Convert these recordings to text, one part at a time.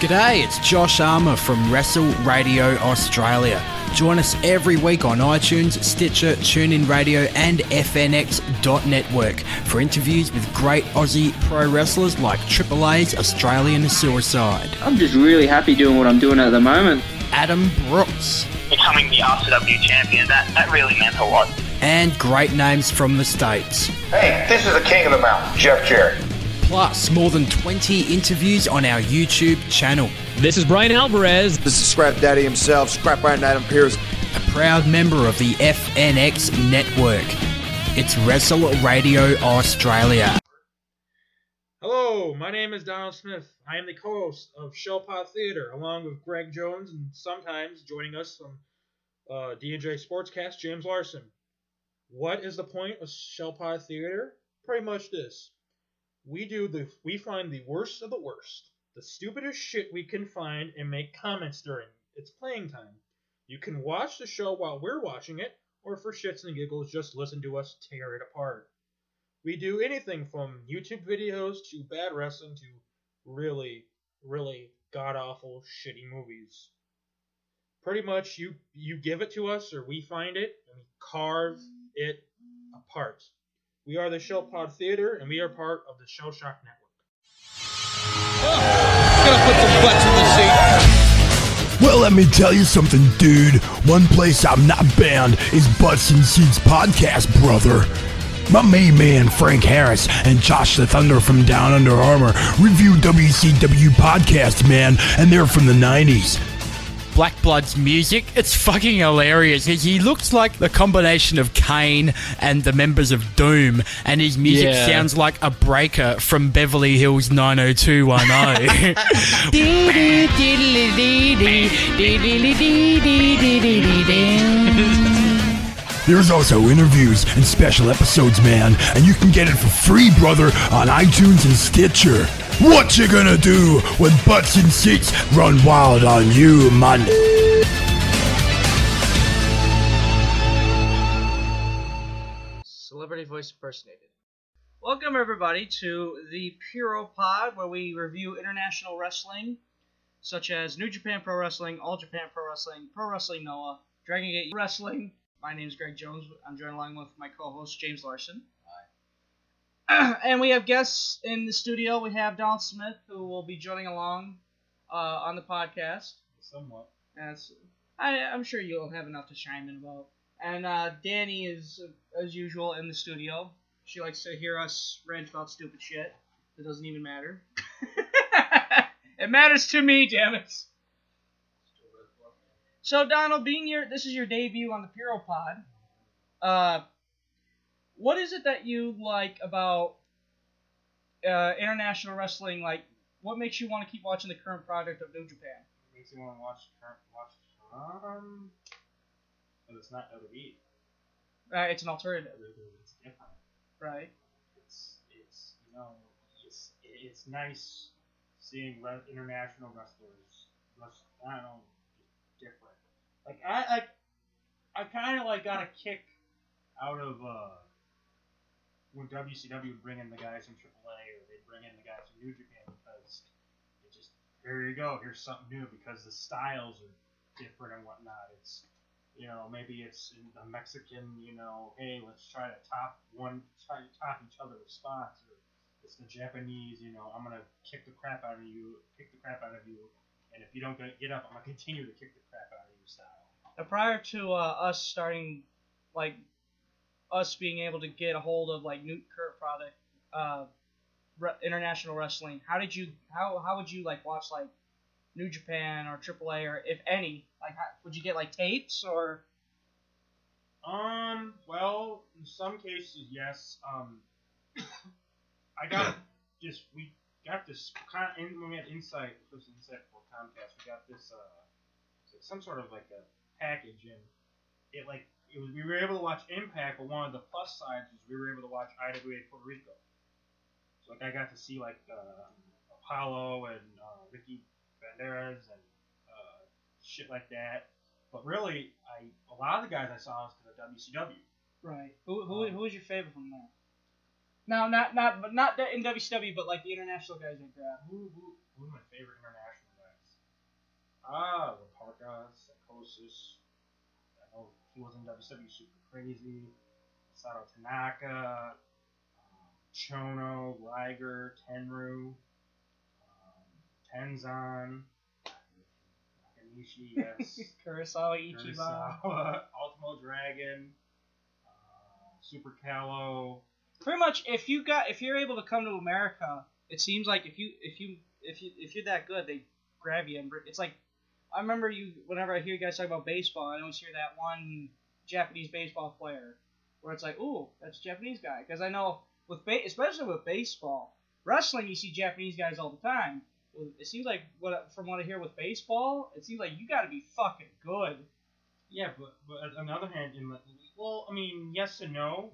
G'day, it's Josh Armour from Wrestle Radio Australia. Join us every week on iTunes, Stitcher, TuneIn Radio, and FNX.network for interviews with great Aussie pro wrestlers like Triple A's Australian Suicide, I'm just really happy doing what I'm doing at the moment. Adam Brooks, becoming the RCW champion, that, that really meant a lot. and great names from the States. Hey, this is the king of the mountain, Jeff Jarrett. Plus, more than 20 interviews on our YouTube channel. This is Brian Alvarez. This is Scrap Daddy himself, Scrap Iron Adam Pearce. a proud member of the FNX network. It's Wrestle Radio Australia. Hello, my name is Donald Smith. I am the co-host of Shellpot Theater, along with Greg Jones, and sometimes joining us from uh, D&J Sportscast, James Larson. What is the point of Shellpot Theater? Pretty much this: we do the we find the worst of the worst, the stupidest shit we can find, and make comments during its playing time. You can watch the show while we're watching it, or for shits and giggles, just listen to us tear it apart. We do anything from YouTube videos to bad wrestling to really, really god awful, shitty movies. Pretty much, you you give it to us, or we find it and we carve it apart. We are the Shell Pod Theater, and we are part of the Shell Shock Network. Well, let me tell you something, dude. One place I'm not banned is Butts and Seats Podcast, brother. My main man, Frank Harris, and Josh the Thunder from Down Under Armour review WCW podcast, man, and they're from the 90s. Black Blood's music, it's fucking hilarious. He- He looks like the combination of Kane and the members of Doom, and his music Yeah. sounds like a breaker from Beverly Hills 90210. There's also interviews and special episodes, man, and you can get it for free, brother, on iTunes and Stitcher. What you gonna do when Butts and Seats run wild on you, man? Celebrity voice impersonated. Welcome everybody to the Puro Pod, where we review international wrestling, such as New Japan Pro Wrestling, All Japan Pro Wrestling, Pro Wrestling Noah, Dragon Gate Wrestling. My name is Greg Jones. I'm joined along with my co-host James Larson. And we have guests in the studio. We have Donald Smith, who will be joining along uh, on the podcast. Somewhat. As I, I'm sure you'll have enough to chime in about. And uh, Danny is, as usual, in the studio. She likes to hear us rant about stupid shit that doesn't even matter. it matters to me, damn it. So Donald, being your this is your debut on the Puro Pod. Uh, what is it that you like about uh, international wrestling? Like, what makes you want to keep watching the current product of New Japan? It Makes you want to watch current watch um, but it's not WWE. Uh, it's an alternative, It's different. right? It's it's you know it's it's nice seeing re- international wrestlers. Rest, I don't know, different. Like I I I kind of like got a kick out of uh when WCW would bring in the guys from AAA or they'd bring in the guys from New Japan because it just here you go here's something new because the styles are different and whatnot. It's you know, maybe it's the Mexican, you know, hey, let's try to top one, try to top each other with spots, or it's the Japanese, you know, I'm gonna kick the crap out of you, kick the crap out of you, and if you don't get get up, I'm gonna continue to kick the crap out of you style. Now, prior to uh, us starting, like, us being able to get a hold of like new current product, uh, re- international wrestling, how did you how how would you like watch like New Japan or AAA or if any? Like, how, would you get like tapes or? Um, well, in some cases, yes. Um, I got just we got this kind of when we had insight, this was insight for Comcast. We got this uh, some sort of like a package, and it like it was we were able to watch Impact, but one of the plus sides was we were able to watch IWA Puerto Rico. So like I got to see like uh, Apollo and uh, Ricky Banderas and uh, shit like that. But really, I a lot of the guys I saw was to the WCW. Right. Who who who was your favorite from there? No, not not but not in WCW, but like the international guys that grab. Who who who are my favorite international guys? Ah, Raparka, Psychosis. He was in WCW Super Crazy. Sato Tanaka, um, Chono, Liger, Tenryu, um, Tenzan, Nakanishi, yes. Kurosawa Ichiban. Kurosawa, Ultimo Dragon, uh, Super Calo. Pretty much, if you got if you're able to come to America, it seems like if you if you if you if you're that good, they grab you and it's like I remember you whenever I hear you guys talk about baseball, I always hear that one Japanese baseball player where it's like, ooh, that's a Japanese guy because I know with ba- especially with baseball, wrestling you see Japanese guys all the time. It seems like what from what I hear with baseball, it seems like you got to be fucking good. Yeah, but, but on the other hand, in the, well, I mean, yes and no.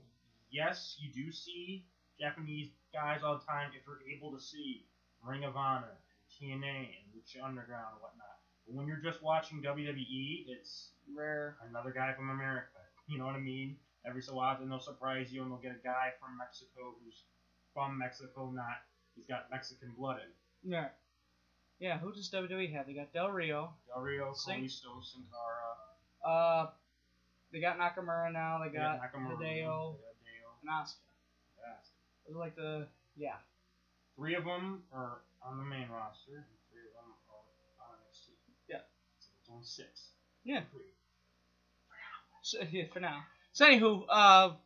Yes, you do see Japanese guys all the time if you're able to see Ring of Honor, TNA, and Lucha Underground and whatnot. When you're just watching WWE, it's Rare. another guy from America. You know what I mean? Every so often they'll surprise you and they'll get a guy from Mexico who's from Mexico, not he's got Mexican blood in. him. Yeah. Yeah, who does WWE have? They got Del Rio. Del Rio, Kalisto, Sin Cara, Uh, they got Nakamura now. They got Nakamura, Hideo they got Hideo. and Asuka. Are like the yeah. Three of them are on the main roster. and Three of them are on NXT. Yeah. So it's only six. Yeah. Three. So, yeah, for now. So anywho, uh,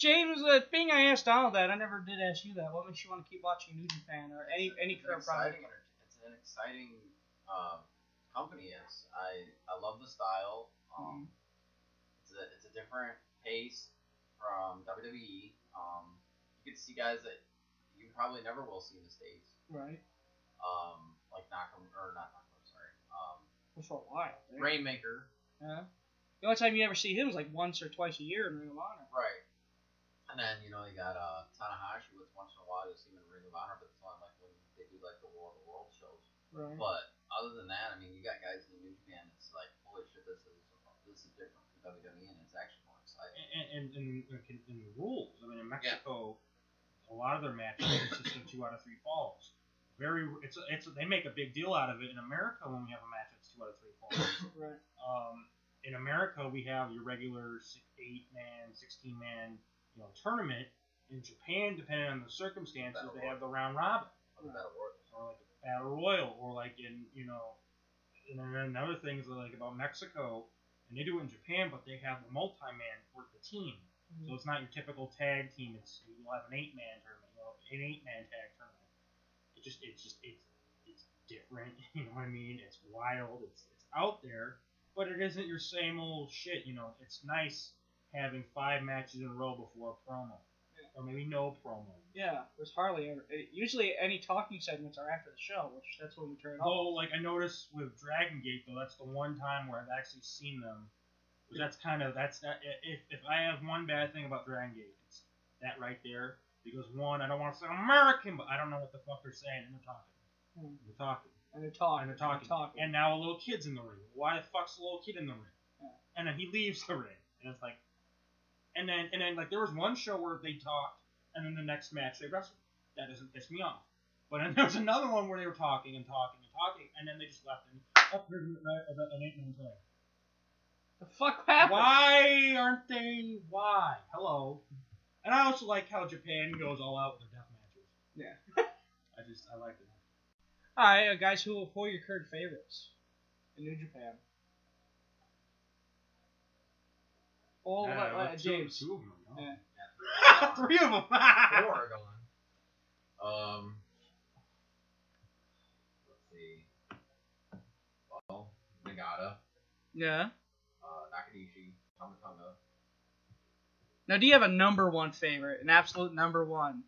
James, uh, being I asked Donald that, I never did ask you that. What makes you want to keep watching New Japan or any any current product? it's an exciting um, company. Is I I love the style. Um, it's a it's a different pace from WWE. Um, you can see guys that you probably never will see in the states. Right. Um, like Nakamura or not. For a while. right? Rainmaker. Yeah. The only time you ever see him is like once or twice a year in Ring of Honor. Right. And then you know you got uh, Tanahashi, which once in a while you'll see him in Ring of Honor, but it's only like when they do like the War of the World shows. Right. But other than that, I mean, you got guys in New Japan that's like, holy shit, this is this is different from WWE, and it's actually more exciting. And, and, and, and, and the rules. I mean, in Mexico, a lot of their matches consist of two out of three falls. Very, it's it's they make a big deal out of it. In America, when we have a match that's two out of three falls, Right. um, in America we have your regular eight man, sixteen man, you know, tournament. In Japan, depending on the circumstances, Battle they have the round robin, battle royals. or like a battle royal, or like in you know, and then another thing is like about Mexico, and they do it in Japan, but they have the multi man for the team. So it's not your typical tag team. It's you'll have an eight man tournament, you'll have an eight man tag tournament. It just it's just it's different. You know what I mean? It's wild. It's it's out there, but it isn't your same old shit. You know, it's nice having five matches in a row before a promo, or maybe no promo. Yeah, there's hardly ever. It, usually, any talking segments are after the show, which that's when we turn it off. Oh, like I noticed with Dragon Gate, though, that's the one time where I've actually seen them. That's kind of that's that. If if I have one bad thing about Dragon Gate, it's that right there. Because one, I don't want to say American, but I don't know what the fuck they're saying, and they're talking. Hmm. They're talking. And they're talking. And they're talking. talking. And now a little kid's in the ring. Why the fuck's a little kid in the ring? Yeah. And then he leaves the ring, and it's like, and then and then like there was one show where they talked, and then the next match they wrestled. That doesn't piss me off. But then there was another one where they were talking and talking and talking, and then they just left and up here's an an eight man tag. the fuck happened? Why aren't they? Why? Hello. And I also like how Japan goes all out with their death matches. Yeah. I just I like it. Right, uh, guys, who, who are your current favorites in New Japan? All Uh, uh, James. Two of them. no? Yeah. Three of them. Four are gone. Um, let's see. Well, Nagata, Yeah. uh, Nakanishi, Tama Tonga. Now, do you have a number one favorite, an absolute number one?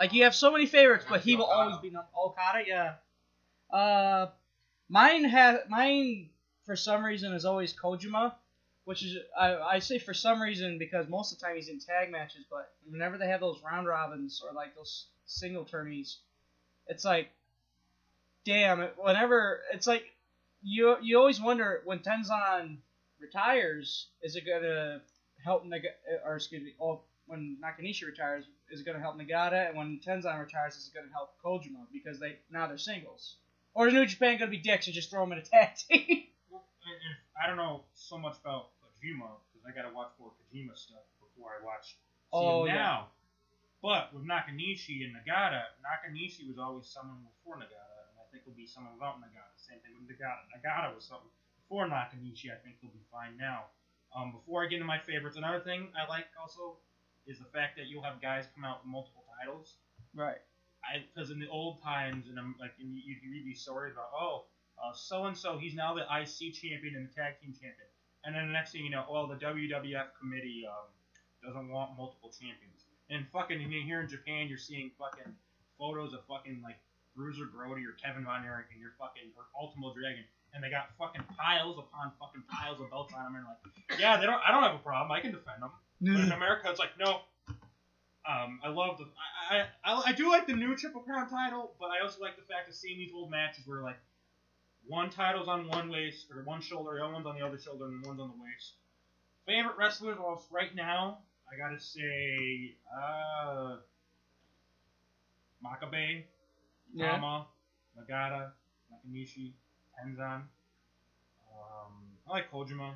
Like you have so many favorites, but he will always be number Okada. Yeah. Uh, mine has mine for some reason is always Kojima, which is I, I say for some reason because most of the time he's in tag matches, but whenever they have those round robins or like those single tourneys, it's like, damn. Whenever it's like, you you always wonder when Tenzan retires, is it gonna help Naga, or excuse me, oh, when Nakanishi retires, is gonna help Nagata, and when Tenzan retires, is gonna help Kojima because they now they're singles. Or is New Japan gonna be dicks and just throw them in a tag team? Well, and I don't know so much about Kojima because I gotta watch more Kojima stuff before I watch Oh, yeah. now. But with Nakanishi and Nagata, Nakanishi was always someone before Nagata, and I think he'll be someone without Nagata. Same thing with Nagata. Nagata was something before Nakanishi. I think he'll be fine now. Um, before I get into my favorites, another thing I like also is the fact that you'll have guys come out with multiple titles. Right. because in the old times, and I'm like, and you, you read these stories about, oh, so and so, he's now the IC champion and the tag team champion, and then the next thing you know, well, the WWF committee um, doesn't want multiple champions, and fucking and here in Japan, you're seeing fucking photos of fucking like Bruiser Brody or Kevin Von Erich and your fucking or Ultimo Dragon, and they got fucking piles upon fucking piles of belts on them, and like, yeah, they don't, I don't have a problem, I can defend them, but in America, it's like, no. Um, I love the. I, I, I, do like the new Triple Crown title, but I also like the fact of seeing these old matches where like one title's on one waist or one shoulder, the other one's on the other shoulder, and one's on the waist. Favorite wrestlers well, right now, I gotta say, uh, Makabe, Yeah. Tama, Nagata, Nakanishi, Tenzan. Um, I like Kojima.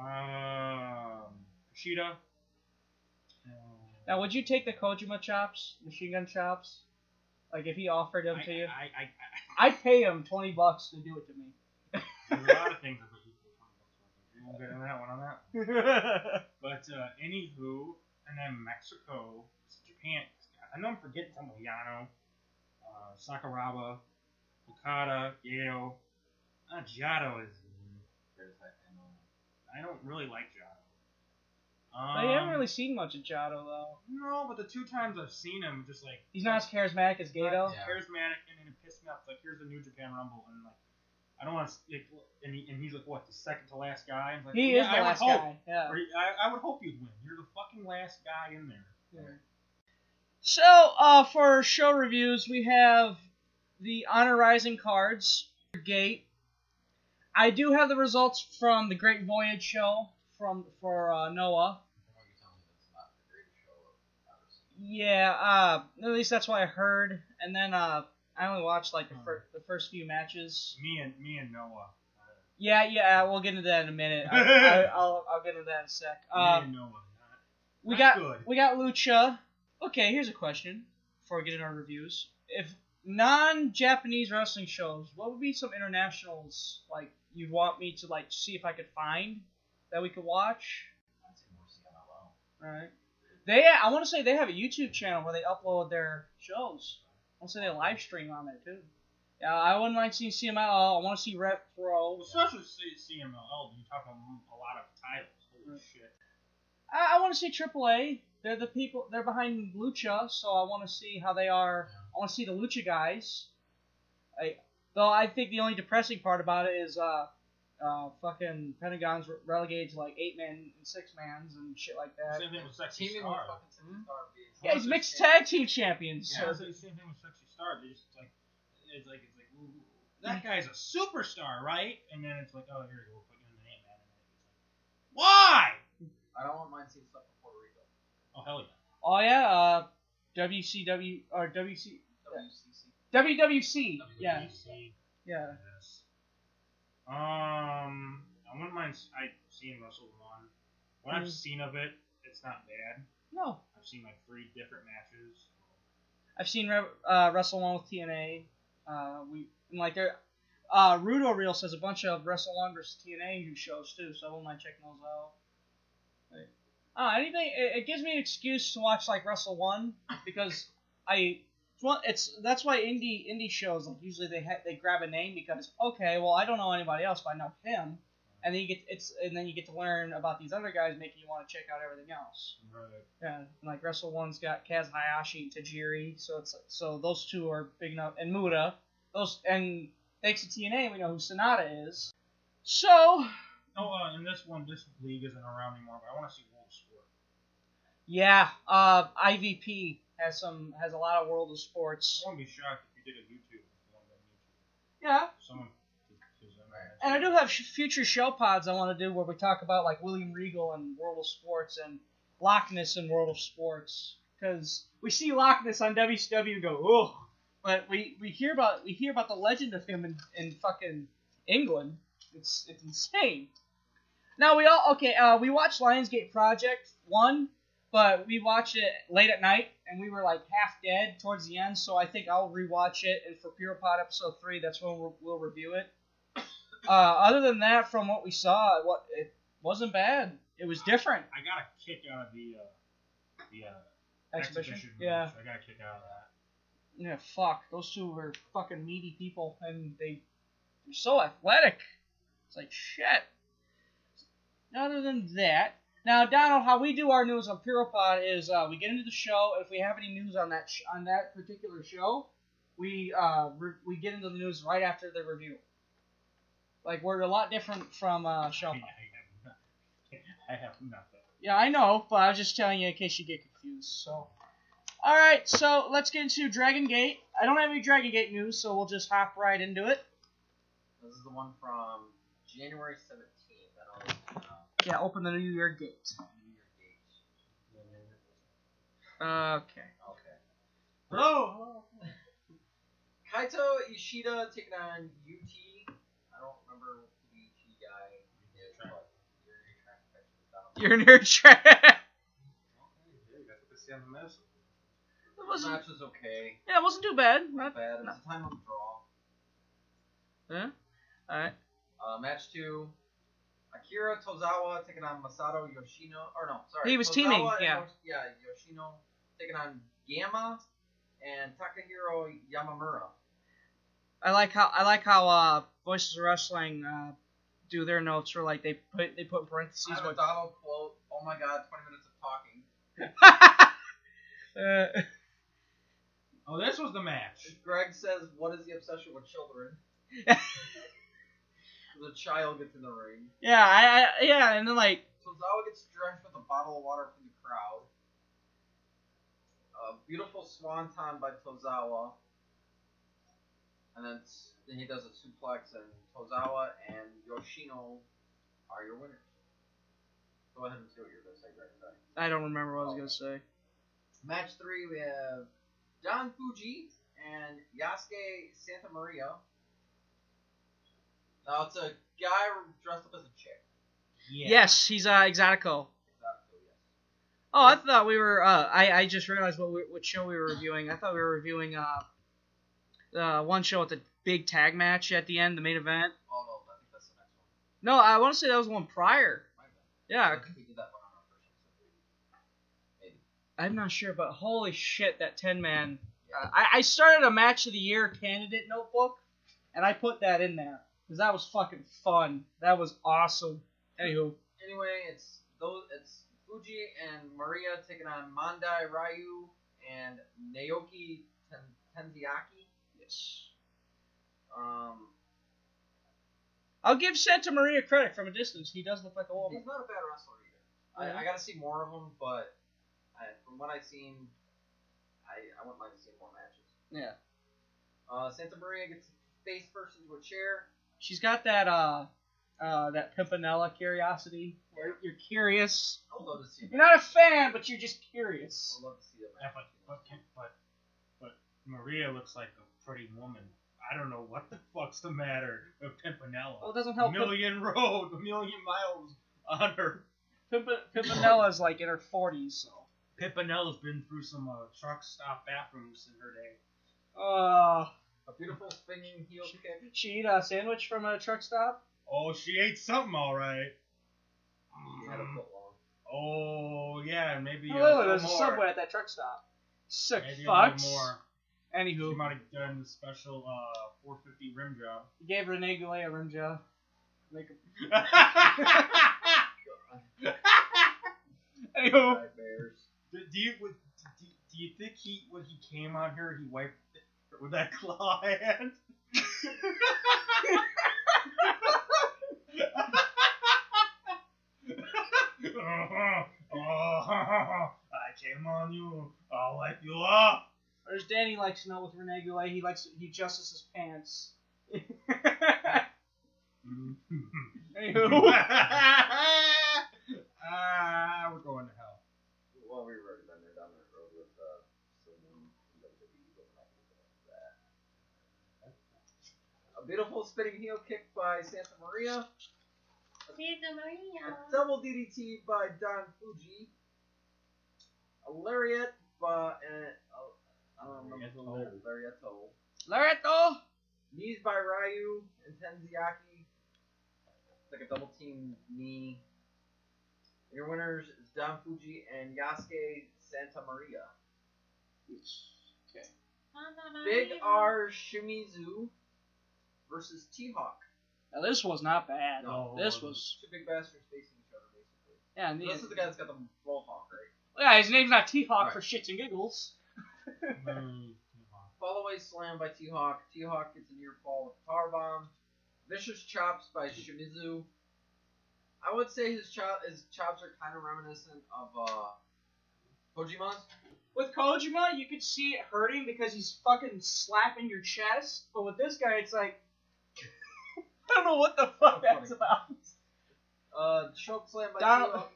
Um, Kushida. Um, Now, would you take the Kojima chops, machine gun chops? Like if he offered them I, to you, I, I, I, I'd pay him twenty bucks to do it to me. there's a lot of things that you We won't get into that one on that. But uh, anywho, and then Mexico, Japan. I know I'm forgetting some Yano, uh, Sakuraba, Okada, Yeo. Uh, Giotto is. I don't really like Giotto. Um, I haven't really seen much of Jado though. No, but the two times I've seen him, just like He's not as charismatic as Gato. not charismatic, and then it pissed me off. Like, here's the New Japan Rumble, and like, I don't want to. Like, and, he, and he's like, what, the second to last guy? It's like, He yeah, is the I last hope. guy. Yeah. He- I, I would hope you'd win. You're the fucking last guy in there. Yeah. So, uh, for show reviews, we have the Honor Rising cards, Gate. I do have the results from the Great Voyage show from for uh, Noah. Yeah, uh, at least that's what I heard. And then uh, I only watched like the, fir- the first few matches. Me and me and Noah. Yeah, yeah, we'll get into that in a minute. I, I, I'll, I'll get into that in a sec. me and Noah. we got good. we got Lucha. Okay, here's a question before we get into our reviews. If non-Japanese wrestling shows, what would be some internationals like you'd want me to like see if I could find that we could watch? Right. They, I want to say they have a YouTube channel where they upload their shows. I want to say they live stream on there too. Yeah, I wouldn't like seeing CMLL. I want to see Rev Pro. Especially CMLL. You talk about a lot of titles. Holy shit. I, I want to see AAA. They're the people. They're behind Lucha, so I want to see how they are. I want to see the Lucha guys. I, though I think the only depressing part about it is uh, uh, fucking Pentagon's re- relegated to like eight men and six mans and shit like that. Same thing with Sexy Teaming Star. with fucking Sexy Star being Yeah, he's mixed tag team champions. Yeah, so- it's the same thing with Sexy Star. They just like, it's like, it's like, ooh, that guy's a superstar, right? And then it's like, oh, here you go, we'll put you in the name, man. And it's like, why? I don't want mine seeing stuff from Puerto Rico. Oh hell yeah. Oh yeah, uh, WCW or WC WCC. WWC. Yeah, WWC. yeah. Yes. Um, I wouldn't mind s- I seeing Wrestle One. What I've Mhm. seen of it, it's not bad. No, I've seen like three different matches. I've seen Re- uh, Wrestle One with TNA. Uh, we and like there, uh, Rudo Reels has a bunch of Wrestle One versus TNA shows too, so I won't mind checking those out. Like, uh, anything it, it gives me an excuse to watch like Wrestle One because I it's one it's that's why indie indie shows like usually they ha- they grab a name because okay well I don't know anybody else but I know him and then you get it's and then you get to learn about these other guys making you want to check out everything else. Right. Yeah, and like Wrestle One's got Kaz Hayashi and Tajiri, so it's so those two are big enough, and Muta. Those and thanks to TNA, we know who Sanada is. So Oh, uh, and this one, this league isn't around anymore, but I want to see World Sport. yeah, uh, IVP has some has a lot of World of Sports. I wouldn't be shocked if you did a YouTube. One on YouTube. Yeah, Someone. to- to- and I do have sh- future show pods I want to do where we talk about like William Regal and World of Sports and Loch Ness and World of Sports because we see Loch Ness on WCW and go, oh, but we, we hear about we hear about the legend of him in, in fucking England. It's it's insane. Now we all okay. Uh, we watched Lionsgate Project one, but we watched it late at night, and we were like half dead towards the end. So I think I'll rewatch it, and for Puro Pod episode three, that's when we'll, we'll review it. Uh, other than that, from what we saw, what it wasn't bad. It was different. I got a kick out of the uh, the uh, Exhibition? exhibition. Yeah. I got a kick out of that. Yeah, fuck. Those two were fucking meaty people, and they they're so athletic. It's like shit. Other than that, now Donald, how we do our news on Puropod is uh, we get into the show. If we have any news on that sh- on that particular show, we uh, re- we get into the news right after the review. Like we're a lot different from uh, show. I have nothing. I have nothing. Yeah, I know, but I was just telling you in case you get confused. So, all right, so let's get into Dragon Gate. I don't have any Dragon Gate news, so we'll just hop right into it. This is the one from January 17th. I don't know. Yeah, open the New Year Gate. Okay. Okay. Hello. Kaito Ishida taking on UT. I don't remember who the UT guy is, but you're your track You're nerd track. The It wasn't. match was okay. Yeah, it wasn't too bad. Not Not bad. It was a time of draw. Huh? All right. Uh, match two. Akira Tozawa taking on Masato Yoshino. Or no, sorry. He was Tozawa teaming, yeah. Yosh- yeah, Yoshino taking on Gamma and Takahiro Yamamura. I like how I like how uh, Voices of Wrestling uh, do their notes. Or like they put they put in I parentheses. have a What, Donald quote. Oh my god, 20 minutes of talking. uh, Oh, this was the match. Greg says, "What is the obsession with children?" the child gets in the ring. yeah, I, I yeah, and then like Tozawa gets drenched with a bottle of water from the crowd. A beautiful swanton by Tozawa. And then, then he does a suplex, and Tozawa and Yoshino are your winners. Go ahead and see what you're going to say, Greg. Sorry. I don't remember what I was gonna say. Match three, we have Don Fujii and Yosuke Santa Maria. Now it's a guy dressed up as a chick. Yeah. Yes, he's uh, Exotico. Oh, I thought we were. Uh, I I just realized what we, what show we were reviewing. I thought we were reviewing uh, uh one show with the big tag match at the end, the main event. Oh no, I think that's the next one. No, I want to say that was the one prior. Yeah, I think we did that one on our first episode. Maybe. I'm not sure, but holy shit, that ten man. Uh, I I started a match of the year candidate notebook, and I put that in there because that was fucking fun. That was awesome. Anywho, Anyway, it's those. It's Fujii and Maria taking on Mondai Ryu and Naoki Ten- Tanizaki. yes. Um, I'll give Santa Maria credit from a distance. He does look like a woman. he's not a bad wrestler either. Yeah. I, I gotta see more of him, but I, from what I've seen, I I wouldn't mind seeing more matches. Yeah. Uh, Santa Maria gets face first into a chair. She's got that uh uh that Pimpinela curiosity. Where you're curious. I would love to see. You're not a fan, but you're just curious. I would love to see that Yeah, match. but, but, but, but Maria looks like a pretty woman. I don't know what the fuck's the matter with Pimpinela. Well, it doesn't a help. Pimp- million road, a million miles on her. Pimp- Pimpinela's like in her 40s, so. Pimpinela's been through some uh, truck stop bathrooms in her day. Uh, A beautiful spinning heel kick. she eat a sandwich from a truck stop. Oh, she ate something all right. He had a foot long. Oh yeah, maybe Oh, a look, little there's a more. subway at that truck stop. Sick Maybe a fucks. little more. She might have done the special uh, 450 rim job. he gave René Goulet a rim job. Make a- Anywho, bears. do, do you would- do, do you think he when he came on her he wiped it with that claw hand? I came on you. I'll wipe you up. there's Danny likes to know with René Goulet. He likes he adjusts his pants. Anywho, ah, we're going to hell. Well, we've already been there down that road with uh, someone from WWE, but we're not gonna go into that. Beautiful spinning heel kick by Santa Maria. Santa Maria. A double DDT by Don Fujii. A lariat by uh, I don't remember the lariato. Lareto. Knees by Ryu and Tanizaki. It's like a double team knee. Your winners is Don Fujii and Yosuke Santa Maria. Okay. Santa Big R Shimizu versus T Hawk. Now this was not bad. No, this was two big bastards facing each other basically. yeah. And This is the guy that's got the mohawk, right? yeah, his name's not T Hawk Right. for shits and giggles. Fall away slam by T Hawk. T Hawk gets a near fall with a power bomb. Vicious chops by Shimizu. I would say his chop his chops are kind of reminiscent of uh Kojima's. With Kojima, you could see it hurting because he's fucking slapping your chest. But with this guy, it's like I don't know what the fuck that's about. Uh, choke slam by T-Hawk.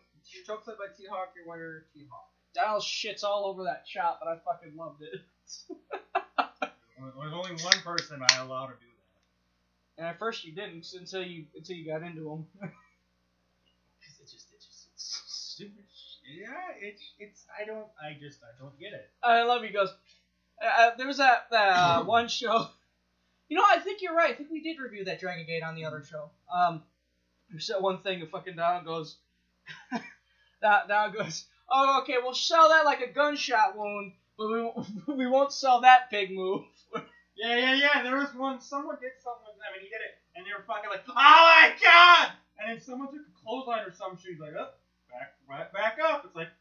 Choke slam by T Hawk. Your winner, T Hawk. Donald shits all over that chop, but I fucking loved it. There's only one person I allow to do that. And at first you didn't until you until you got into him. It's just, it's just, it's stupid. Yeah, it's, it's. I don't, I just, I don't get it. I love you, he goes. Uh, there was that that uh, one show. You know, I think you're right. I think we did review that Dragon Gate on the other show. Um, there's that one thing. And fucking Donald goes. that Donald goes. Oh, okay. We'll sell that like a gunshot wound, but we won't, we won't sell that big move. Yeah, yeah, yeah. There was one. Someone did something with them, and he did it, and they were fucking like, "Oh my god!" And then someone took a clothesline or some shit. He's like, "Up, back, back, back up." It's like,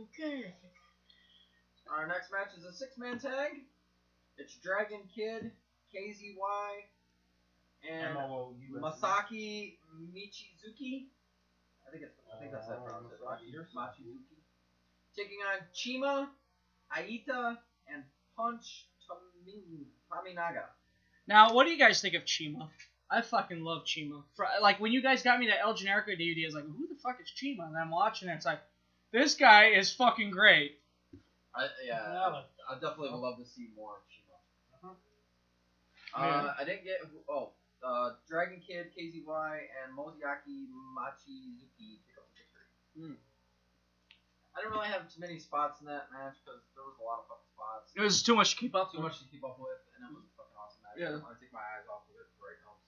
Okay. Our next match is a six man tag. It's Dragon Kid, KZY, and Masaki Michizuki. I think it's I think that's how you pronounce it. Machizuki. Taking on Chima, Aita, and Punch Tomin- Taminaga. Now, what do you guys think of Chima? I fucking love Chima. For, like when you guys got me that El Generico DVD, I was like, who the fuck is Chima? And I'm watching it. It's like, this guy is fucking great. I, yeah, I, I definitely would love to see more of Chima. Uh, I didn't get oh uh, Dragon Kid, KZY, and Moziaki Machizuki pick up the victory. Hmm. I didn't really have too many spots in that match because there was a lot of fucking spots. It was too much to keep up too much to keep up with, and it was a fucking awesome match. Yeah. I want to take my eyes off of it right now.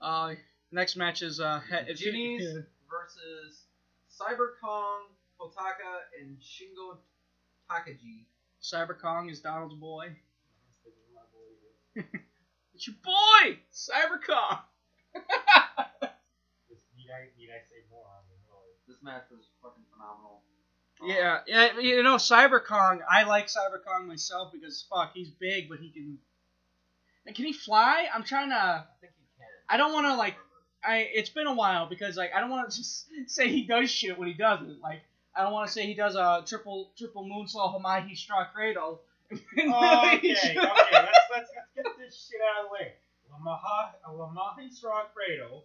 Uh, next match is uh, Jimmy's versus Cyber Kong, Kotaka, and Shingo Takagi. Cyber Kong is Donald's boy. it's your boy, Cyber Kong. Need I, need I say more? I mean, really. This match was fucking phenomenal. Yeah, yeah, you know Cyber Kong. I like Cyber Kong myself because fuck, he's big, but he can. And can he fly? I'm trying to. I think he can. I don't want to like. I. It's been a while because like I don't want to just say he does shit when he doesn't. Like I don't want to say he does a triple triple moonsault Hamahi straw cradle. Oh, okay, okay. Let's, let's let's get this shit out of the way. Lamaha, a Lamahi straw cradle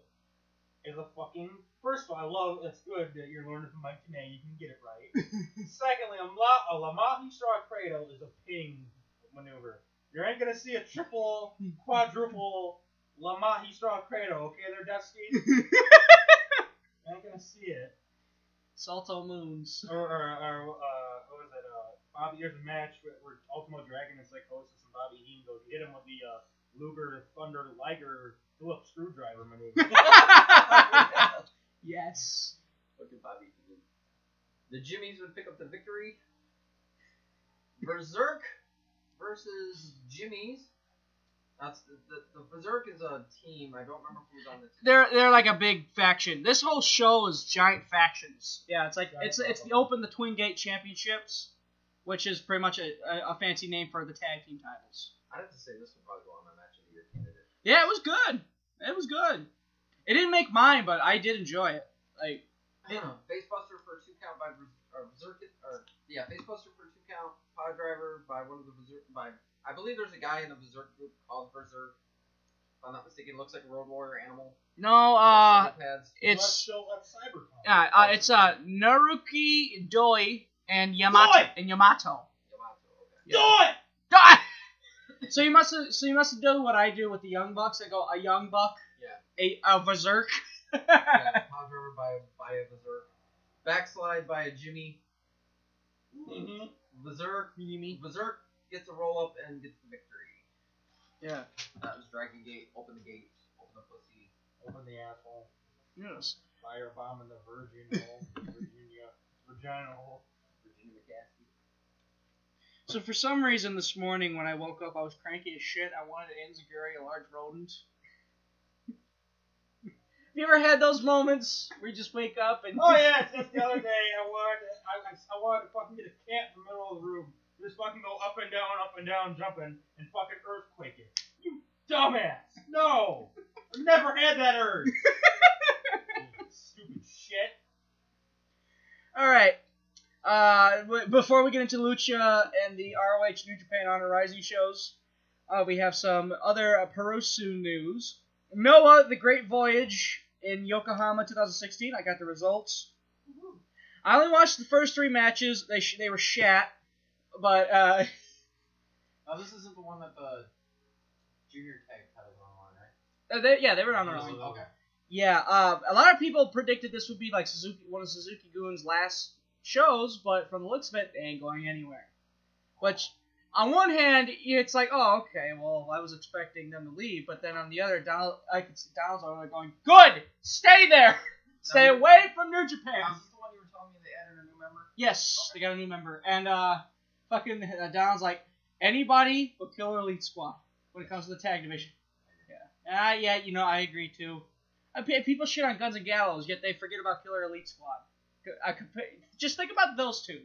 is a fucking. First of all, I love. It's good that you're learning from Mike Tenay. You can get it right. Secondly, a, La, a Lamahi straw cradle is a ping maneuver. You ain't gonna see a triple, quadruple Lamahi straw cradle. Okay, there, Dusty. you ain't gonna see it. Salto moons. Or, or, or uh, what was it? Uh, Bobby, here's a match where, where Ultimo Dragon and Psychosis and Bobby Heenan goes hit him with the uh, Luger Thunder Liger Phillips screwdriver maneuver. yes. Fucking Bobby Heenan. The Jimmies would pick up the victory. Berserk versus Jimmies. That's the, the, the Berserk is a team. I don't remember who's on the team. They're they're like a big faction. This whole show is giant factions. Yeah, it's like it's it's the Open the Twin Gate Championships, which is pretty much a, a, a fancy name for the tag team titles. I'd have to say this would probably go on my match of the year candidate. Yeah, it was good. It was good. It didn't make mine, but I did enjoy it. Like Facebuster for a two count by Ber- or Berserk or yeah, Facebuster for a two count, Power Driver by one of the Berserk by I believe there's a guy in the Berserk group called Berserk. If I'm not mistaken, it looks like a Road Warrior animal. no, uh, Shoulder pads. Let's it's show that's Cyberpunk. yeah, uh, it's uh Naruki Doi and Yamato Doi! and Yamato. Yamato, okay. Do it! Ah! So you must have, so you must have done what I do with the young bucks. I go a young buck, Yeah. a, a berserk. yeah. Pile driver by by a berserk. Backslide by a Jimmy. Mm-hmm. Berserk. Jimmy. Berserk gets a roll up and gets the victory. Yeah. That was Dragon Gate. Open the gate. Open the pussy. Open the asshole. Yes. Fire bomb in the Virgin hole. Virginia. Vagina hole. Virginia McCaskey. So for some reason this morning when I woke up, I was cranky as shit. I wanted to enziguri a large rodent. Have you ever had those moments where you just wake up and Oh yeah, it's just the other day I wanted to, I, I, I wanted to fucking get a cat in the middle of the room. Just fucking go up and down, up and down, jumping, and fucking earthquake it. You dumbass! No! I've never had that urge. Stupid shit. All right. Uh, w- before we get into Lucha and the ROH New Japan Honor Rising shows, uh, we have some other uh, Perusu news. Noah, The Great Voyage in Yokohama 2016. I got the results. I only watched the first three matches. They sh- they were shat, but uh, Now this isn't the one that the junior tag titles are on, right? uh, they, yeah, they were on their own. Okay. Yeah, uh, a lot of people predicted this would be like Suzuki, one of Suzuki-gun's last shows, but from the looks of it, they ain't going anywhere. Which, on one hand, it's like, oh, okay, well, I was expecting them to leave, but then on the other, Donald, I could see Donald's over going, good, stay there, stay away from New Japan. Is this the one you were telling me they added a new member? Yes, they got a new member, and uh, fucking uh, Donald's like, anybody but Killer Elite Squad when it comes to the tag division. Yeah, ah, yeah, you know, I agree too. I, people shit on Guns and Gallows, yet they forget about Killer Elite Squad. I could just think about those two,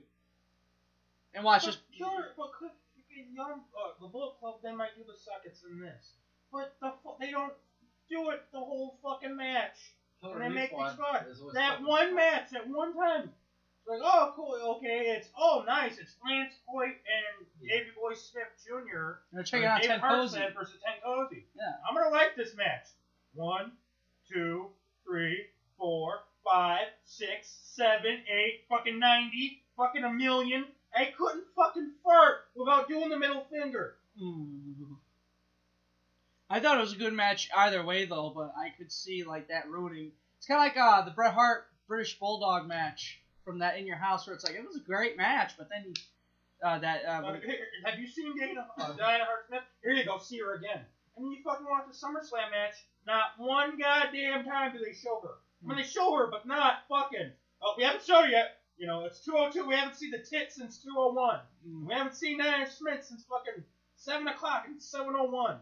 and watch just. Killer, but could, fucking young, uh, the Bullet Club, they might do the seconds in this. But the they don't do it the whole fucking match. Killer and they Elite make me Squad squad. is always That one fun. match, at one time. Like, oh, cool, okay, it's, oh, nice, it's Lance Hoyt and Davey Boy Smith Jr. Now check out, David. Hartstead versus Tenkozy. Yeah. I'm gonna like this match. One, two, three, four, five, six, seven, eight, fucking ninety, fucking a million. I couldn't fucking fart without doing the middle finger. Ooh. I thought it was a good match either way though, but I could see like that ruining. It's kind of like uh, the Bret Hart British Bulldog match from that In Your House, where it's like it was a great match, but then uh, that uh, Uh, here, have you seen Dana, uh, Diana Hart Smith? Here you go, see her again. And then you fucking watch the SummerSlam match. Not one goddamn time do they show her. I mean, they show her, but not fucking. Oh, we haven't showed her yet. You know, it's 202. We haven't seen the tit since 201. We haven't seen Diana Smith since fucking 7 o'clock and 701.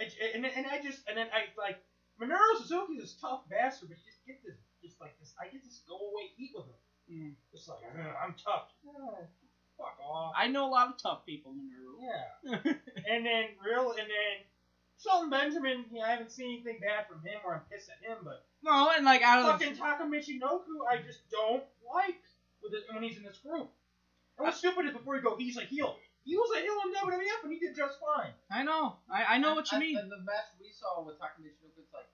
It- it- And, and I just, and then I, like, Minoru Suzuki is a tough bastard, but you just get this, just like this, I get this go away heat with him. Mm. Just like, I'm tough. Yeah, fuck off. I know a lot of tough people, Minoru. Yeah. and then real, and then Shelton Benjamin. Yeah, I haven't seen anything bad from him, or I'm pissed at him. But no, and like out of fucking Taka Michinoku, I just don't like with it when he's in this group. And what's stupid is before you go, he's a heel. He was a heel in WWF, and he did just fine. I know, I, I know what you And- mean. And the match we saw with Takamichi it's like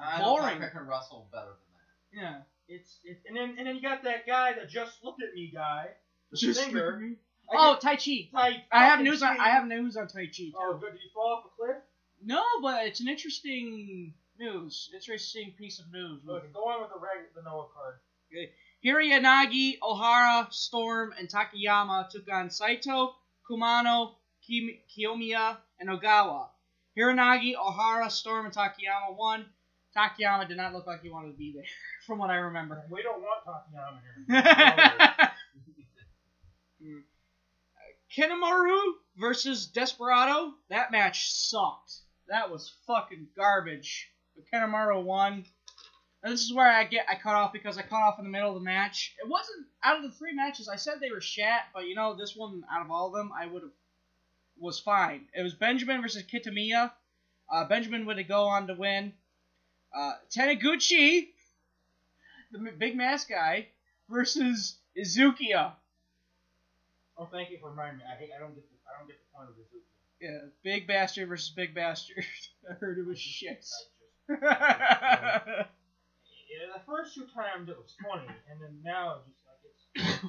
I know boring. Taka can wrestle better than that. Yeah. It's, it's and then and then you got that guy that just looked at me guy, the Just singer. look at me. I Oh, Taichi. Tai I have fucking news on. I have news on Tai Chi. Oh, too. Oh, good. Did he fall off a cliff? No, but it's an interesting news. Interesting piece of news. Okay, go on with the reg- the Noah card. Okay. Hirayanagi, Ohara, Storm, and Takayama took on Saito, Kumano, Kim- Kiyomiya, and Ogawa. Hiranagi, Ohara, Storm, and Takayama won. Takayama did not look like he wanted to be there, from what I remember. We don't want Takayama here. Mm. Kanemaru versus Desperado. That match sucked. That was fucking garbage. But Kanemaru won. And this is where I get I cut off because I cut off in the middle of the match. It wasn't out of the three matches. I said they were shat, but you know this one out of all of them, I would have was fine. It was Benjamin versus Kitamiya. Uh, Benjamin would go on to win. Uh, Taniguchi, the big mask guy, versus Izukiya. Oh, thank you for reminding me. I hate. I don't get. The, I don't get the point of this. Yeah, big bastard versus big bastard. I heard it was shit. Yeah, the first two times it was funny, and then now it's just like it's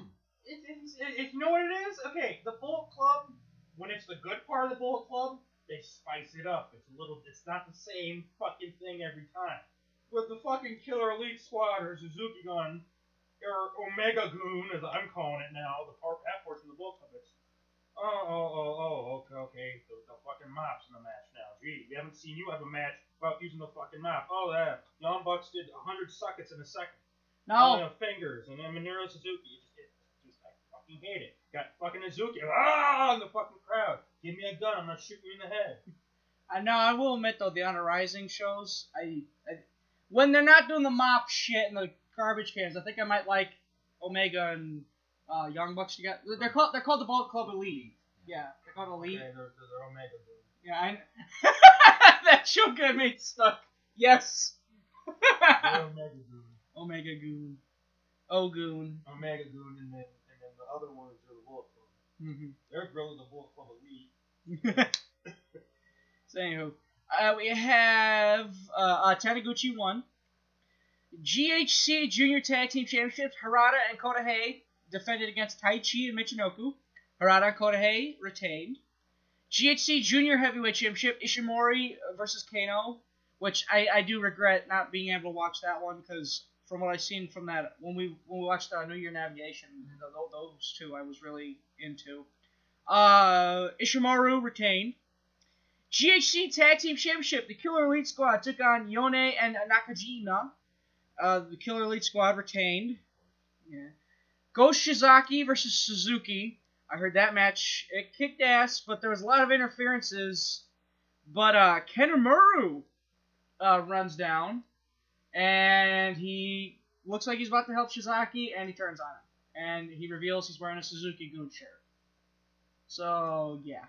it, it's, it, it, you know what it is? Okay, the Bullet Club, when it's the good part of the Bullet Club, they spice it up. It's a little, it's not the same fucking thing every time. With the fucking Killer Elite Squad or Suzuki Gun, or Omega Goon, as I'm calling it now, the part that portion of the Bullet Club, it's oh, oh, oh, oh, okay, okay, the, the fucking mops in the match now. Gee, we haven't seen you have a match without using the fucking mop. Oh, that Young Bucks did 100 suckets in a second. No. Oh, fingers, and then Minoru Suzuki. It just, it just, I fucking hate it. Got fucking Suzuki. Ah, in the fucking crowd. Give me a gun. I'm gonna shoot you in the head. I know. I will admit though, the Honor Rising shows, I, I when they're not doing the mop shit and the garbage cans, I think I might like Omega and uh, Young Bucks together. They're called they're called the Bullet Club Elite. Yeah, they're called Elite. Okay, they're, they're, Omega. Yeah, I, that show got me stuck. Yes. Omega Goon. Omega Goon. Oh Goon. Omega Goon, and then the other ones are the Bullet Club. Mm-hmm. They're growing the Bullet Club Elite. so anywho, uh, we have uh, uh, Taniguchi won. GHC Junior Tag Team Championships, Harada and Kotoge defended against Taichi and Michinoku. Harada and Kotoge retained. GHC Junior Heavyweight Championship, Ishimori versus Kano, which I, I do regret not being able to watch that one because from what I've seen from that when we when we watched uh, New Year Navigation, th- th- those two I was really into. Uh, Ishimori retained. GHC Tag Team Championship, the Killer Elite Squad took on Yone and Nakajima. Uh, the Killer Elite Squad retained. Yeah. Go Shiozaki versus Suzuki. I heard that match. It kicked ass, but there was a lot of interferences. But uh, Kanemaru uh, runs down, and he looks like he's about to help Shiozaki, and he turns on him. And he reveals he's wearing a Suzuki Goon shirt. So, yeah.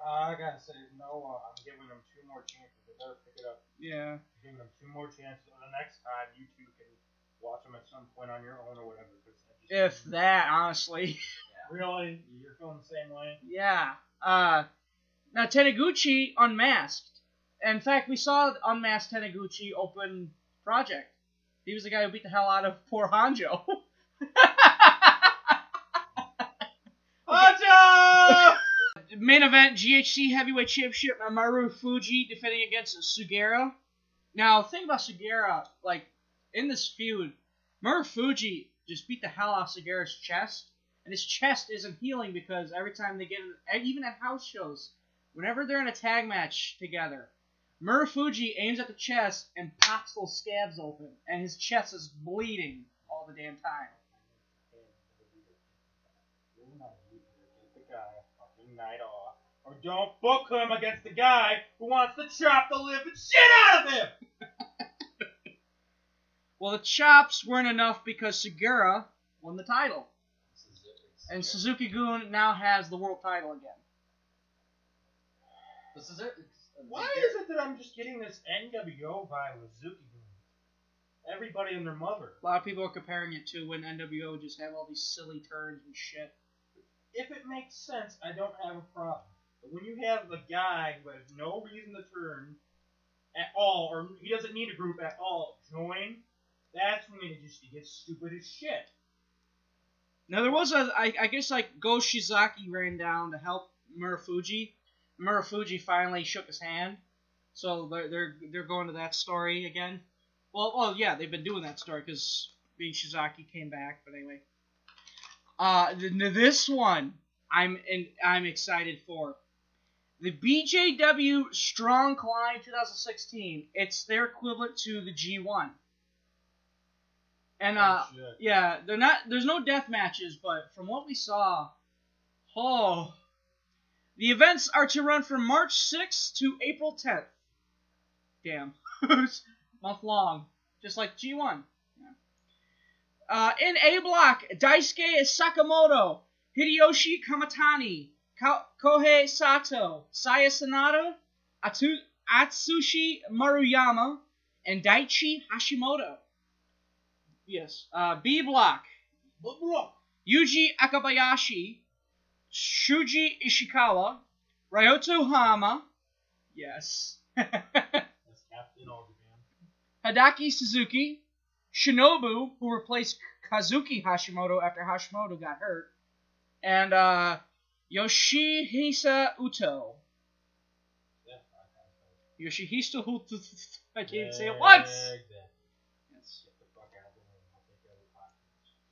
Uh, I gotta say, no, uh, I'm giving them two more chances. They better pick it up. Yeah. I'm giving them two more chances. The next time, you two can watch them at some point on your own or whatever. If that, honestly. Really? You're feeling the same way? Yeah. Uh, now Taniguchi unmasked. In fact, we saw unmasked Taniguchi open project. He was the guy who beat the hell out of poor Hanjo. Hanjo! Main event: GHC Heavyweight Championship. Marufuji defending against Sugiura. Now, think about Sugiura. Like in this feud, Marufuji just beat the hell out of Sugiura's chest and his chest isn't healing because every time they get in, even at house shows, whenever they're in a tag match together, Marufuji aims at the chest and pops those scabs open, and his chest is bleeding all the damn time. The guy a fucking night off. Or don't book him against the guy who wants to chop the living shit out of him! Well, the chops weren't enough because Sugiura won the title, and Suzuki Gun now has the world title again. This is it. Why is it that I'm just getting this NWO vibe with Gun? Everybody and their mother. A lot of people are comparing it to when NWO just have all these silly turns and shit. If it makes sense, I don't have a problem. But when you have a guy who has no reason to turn at all, or he doesn't need a group at all, join, that's when it just gets stupid as shit. Now there was a, I, I guess like Go Shiozaki ran down to help Marufuji. Marufuji finally shook his hand, so they're they're, they're going to that story again. Well, well, yeah, they've been doing that story because being Shiozaki came back. But anyway, uh, th- th- this one I'm in, I'm excited for. The BJW Strong Climb 2016. It's their equivalent to the G1. And uh, Oh, yeah, they're not. There's no death matches, but from what we saw, oh, the events are to run from March 6th to April 10th. Damn, month long, just like G1. Yeah. Uh, in A block, Daisuke Sekimoto, Hideyoshi Kamitani, Ko- Kohei Sato, Saya Sanada, Atu- Atsushi Maruyama, and Daichi Hashimoto. Yes. Uh, B block. Yuji Okabayashi, Shuji Ishikawa, Ryota Hama. Yes. That's Captain All Japan. Hideki Suzuki, Shinobu, who replaced Kazuki Hashimoto after Hashimoto got hurt, and uh, Yoshihisa Uto. Yoshihisa Uto. I can't say it once.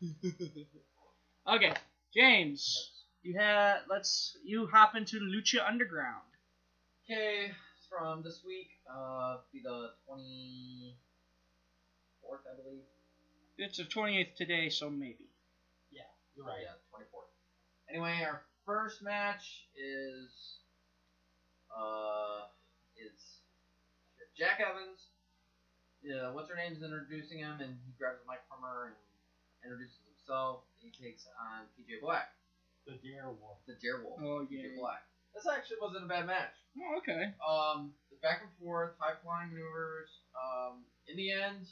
Okay, James, you had let's you hop into Lucha Underground. Okay, from this week, uh, be the twenty fourth, I believe. It's the 28th today, so maybe. Yeah, you're right. Yeah, twenty fourth. Anyway, our first match is uh, it's Jack Evans. Yeah, what's her name's introducing him, and he grabs the mic from her and introduces himself. He takes on PJ Black. The Darewolf. The Darewolf. Oh, PJ yeah. Black. This actually wasn't a bad match. Oh, okay. Um, back and forth, high flying maneuvers. Um, in the end,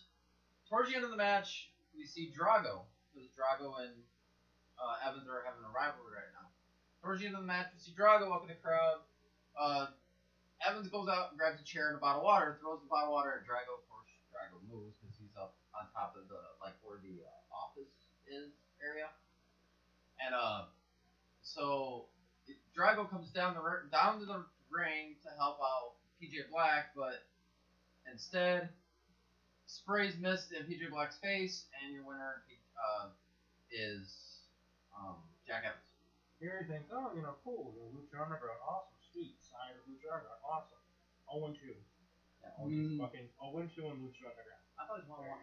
towards the end of the match, we see Drago because Drago and uh, Evans are having a rivalry right now. Towards the end of the match, we see Drago up in the crowd. Uh, Evans goes out and grabs a chair and a bottle of water, throws the bottle of water at Drago. Of course, Drago moves because he's up on top of the like where the uh, office is area. And uh, so Drago comes down the down to the ring to help out PJ Black, but instead sprays mist in PJ Black's face, and your winner uh, is um, Jack Evans. Here he thinks, oh, you know, cool, you know, Lucha Underground, awesome, sweet, sign of Lucha Underground, awesome. 0 2. Yeah, Oh, Mm. fucking 0 2 in Lucha Underground. I thought he was one one.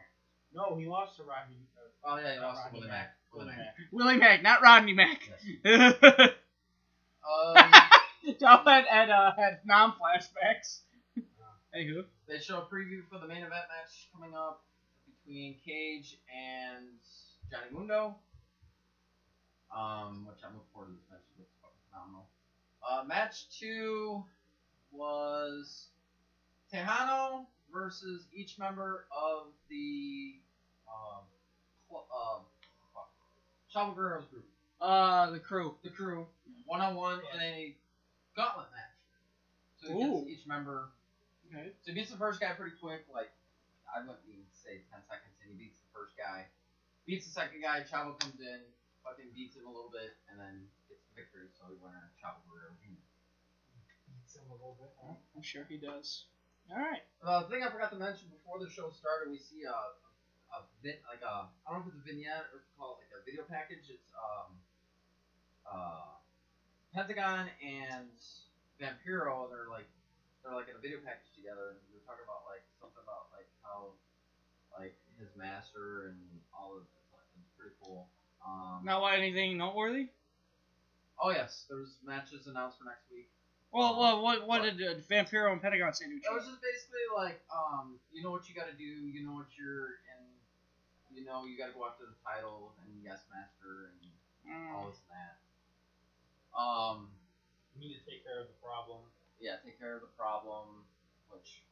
No, he lost to Rodney. Uh, Oh yeah, he lost to Willie Mack. Willie Mack. Willie Mack, not Rodney Mack. Um, Y'all had, had, uh, had non flashbacks. Hey, who? they show a preview for the main event match coming up between Cage and Johnny Mundo. Um, which I'm looking forward to this match. It looks fucking phenomenal. Uh, match two was Texano versus each member of the um, cl- uh, fuck, Chavo Guerrero's group. Uh, the crew. The crew, one on one in a gauntlet match. So it Ooh. gets each member Okay. so he beats the first guy pretty quick, like I wouldn't even say ten seconds, and he beats the first guy. Beats the second guy, Chavo comes in, fucking beats him a little bit, and then gets the victory. So he winner Chavo Guerrero Jr. Beats him a little bit. Oh, I'm sure he does. All right. Uh, the thing I forgot to mention before the show started, we see a, a, a like a I don't know if it's a vignette or if call it like a video package. It's um uh Pentagon and Vampiro. They're like they're like in a video package together, and we were talking about like something about like how like his master and all of it's, like, it's pretty cool. Um, what, anything noteworthy? Oh yes, there's matches announced for next week. Well, well what, what did uh, Vampiro and Pentagon say to each It was other? just basically like, um, you know what you got to do, you know what you're in, you know you got to go after the title and yes master and Mm. all this and that. Um, You need to take care of the problem. yeah, take care of the problem, which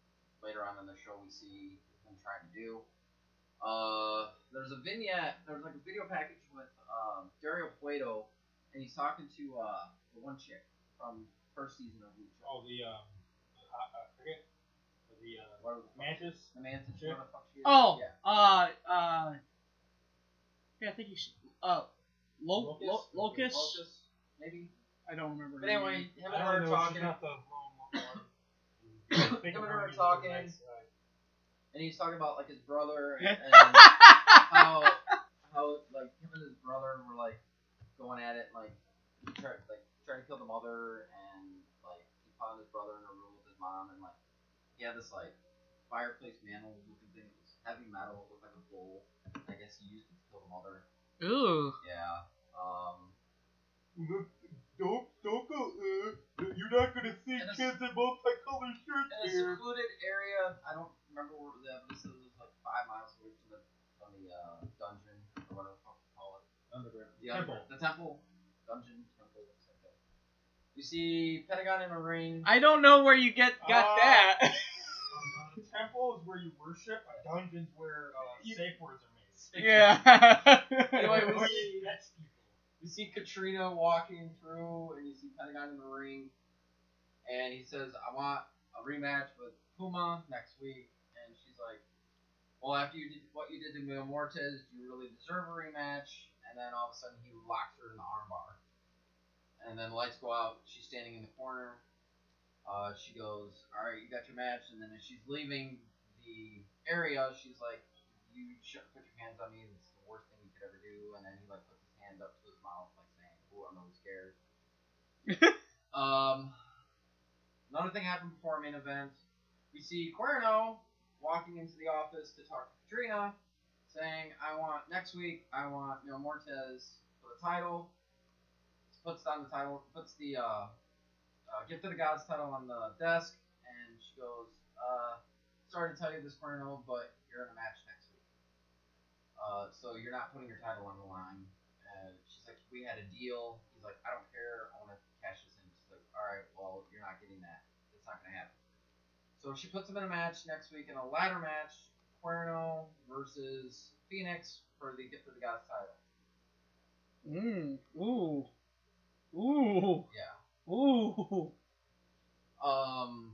later on in the show we see him trying to do. Uh, there's a vignette, there's like a video package with um, Dario Cueto, and he's talking to uh, the one chick from first season of Lucha. Oh, the, um, the, uh, I forget. The, uh, Whatever the fuck- Mantis? The Mantis, Chick? whatever the fuck she is. Oh, yeah. uh, uh, yeah, I think you should. Uh, Lo- Locust? Lo- Locust? Locust, maybe. I don't remember. But anyway, name. him and her know, talking, she's not the wrong him and her talking, and he's talking about like his brother and, and how how like him and his brother were like going at it, like he tried like trying to kill the mother, and like he found his brother in a room with his mom, and like he had this like fireplace mantle looking thing, it was heavy metal, it looked like a bowl. I guess he used it to kill the mother. Ooh. Yeah. Um. Don't don't go. Uh, you're not gonna see And it's- kids in multicolored shirts in a secluded area. I don't remember where it was at, but it it was like five miles away from the from the uh, dungeon or whatever the fuck you call it. Underground. The Temple. under- the temple, dungeon, temple, something like that. You see Pentagon in a ring. I don't know where you get got Uh, that. Temple is where you worship. A dungeon's where uh, safe words are made. yeah. Anyway, we see you catch people. you see Katrina walking through, and you see Pentagon in the ring, and he says, "I want a rematch with Puma next week," and she's like, well, after you did what you did to Mil Muertes, you really deserve a rematch. And then all of a sudden, he locks her in the armbar. And then the lights go out. She's standing in the corner. Uh, she goes, "All right, you got your match." And then as she's leaving the area, she's like, "You should put your hands on me. It's the worst thing you could ever do." And then he like puts his hand up to his mouth, like saying, "Ooh, I'm really scared." um, another thing happened before our main event. We see Cuerno walking into the office to talk to Katrina, saying, "I want next week. I want Mil Muertes for the title." Puts down the title. Puts the uh, uh, Gift of the Gods title on the desk, and she goes, uh, "Sorry to tell you this, Cuerno, but you're in a match next week. Uh, so you're not putting your title on the line." And she's like, "We had a deal." He's like, "I don't care. I want to cash this in." She's like, "All right, well, you're not getting that. It's not gonna happen." So she puts him in a match next week in a ladder match, Cuerno versus Fénix for the Gift of the Gods title. Mm. Ooh. Ooh. Yeah. Ooh. Um,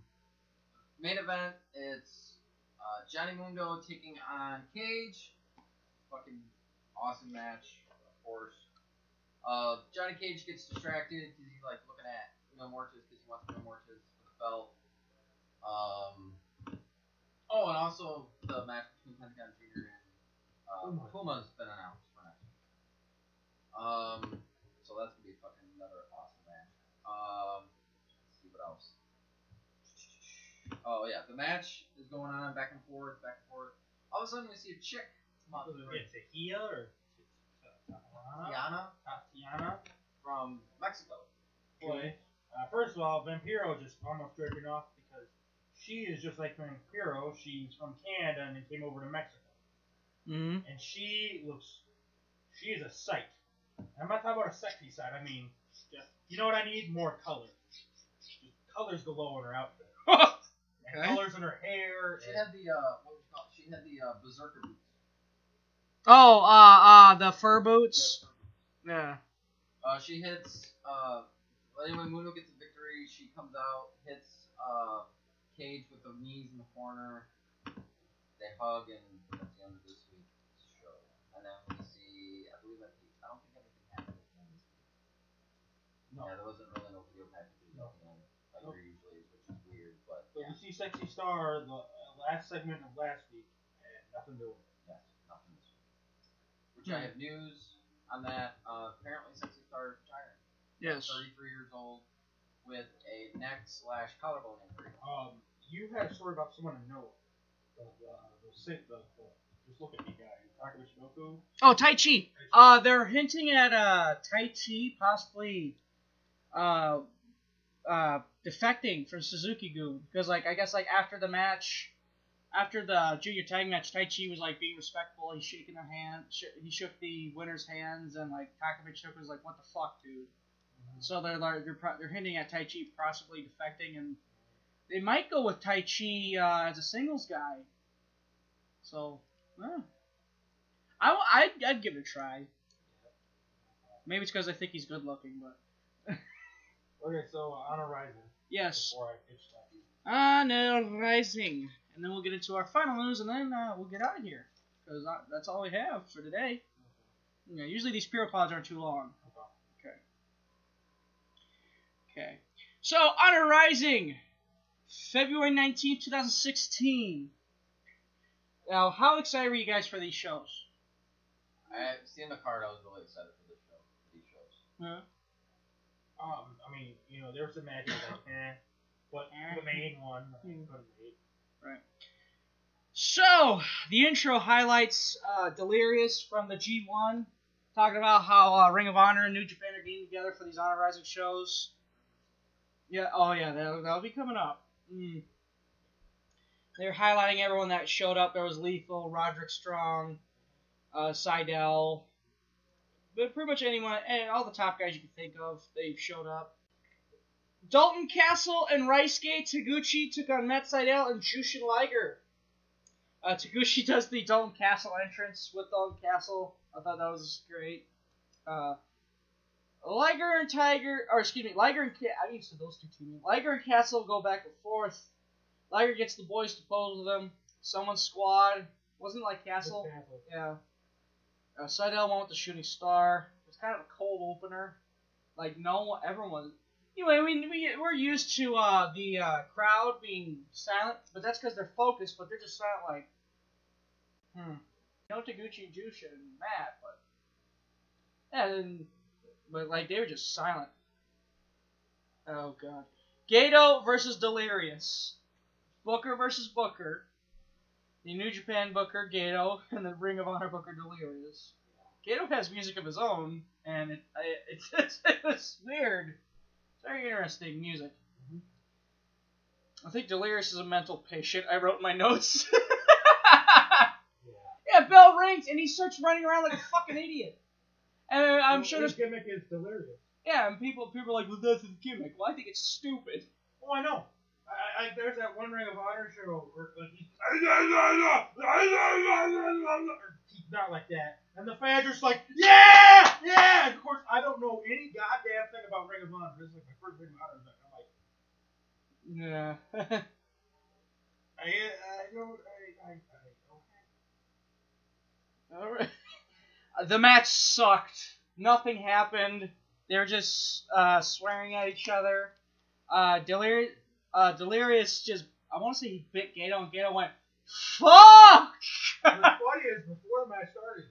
main event, it's uh, Johnny Mundo taking on Cage. Fucking awesome match, of course. Uh, Johnny Cage gets distracted because he's like looking at No Mortis because he wants No Mortis for the belt. Um, oh, and also the match between Pentagon Jr. and uh, Puma. Puma's been announced for next week. Um, so that's gonna be fucking another awesome match. Um, let's see what else. Oh yeah, the match is going on back and forth, back and forth. All of a sudden we see a chick come out to the ring. Tahia or Tatiana? Tiana Tatiana. from Mexico. Boy, uh, first of all, Vampiro just almost jerking off because she is just like Vampiro. She's from Canada and then came over to Mexico. Mm. And she looks, she is a sight. I'm not talking about a sexy side. I mean, just, you know what I need? More color. Just colors galore in her outfit. And Okay. colors in her hair. She and- had the uh, what would you call it? She had the uh, berserker boots. Oh, uh, uh, the fur boots. Yeah. Uh, she hits. Uh, anyway, Mundo gets a victory. She comes out, hits uh, Cage with the knees in the corner. They hug, and that's the end of this week's show. And then we see, I believe that I don't think anything happened at the end this week. No. Yeah, there wasn't really no video packages No. at the end, like No. there usually is, which is weird, but So yeah, we see Sexy Star the uh, last segment of last week, and nothing doing. yes, nothing this week. Which I have news on that. Uh, apparently, Sexy Star is retiring. Yes. 33 years old with a neck slash collarbone injury. Um, you had a story about someone in Noah. The, the, the, sit- the, the, just look at me guy, Taka Michinoku. Oh, Taichi. Uh, they're hinting at uh Taichi possibly uh uh defecting from Suzuki Gun because like I guess like after the match, after the junior tag match, Taichi was like being respectful. He's shaking their hand. Sh- he shook the winner's hands, and like Taka Michinoku was like, "What the fuck, dude." So they're like they're, pro- they're hinting at Taichi possibly defecting, and they might go with Taichi uh, as a singles guy. So, yeah. I, w- I'd, I'd give it a try. Maybe it's because I think he's good looking, but Okay, so uh, Honor Rising. yes. Before I pitch that. Honor Rising, and then we'll get into our final news, and then uh, we'll get out of here because that's all we have for today. Yeah, usually these Puro pods aren't too long. Okay. Okay. So Honor Rising, February nineteenth, two thousand sixteen. Now, how excited were you guys for these shows? I seen the card. I was really excited for this show. For these shows. Huh? Um, I mean, you know, there's some matches like, eh, but the main one, I couldn't. Right. So, the intro highlights uh, Delirious from the G1, talking about how uh, Ring of Honor and New Japan are getting together for these Honor Rising shows. Yeah, oh yeah, that'll, that'll be coming up. Mm. They're highlighting everyone that showed up. There was Lethal, Roderick Strong, uh, Sydal, but pretty much anyone, and all the top guys you can think of, they've showed up. Dalton Castle and Ryusuke Taguchi took on Matt Sydal and Jushin Liger. Uh, Taguchi does the Dalton Castle entrance with Dalton Castle. I thought that was great. Uh, Liger and Tiger, or excuse me, Liger and Ca- I'm used to those two teams. Liger and Castle go back and forth. Liger gets the boys to pose with him. Someone squad. Wasn't it like Castle. Yeah. Uh, Sydal went with the Shooting Star. It was kind of a cold opener. Like no one, everyone. Anyway, we, we we're used to uh, the uh, crowd being silent, but that's because they're focused. But they're just silent, like, hmm. No Taguchi and Jushin and Matt, but and, but like they were just silent. Oh god. Gato versus Delirious. Booker versus Booker. The New Japan Booker, Gato, and the Ring of Honor Booker, Delirious. Gato has music of his own, and it, I, it's, it's, weird. It's very interesting music. I think Delirious is a mental patient. I wrote my notes. yeah, bell rings, and he starts running around like a fucking idiot. And I'm sure his gimmick is delirious. yeah, and people people are like, well, that's his gimmick. Well, I think it's stupid. Oh, I know. I, I, there's that one Ring of Honor show where like he's not like that, and the fans are just like, yeah, yeah. And of course, I don't know any goddamn thing about Ring of Honor. This is like my first Ring of Honor event. I'm like, Yeah. I, I don't, I, I, I okay. All right. The match sucked. Nothing happened. They were just uh, swearing at each other. Uh, Delirious, uh, Delirious just, I want to say he bit Gato, and Gato went, fuck! What's funny is before the match started,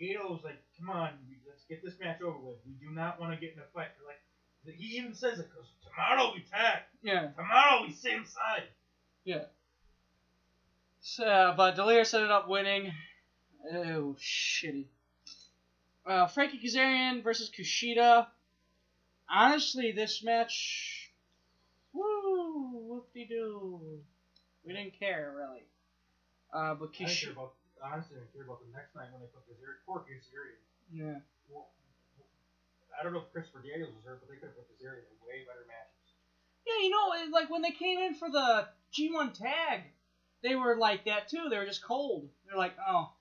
Gato was like, "Come on, let's get this match over with. We do not want to get in a fight." Like he even says it, "Cause tomorrow we tag. yeah, Tomorrow we same side." yeah. So, but Delirious ended up winning. Oh, shitty. Uh, Frankie Kazarian versus Kushida. Honestly, this match, woo, whoop-de-doo. We didn't care really. Uh, but I didn't care about honestly, I didn't care about the next night when they put this Kazarian. Poor Kazarian. yeah. Well, I don't know if Christopher Daniels was hurt, but they could have put this Kazarian in way better matches. Yeah, you know, it- like when they came in for the G1 tag, they were like that too. They were just cold. They're like, oh.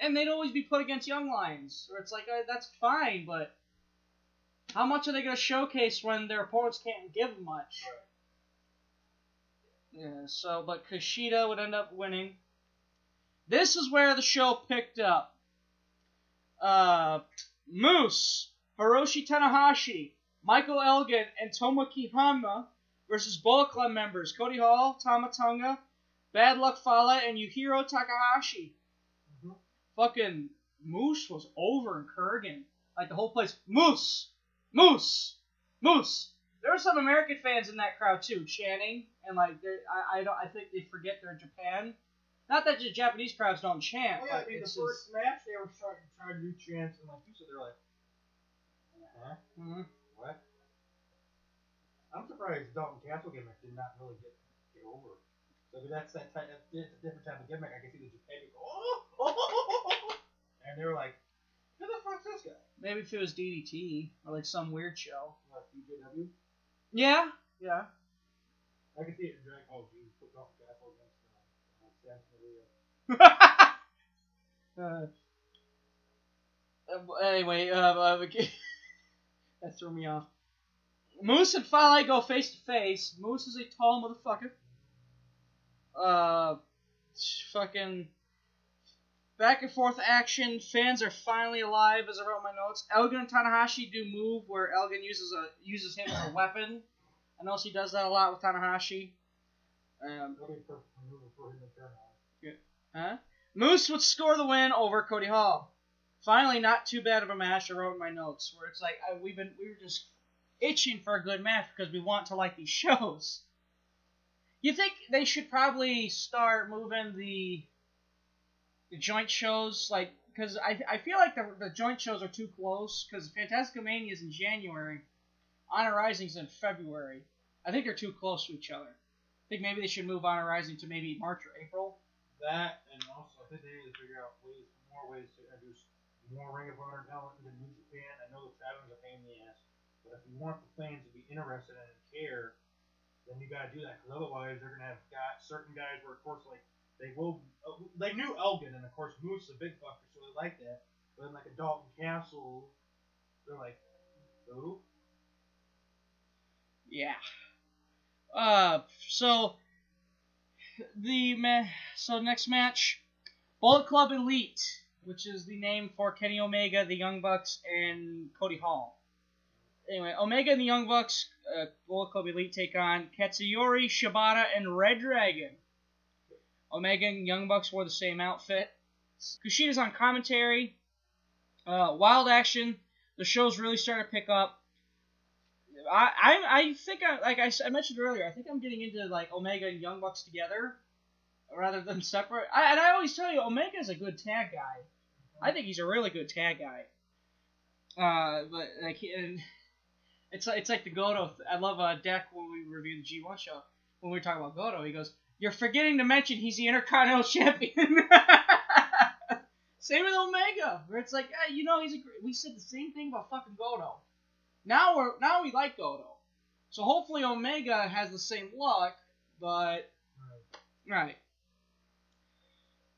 And they'd always be put against Young Lions, where it's like, uh, that's fine, but how much are they going to showcase when their opponents can't give them much? Yeah, so, but Kushida would end up winning. This is where the show picked up. Uh, Moose, Hiroshi Tanahashi, Michael Elgin, and Tomoaki Honma versus Bullet Club members Cody Hall, Tama Tonga, Bad Luck Fale, and Yujiro Takahashi. Fucking Moose was over in Korakuen. Like the whole place, Moose, Moose, Moose. There were some American fans in that crowd too, chanting, and like I, I don't, I think they forget they're in Japan. Not that the Japanese crowds don't chant, Oh, yeah, I mean, the first match they were trying, to do chants, and like you said, they're like, huh? Mhm. What? I'm surprised Dalton Castle gimmick did not really get get over. So that's that type, that's it's a different type of gimmick. I can see the Japan go, oh, oh, oh, oh, oh, and they were like, who the fuck's this guy? maybe if it was DDT or like some weird show. Like DJW. Yeah, yeah. I can see it in drag. Oh, geez, put Dalton Castle against uh, uh, Sam Maria. Uh, uh, anyway, uh, uh, okay. that threw me off. Moose and Fale go face to face. Moose is a tall motherfucker. Uh, fucking back and forth action. Fans are finally alive, as I wrote in my notes. Elgin and Tanahashi do move where Elgin uses a uses him as a weapon. I know he does that a lot with Tanahashi. Um, That'll be a perfect maneuver for him to turn on. Huh? Moose would score the win over Cody Hall. Finally, not too bad of a match. I wrote in my notes where it's like I, we've been we were just itching for a good match because we want to like these shows. You think they should probably start moving the the joint shows like because I I feel like the the joint shows are too close because Fantastica Mania is in January, Honor Rising's in February. I think they're too close to each other. I think maybe they should move Honor Rising to maybe March or April. That and also I think they need to figure out ways, more ways to introduce more Ring of Honor talent into New Japan. I know the traveling's a pain in the ass, but if you want the fans to be interested in and care, then you gotta do that. Because otherwise, they're gonna have got certain guys where, of course, like they will, uh, they knew Elgin, and of course Moose a big fucker, so they like that. But then like a Dalton Castle, they're like, who? Yeah. Uh, so the ma- so next match, Bullet Club Elite, which is the name for Kenny Omega, the Young Bucks, and Cody Hall. Anyway, Omega and the Young Bucks, uh, Bullet Club Elite take on Katsuyori, Shibata, and Red Dragon. Omega and Young Bucks wore the same outfit. Kushida's on commentary. Uh, wild action. The show's really starting to pick up. I, I, I think I like I, I mentioned earlier. I think I'm getting into like Omega and Young Bucks together rather than separate. I, and I always tell you, Omega is a good tag guy. I think he's a really good tag guy. Uh, but like, and it's it's like the Goto. I love uh, Deck when we reviewed the G1 show when we were talking about Goto. He goes, "You're forgetting to mention he's the Intercontinental Champion." Same with Omega, where it's like, eh, you know, he's a. We said the same thing about fucking Goto. Now we're now we like Goto, so hopefully Omega has the same luck, but right.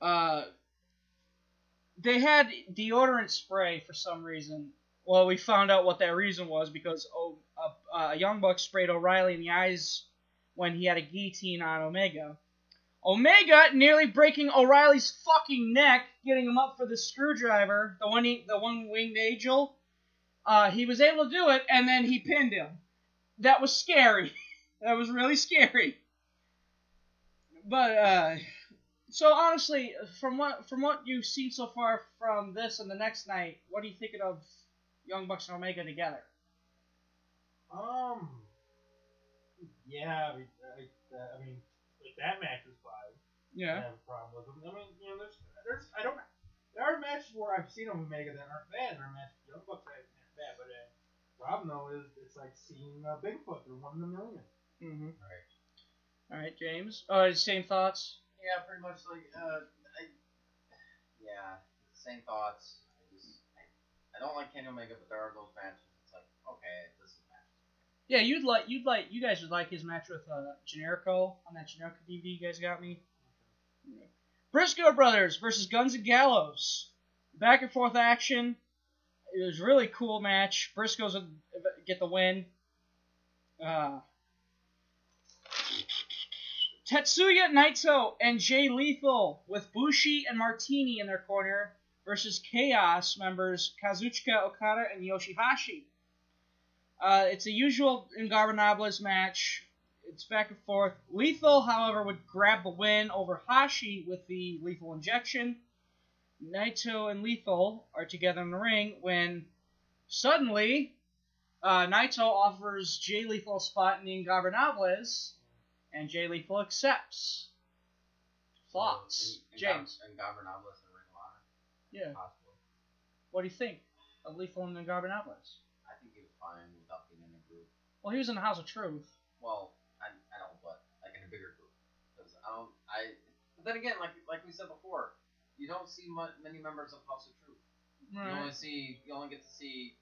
Uh, they had deodorant spray for some reason. Well, we found out what that reason was because oh, young buck sprayed O'Reilly in the eyes when he had a guillotine on Omega. Omega nearly breaking O'Reilly's fucking neck, getting him up for the screwdriver, the one he, the one winged angel. Uh, he was able to do it, and then he pinned him. That was scary. that was really scary. But uh, so honestly, from what from what you've seen so far from this and the next night, what are you thinking of Young Bucks and Omega together? Um. Yeah, I mean, I, I mean, like that match was fine. I Yeah. have a problem with them. I mean, you know, there's, there's, I don't. There are matches where I've seen them Omega that aren't bad. There are matches Young Bucks that aren't bad, but uh, problem though is it's like seeing uh, Bigfoot. They're one in a million. Mm-hmm. Right. All right, James. Oh, same thoughts. Yeah, pretty much like uh, I, yeah, same thoughts. I just I, I don't like Kenny Omega, but there are those matches. It's like okay, this is a match. Yeah, you'd like you'd like you guys would like his match with uh, Generico on that Generico DVD you guys got me. Briscoe Brothers versus Guns and Gallows. Back and forth action. It was a really cool match. Briscoes get the win. Uh, Tetsuya Naito and Jay Lethal with Bushi and Martini in their corner versus Chaos members Kazuchika Okada and Yoshihashi. Uh, it's a usual Ingobernables match. It's back and forth. Lethal, however, would grab the win over Hashi with the lethal injection. Naito and Lethal are together in the ring when suddenly uh, Naito offers Jay Lethal a spot in the Ingobernables, and Jay Lethal accepts. Thoughts, And, James? and Ring of Honor. Yeah. Possibly. What do you think of Lethal and the Ingobernables? I think he was fine without being in a group. Well, he was in the House of Truth. Well, I, I know, but like in a bigger group. Because I don't, I. But then again, like like we said before, you don't see mu- many members of House of Truth. You only see, you only get to see,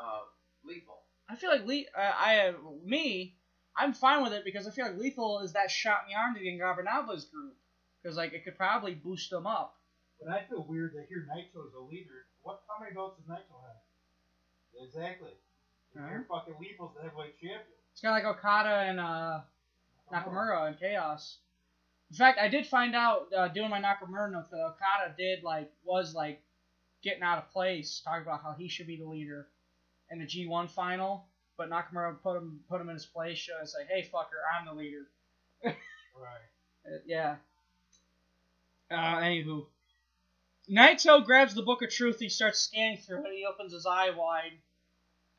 uh, Lethal. I feel like Le- uh, I me, I'm fine with it because I feel like Lethal is that shot in the arm to the Ingobernables group because like it could probably boost them up. But I feel weird that here Naito is a leader. What? How many votes does Naito have? Exactly. And? You're fucking Lethal's the heavyweight champion. It's kind of like Okada and uh, Nakamura and Chaos. In fact, I did find out uh, doing my Nakamura notes that Okada did like was like getting out of place, talking about how he should be the leader in the G1 final, but Nakamura put him put him in his place, showing say, "Hey, fucker, I'm the leader." Right. Uh, yeah. Uh, anywho. Naito grabs the Book of Truth. He starts scanning through it. He opens his eye wide.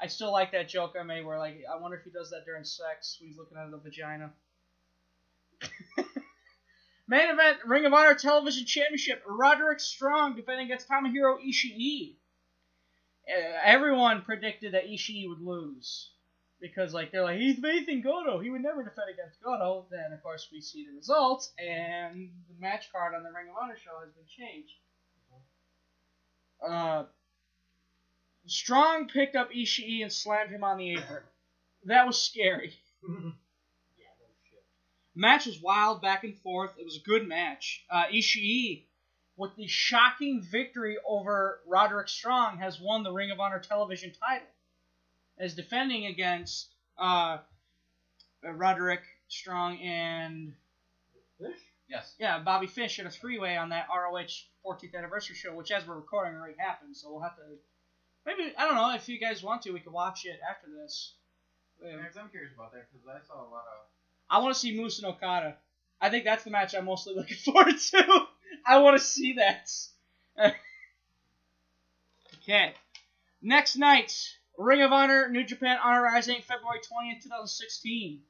I still like that joke I made where, like, I wonder if he does that during sex when he's looking at the vagina. Main event Ring of Honor Television Championship. Roderick Strong defending against Tomohiro Ishii. Uh, everyone predicted that Ishii would lose. Because, like, they're like, he's facing Goto. He would never defend against Goto. Then, of course, we see the results, and the match card on the Ring of Honor show has been changed. Uh, Strong picked up Ishii and slammed him on the apron. That was scary. Match was wild, back and forth. It was a good match. Uh, Ishii, with the shocking victory over Roderick Strong, has won the Ring of Honor television title. as defending against uh, uh, Roderick Strong and Fish? Yes. Yeah, Bobby Fish in a three-way on that ROH 14th anniversary show, which as we're recording already happened. So we'll have to maybe I don't know if you guys want to, we could watch it after this. Yeah. 'cause I'm curious about that because I saw a lot of. I want to see Moose and Okada. I think that's the match I'm mostly looking forward to. I want to see that. okay. Next night, Ring of Honor New Japan Honor Rising, February 20th, 2016.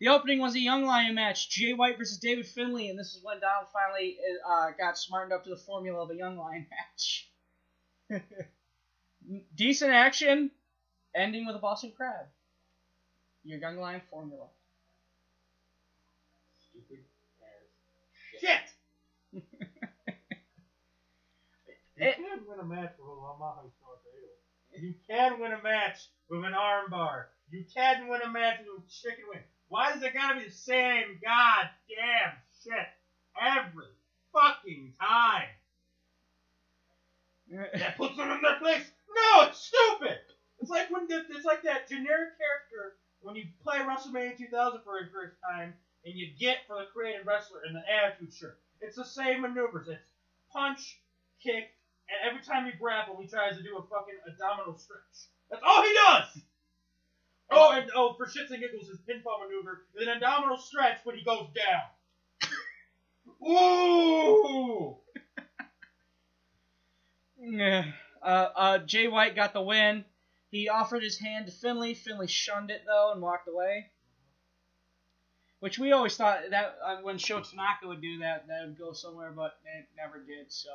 The opening was a Young Lion match, Jay White versus David Finlay, and this is when Donald finally uh, got smartened up to the formula of a Young Lion match. Decent action, ending with a Boston Crab. Your Young Lion formula. Stupid ass shit! You It- can win a match with a Yamaha tornado. You can win a match with an armbar. You can win a match with a chicken wing. Why does it gotta be the same goddamn shit every fucking time? That puts them in their place. No, it's stupid. It's like when the, it's like that generic character when you play WrestleMania 2000 for the first time and you get for the creative wrestler in the attitude shirt. It's the same maneuvers. It's punch, kick, and every time you grapple, he tries to do a fucking abdominal stretch. That's all he does. Oh, oh, and oh, for shits and giggles, his pinfall maneuver is an abdominal stretch when he goes down. Ooh! Yeah. Uh, uh, Jay White got the win. He offered his hand to Finlay. Finlay shunned it though and walked away. Which we always thought that uh, when Sho Tanaka would do that, that would go somewhere, but it never did. So.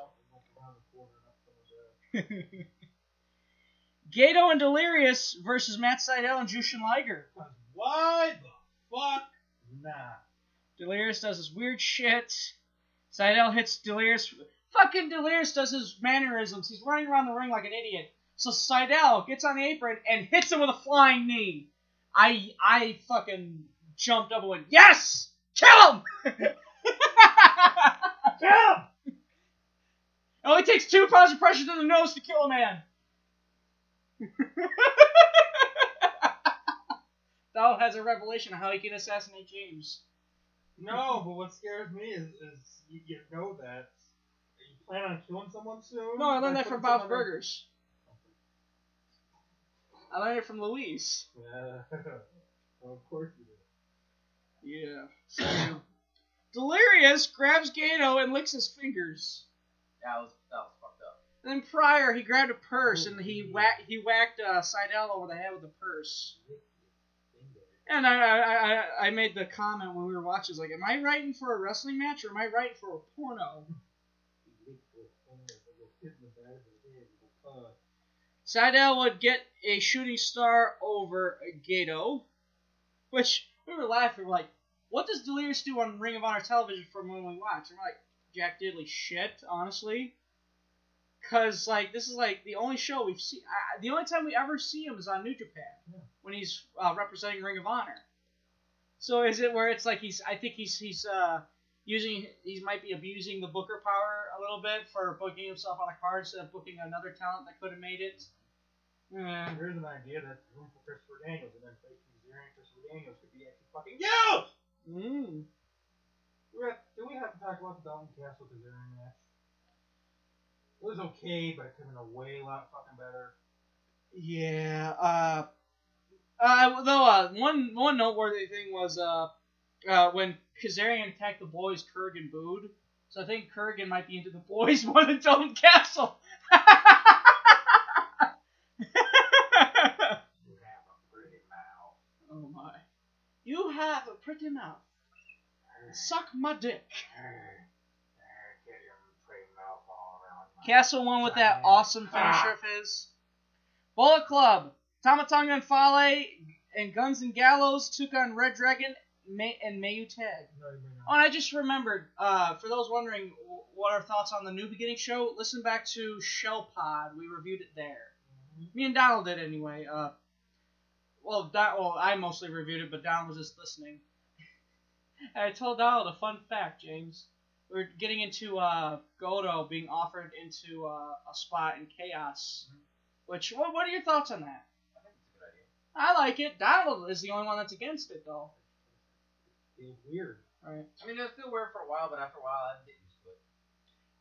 Gato and Delirious versus Matt Sydal and Jushin Liger. Why the fuck not? Delirious does his weird shit. Sydal hits Delirious. Fucking Delirious does his mannerisms. He's running around the ring like an idiot. So Sydal gets on the apron and hits him with a flying knee. I I fucking jumped up and went, Yes! Kill him! Kill him! It only takes two pounds of pressure to the nose to kill a man. Donald has a revelation of how he can assassinate James. No, but what scares me is, is you, you know that. You plan on killing someone soon? No, I learned that from putting Bob's someone Burgers. I learned it from Louise. Yeah. well, of course you did. Yeah. So, Delirious grabs Gato and licks his fingers. That was that was fucked up. Then Pryor, he grabbed a purse and he whack he whacked uh, Sydal over the head with the purse. And I, I, I, I made the comment when we were watching, like, am I writing for a wrestling match or am I writing for a porno? Sydal would get a shooting star over Gato, which we were laughing. We're like, what does Delirious do on Ring of Honor television from when we watch? And we're like, Jack Diddley shit, honestly. Cause like this is like the only show we've seen. Uh, the only time we ever see him is on New Japan when he's uh, representing Ring of Honor. So is it where it's like he's? I think he's he's uh, using he might be abusing the Booker power a little bit for booking himself on a card instead of booking another talent that could have made it. Eh. Here's an idea that's room for Christopher Daniels, and then facing Zero and Christopher Daniels could be actually fucking used! Mm. Do we have, do we have to talk about the Dalton Castle Kazarian match? It was okay, but it could have been a way lot fucking better. Yeah. Uh, uh, though uh, one one noteworthy thing was uh, uh, when Kazarian attacked the boys, Korakuen booed. So I think Korakuen might be into the boys more than Dalton Castle. You have a pretty mouth. Oh my! You have a pretty mouth. Suck my dick. Castle won with that awesome finisher of his. Bullet Club, Tama Tonga and Fale, and Guns and Gallows took on Red Dragon May- and Mayu Tag. Oh, and I just remembered, uh, for those wondering w- what our thoughts on the New Beginning show, listen back to Shell Pod. We reviewed it there. Me and Donald did anyway. Uh, well, Don, well, I mostly reviewed it, but Donald was just listening. I told Donald a fun fact, James. We are getting into uh, Goto being offered into uh, a spot in Chaos. Which, what, what are your thoughts on that? I think it's a good idea. I like it. Donald is the only one that's against it, though. It's weird. Right. I mean, it was still weird for a while, but after a while, I get used to it.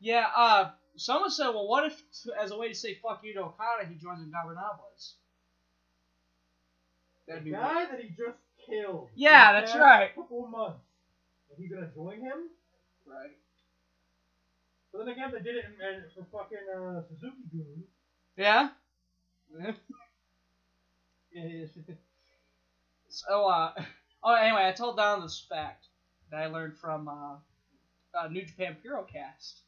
Yeah. Uh, someone said, well, what if, as a way to say fuck you to Okada, he joins the Ingobernables? That'd the be guy weird. that he just killed. Yeah, that's right. Couple months. And he's gonna join him. Right. But then again, they did it in, in, for fucking uh, Suzuki Goon. Yeah. yeah. So, uh, oh, anyway, I told Don this fact that I learned from uh, uh, New Japan Purocast.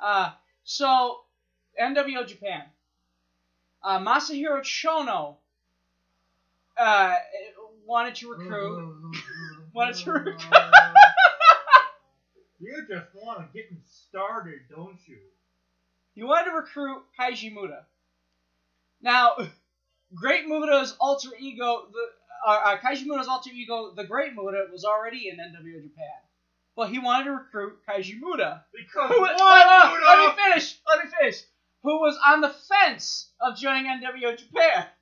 Uh, so, NWO Japan. Uh, Masahiro Chono uh, wanted to recruit. wanted to recruit. You just want to get me started, don't you? He wanted to recruit Keiji Muto. Now, Great Muta's alter ego, the uh, uh, Keiji Muto's alter ego, the Great Muta, was already in NWO Japan, but he wanted to recruit Keiji Muto. Because Who, wait, Muda- let me finish. Let me finish. Who was on the fence of joining NWO Japan?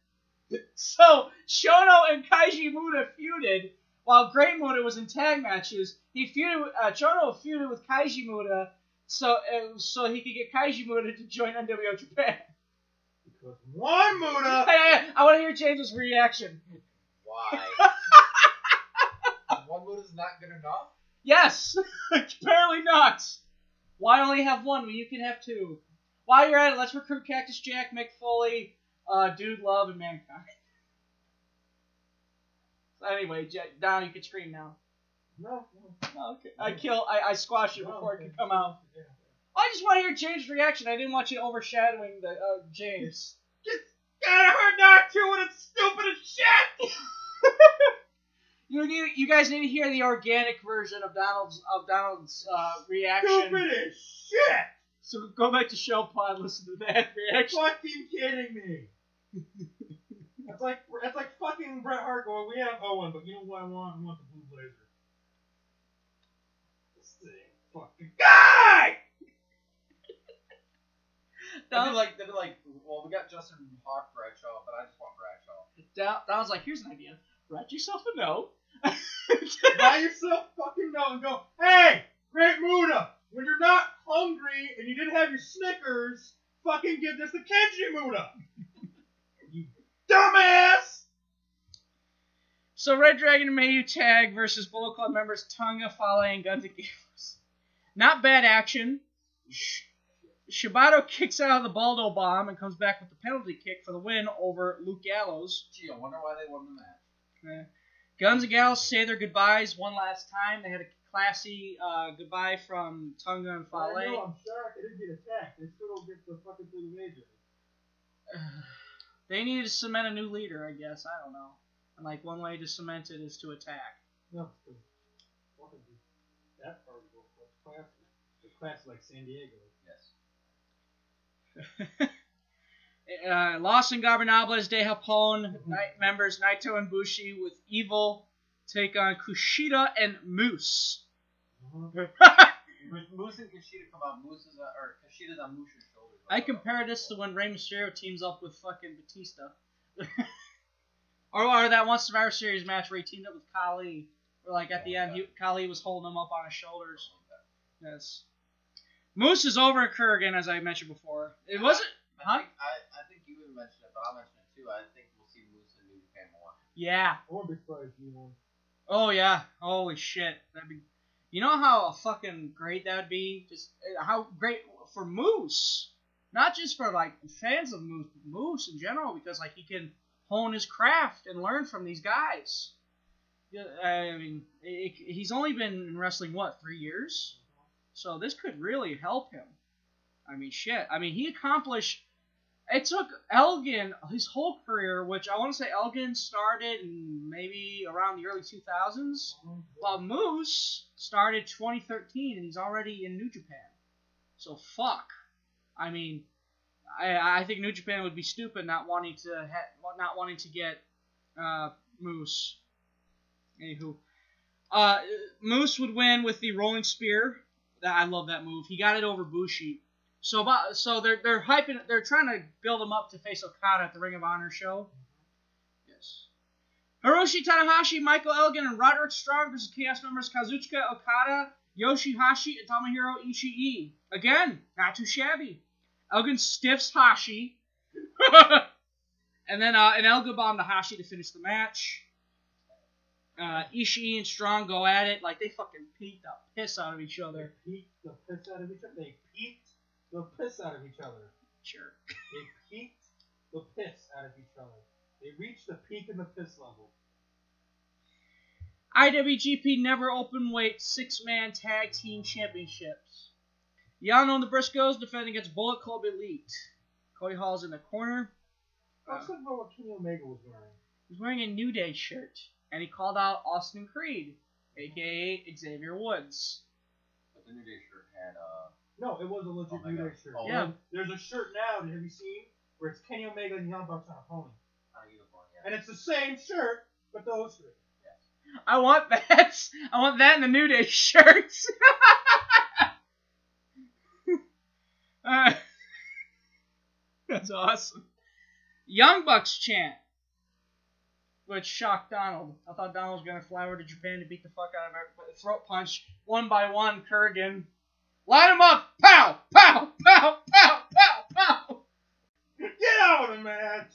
So Chono and Keiji Muto feuded while Great Muta was in tag matches. He feuded. with- Uh, Chono feuded with Keiji Muto so uh, so he could get Keiji Muto to join NWO Japan. Because one Muda. Hey, hey, I want to hear James's reaction. Why? One mood is not good enough. Yes, apparently not. Why only have one when you can have two? While you're at it, let's recruit Cactus Jack, Mick Foley, uh, Dude Love, and Mankind. So anyway, J- Don, you can scream now. No, Oh, okay. I kill. I, I squashed it no. before it can come out. I just want to hear James' reaction. I didn't want you overshadowing the uh, James. Gotta hurt not to when it's stupid as shit. You need, you guys need to hear the organic version of Donald's of Donald's uh, reaction. Stupid as shit. So go back to Show Pod, listen to that reaction. Fucking kidding me. That's like that's like fucking Bret Hart going. We have Owen, but you know what I want? I want the blue blazer. This thing, fucking guy. They'd be like, they'd be like, well, we got Justin Hawk Bradshaw, but I just want Bradshaw. Don, Donald's like, here's an idea. Write yourself a note. Buy yourself fucking note and go, hey, Great Muta, when you're not hungry and you didn't have your Snickers, fucking give this to Keiji Muto. you dumbass. So Red Dragon and Mayu tag versus Bullet Club members Tonga, Fale, and Guns and Games. Not bad action. Sh- Shibata kicks out of the Baldo bomb and comes back with the penalty kick for the win over Luke Gallows. Gee, I wonder why they won the match. Uh, Guns and Gals say their goodbyes one last time. They had a classy uh, goodbye from Tonga and Fale. I know, I'm shocked they didn't get attacked. They still don't get the fucking the major. They need to cement a new leader, I guess. I don't know. And like one way to cement it is to attack. No, that part of the class. The class like San Diego. Yes. uh, Los Ingobernables de Japón night members Naito and Bushi with Evil take on Kushida and Moose. Moose and Kushida come out. Moose is on, or Kushida's on Moose's shoulders. I compare this to when Rey Mysterio teams up with fucking Batista. or, or that one Survivor Series match where he teamed up with Khali. Where like at the end, he, Khali was holding him up on his shoulders. Yes. Moose is over at Kurgan, as I mentioned before. It wasn't. Huh? I, I think you even mentioned it, but I'll mention it too. I think we'll see Moose in New Japan more. Yeah. I won't be surprised if you won. Oh yeah. Holy shit. That'd be. You know how fucking great that'd be? Just uh, how great for Moose, not just for like fans of Moose, but Moose in general, because like he can hone his craft and learn from these guys. I mean, it, he's only been in wrestling what three years, so this could really help him. I mean, shit. I mean, he accomplished. It took Elgin his whole career, which I want to say Elgin started in maybe around the early 2000s, while Moose started 2013, and he's already in New Japan. So fuck. I mean, I I think New Japan would be stupid not wanting to ha- not wanting to get uh, Moose. Anywho, uh, Moose would win with the rolling spear. I love that move. He got it over Bushi. So about so they're they're hyping they're trying to build him up to face Okada at the Ring of Honor show. Yes. Hiroshi Tanahashi, Michael Elgin, and Roderick Strong versus Chaos members Kazuchika Okada, Yoshihashi, and Tomohiro Ishii. Again, not too shabby. Elgin stiffs Hashi. and then uh, an Elgin bomb to Hashi to finish the match. Uh, Ishii and Strong go at it like they fucking beat the piss out of each other. Beat the piss out of each other. They the piss out of each other. Sure. They peaked the piss out of each other. They reached the peak in the piss level. IWGP Never Open Weight Six Man Tag Team Championships. Yano and the Briscoes defend against Bullet Club Elite. Cody Hall's in the corner. Let's talk about what Kenny Omega was wearing. He's wearing a New Day shirt, and he called out Austin Creed, aka Xavier Woods. But the New Day shirt had uh. No, it was a legit Oh my New Day shirt. Oh. Yeah. There's a shirt now, have you seen? Where it's Kenny Omega and Young Bucks on a pony. On a uniform, yeah. And it's the same shirt, but those three. I want that. I want that in the New Day shirts. Uh, that's awesome. Young Bucks chant, which shocked Donald. I thought Donald was gonna fly over to Japan to beat the fuck out of her, but throat punch one by one. Kurgan, line him up, pow, pow, pow, pow, pow, pow. Get out of the match!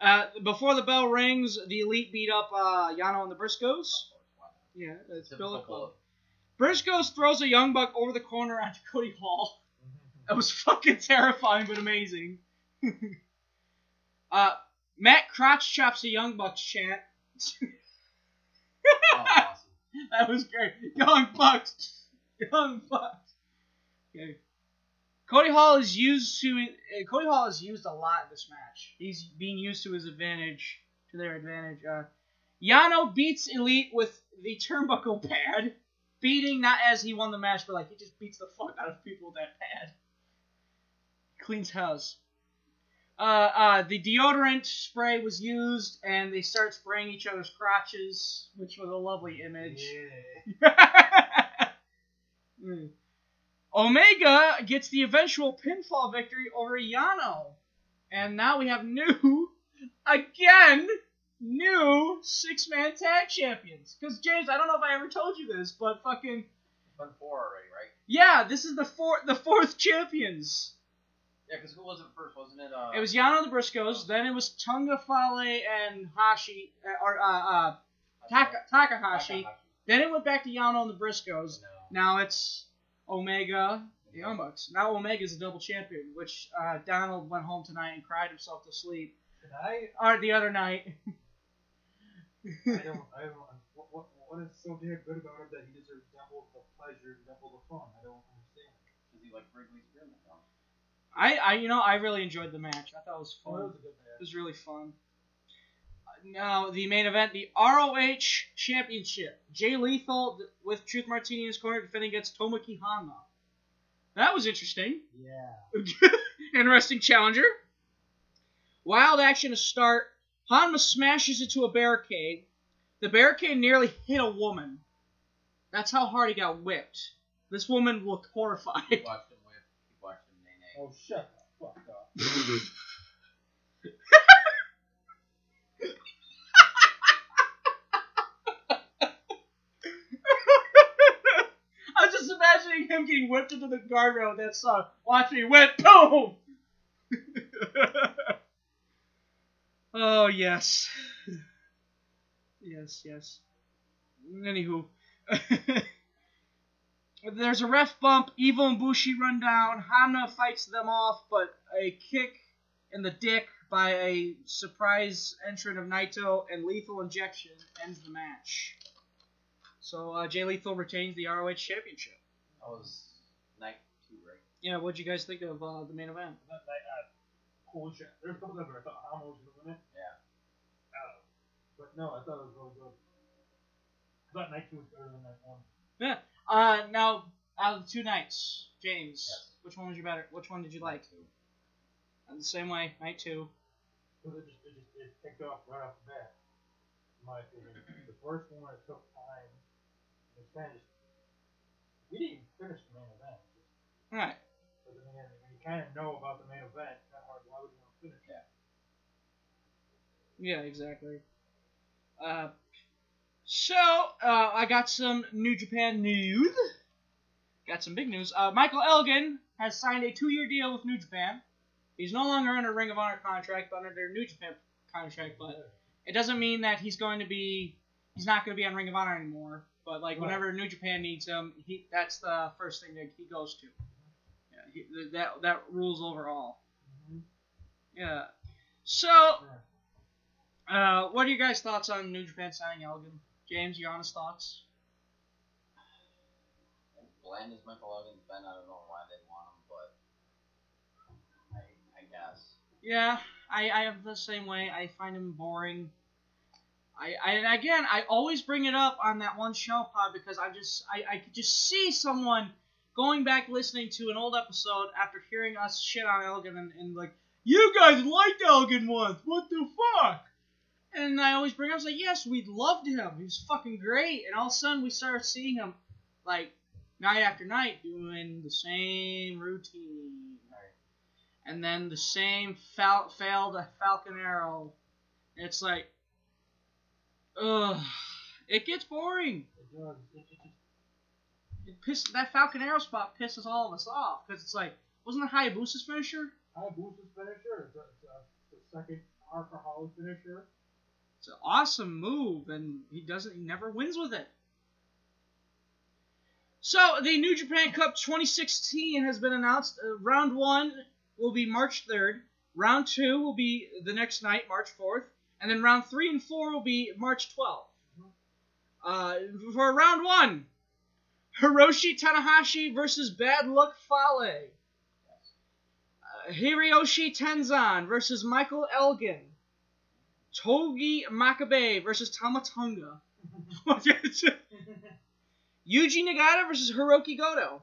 Uh, before the bell rings, the Elite beat up uh, Yano and the Briscoes. Yeah, that's Typical Bullet Club. bullet. Briscoes throws a young buck over the corner onto Cody Hall. That was fucking terrifying but amazing. uh, Matt Crotch chops a young bucks chant. Oh, awesome. that was great. Young bucks, young bucks. Okay. Cody Hall is used to. Uh, Cody Hall is used a lot in this match. He's being used to his advantage, to their advantage. Uh, Yano beats Elite with the turnbuckle pad, beating not as he won the match, but like he just beats the fuck out of people with that pad. Cleans house. Uh, uh, the deodorant spray was used, and they start spraying each other's crotches, which was a lovely image. Mm. Omega gets the eventual pinfall victory over Yano. And now we have new, again, new six man tag champions. Because, James, I don't know if I ever told you this, but fucking. Been four already, right? Yeah, this is the four, the fourth champions. Yeah, because who was it first? Wasn't it? Uh, It was Yano the Briscoes, then it was Tonga Fale and Hashi, uh, or, uh, uh, Taka, Takahashi. Then it went back to Yano and the Briscoes. Now it's Omega, the Young Bucks. Now Omega's a double champion, which uh, Donald went home tonight and cried himself to sleep. Tonight, Or the other night. I don't, I don't, what, what, what is so damn good about him that he deserves double the pleasure, and double the fun? I don't understand. Does he like Wrigley Spearmint? I, I, you know, I really enjoyed the match. I thought it was Oh, fun. was a good It was really fun. Now the main event, the ROH Championship. Jay Lethal with Truth Martini in his corner defending against Tomoaki Honma. That was interesting. Yeah. Interesting challenger. Wild action to start. Hanma smashes into a barricade. The barricade nearly hit a woman. That's how hard he got whipped. This woman looked horrified. He watched him whip. He watched him nay nay. Oh, shut the fuck up. I was just imagining him getting whipped into the guardrail with that song. Watch me whip, boom! oh, yes. Yes, yes. Anywho. There's a ref bump. Evil and Bushi run down. Hana fights them off, but a kick in the dick by a surprise entrant of Naito and lethal injection ends the match. So uh, Jay Lethal retains the ROH Championship. That was night two, right? Yeah, what'd you guys think of uh, the main event? That night, uh, holy shit. There's a couple of where I thought Hama was going to win it. Yeah. Uh, but no, I thought it was really good. I thought night two was better than night one. Yeah. Uh, now out of the two nights, James, Yes. which one was your better? Which one did you like? Uh, the same way, night two. Because it just, it just it kicked off right off the bat. In my opinion. The first one, it took time. It was kind of just. We didn't even finish the main event. All right. But I mean, when you kind of know about the main event, it's of hard. Why would you want to finish it? Yeah, exactly. Uh, so uh, I got some New Japan news. Got some big news. Uh, Michael Elgin has signed a two-year deal with New Japan. He's no longer under Ring of Honor contract, but under New Japan contract. But it doesn't mean that he's going to be. He's not going to be on Ring of Honor anymore. But like Right. whenever New Japan needs him, he that's the first thing that he goes to. Yeah, he, that that rules over all. Yeah. So, uh, what are you guys' thoughts on New Japan signing Elgin? James, your honest thoughts? As bland as Michael Elgin's been, I don't know why they want him, but I, I guess. Yeah, I, I am the same way. I find him boring. I, I and again, I always bring it up on that one show pod because I just I, I could just see someone going back listening to an old episode after hearing us shit on Elgin and, and like, you guys liked Elgin once, what the fuck? And I always bring up, like, yes, we loved him. He was fucking great. And all of a sudden, we started seeing him, like, night after night doing the same routine. And then the same fal- failed Falcon Arrow. It's like, ugh. It gets boring. It does. It, it just, It piss- that Falcon Arrow spot pisses all of us off. Because it's like, wasn't that Hayabusa's finisher? Hayabusa's finisher. It's, a, it's, a, the second Hardcore Holly finisher. It's an awesome move, and he doesn't. He never wins with it. So the New Japan Cup 2016 has been announced. Uh, round one will be March 3rd. Round two will be the next night, March 4th, and then round three and four will be March 12th. Uh, for round one, Hiroshi Tanahashi versus Bad Luck Fale. Uh, Hiroshi Tenzan versus Michael Elgin. Togi Makabe versus Tama Tonga. Yuji Nagata versus Hiroki Goto.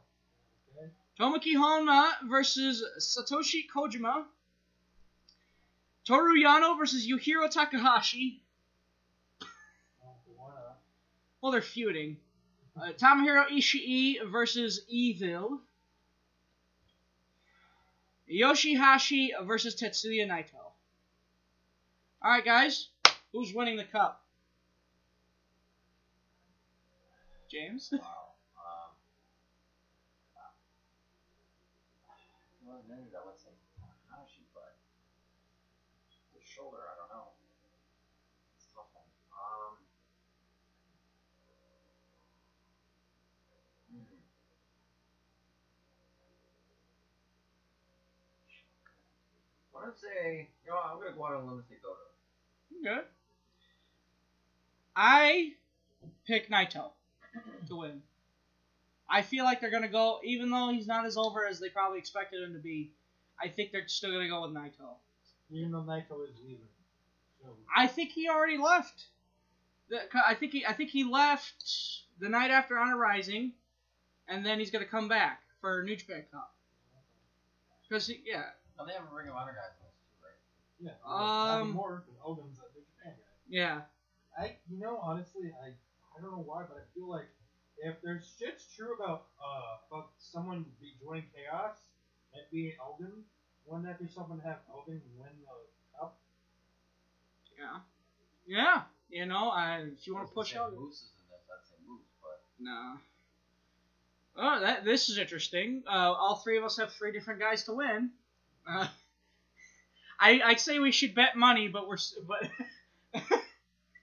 Tomoaki Honma versus Satoshi Kojima. Toru Yano versus Yujiro Takahashi. Well, they're feuding. Uh, Tomohiro Ishii versus Evil. Yoshihashi versus Tetsuya Naito. All right, guys, who's winning the cup? James. Wow. Um, if it wasn't injured, I would say Tanahashi, but the shoulder, I don't know. It's a tough one. Um, hmm. I want to say, you know, what, I'm gonna go out on a limb and say Goto. Good. I pick Naito to win. I feel like they're gonna go, even though he's not as over as they probably expected him to be. I think they're still gonna go with Naito. Even though Naito is leaving. So, I think he already left. The- I think he, I think he left the night after Honor Rising, and then he's gonna come back for New Japan Cup. Cause he, yeah, Now they have a Ring of Honor guys in this too, right? yeah. Um, anymore because Elgin's a New Japan guy. yeah. I, you know, honestly, I, I don't know why, but I feel like if there's shit's true about, uh, about someone be joining Chaos, it being Elgin, wouldn't that be something to have Elgin win the cup? Yeah. Yeah. You know, I, if you want to push out. Moose is in this, I'd say Moose, but No. Oh, that this is interesting. Uh, all three of us have three different guys to win. Uh, I I say we should bet money, but we're but.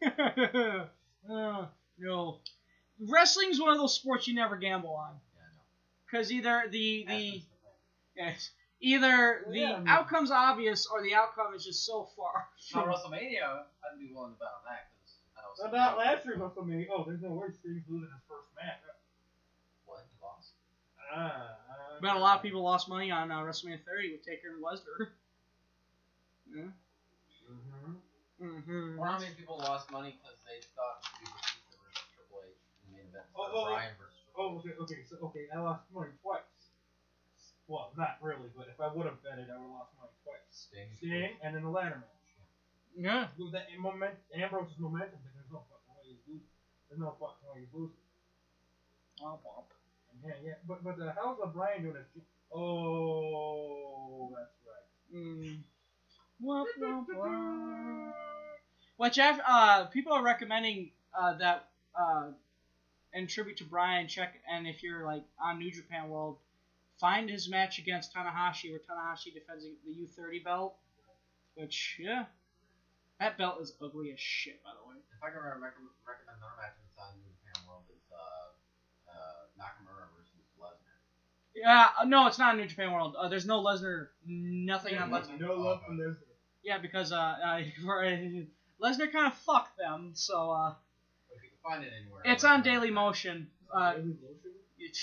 uh, no, wrestling's one of those sports you never gamble on. yeah, no. Because either the the yes, either the Yeah, I mean- outcome's obvious or the outcome is just so far. Now From, WrestleMania, I'd be willing to bet on that because I know. So not last year's WrestleMania. Oh, there's no way Sting's losing his first match. What? He lost? Ah, but a lot of people lost money on uh, WrestleMania 30 with Taker and Lesnar. Yeah. Mm-hmm. Mm-hmm. Or how many people lost money because they thought Steve Batista versus Triple H in the main event Oh, or oh. Bryan versus Triple Oh, okay, okay, so okay, I lost money twice. Well, not really, but if I would have bet it, I would have lost money twice. Sting. Sting, and then the ladder match. Yeah. With that moment, Ambrose's momentum, but there's no fucking way he's losing. There's no fucking way he's losing. Womp womp. Yeah, yeah, but but uh, how's O'Brien doing this? Oh, that's right. Mm. Womp, womp, womp. Which af- uh, people are recommending uh, that uh, in tribute to Brian, check and if you're like on New Japan World, find his match against Tanahashi, where Tanahashi defends the U30 belt. Which yeah, that belt is ugly as shit, by the way. If I can re- recommend another match that's on New Japan World, it's uh, uh, Nakamura versus Lesnar. Yeah, uh, no, it's not a New Japan World. Uh, there's no Lesnar, nothing on Lesnar. No love for Lesnar. Yeah, because uh, uh Lesnar kind of fucked them, so uh, If you can find it anywhere. it's on Daily Motion. Uh, it,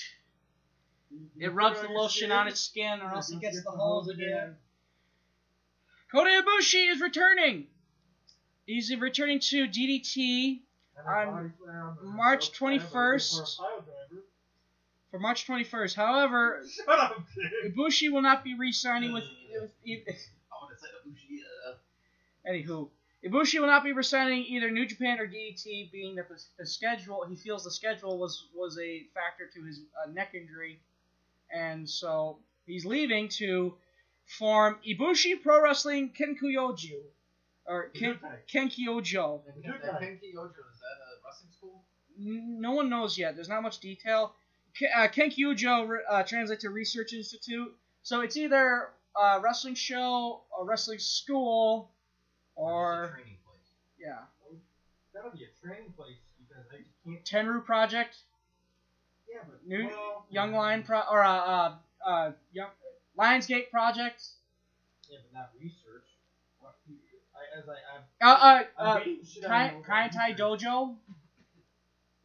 it rubs the lotion on its skin, or else it gets the holes again. Kota Ibushi is returning. He's returning to DDT on March 21st. For March 21st. However, Shut up, dude. Ibushi will not be re-signing with. with e- I want to say Ibushi. Uh, Anywho, Ibushi will not be resigning either New Japan or DDT, being that the, the schedule he feels the schedule was was a factor to his uh, neck injury, and so he's leaving to form Ibushi Pro Wrestling Kenkuyoju, or Ken, Kenkyojo. and Kenki is that a wrestling school? No one knows yet. There's not much detail. Uh, Kenkyujo uh, translates to Research Institute, so it's either a wrestling show, a wrestling school, or training place. yeah. That'll be a training place because I can't. Tenryu Project, Yeah, but New well, Young Lion Pro or uh, uh, uh Young Lionsgate Project. Yeah, but not research. What, I, as I, I'm, Uh, uh, uh, beating the shit out Kai, Kai Tai. Dojo.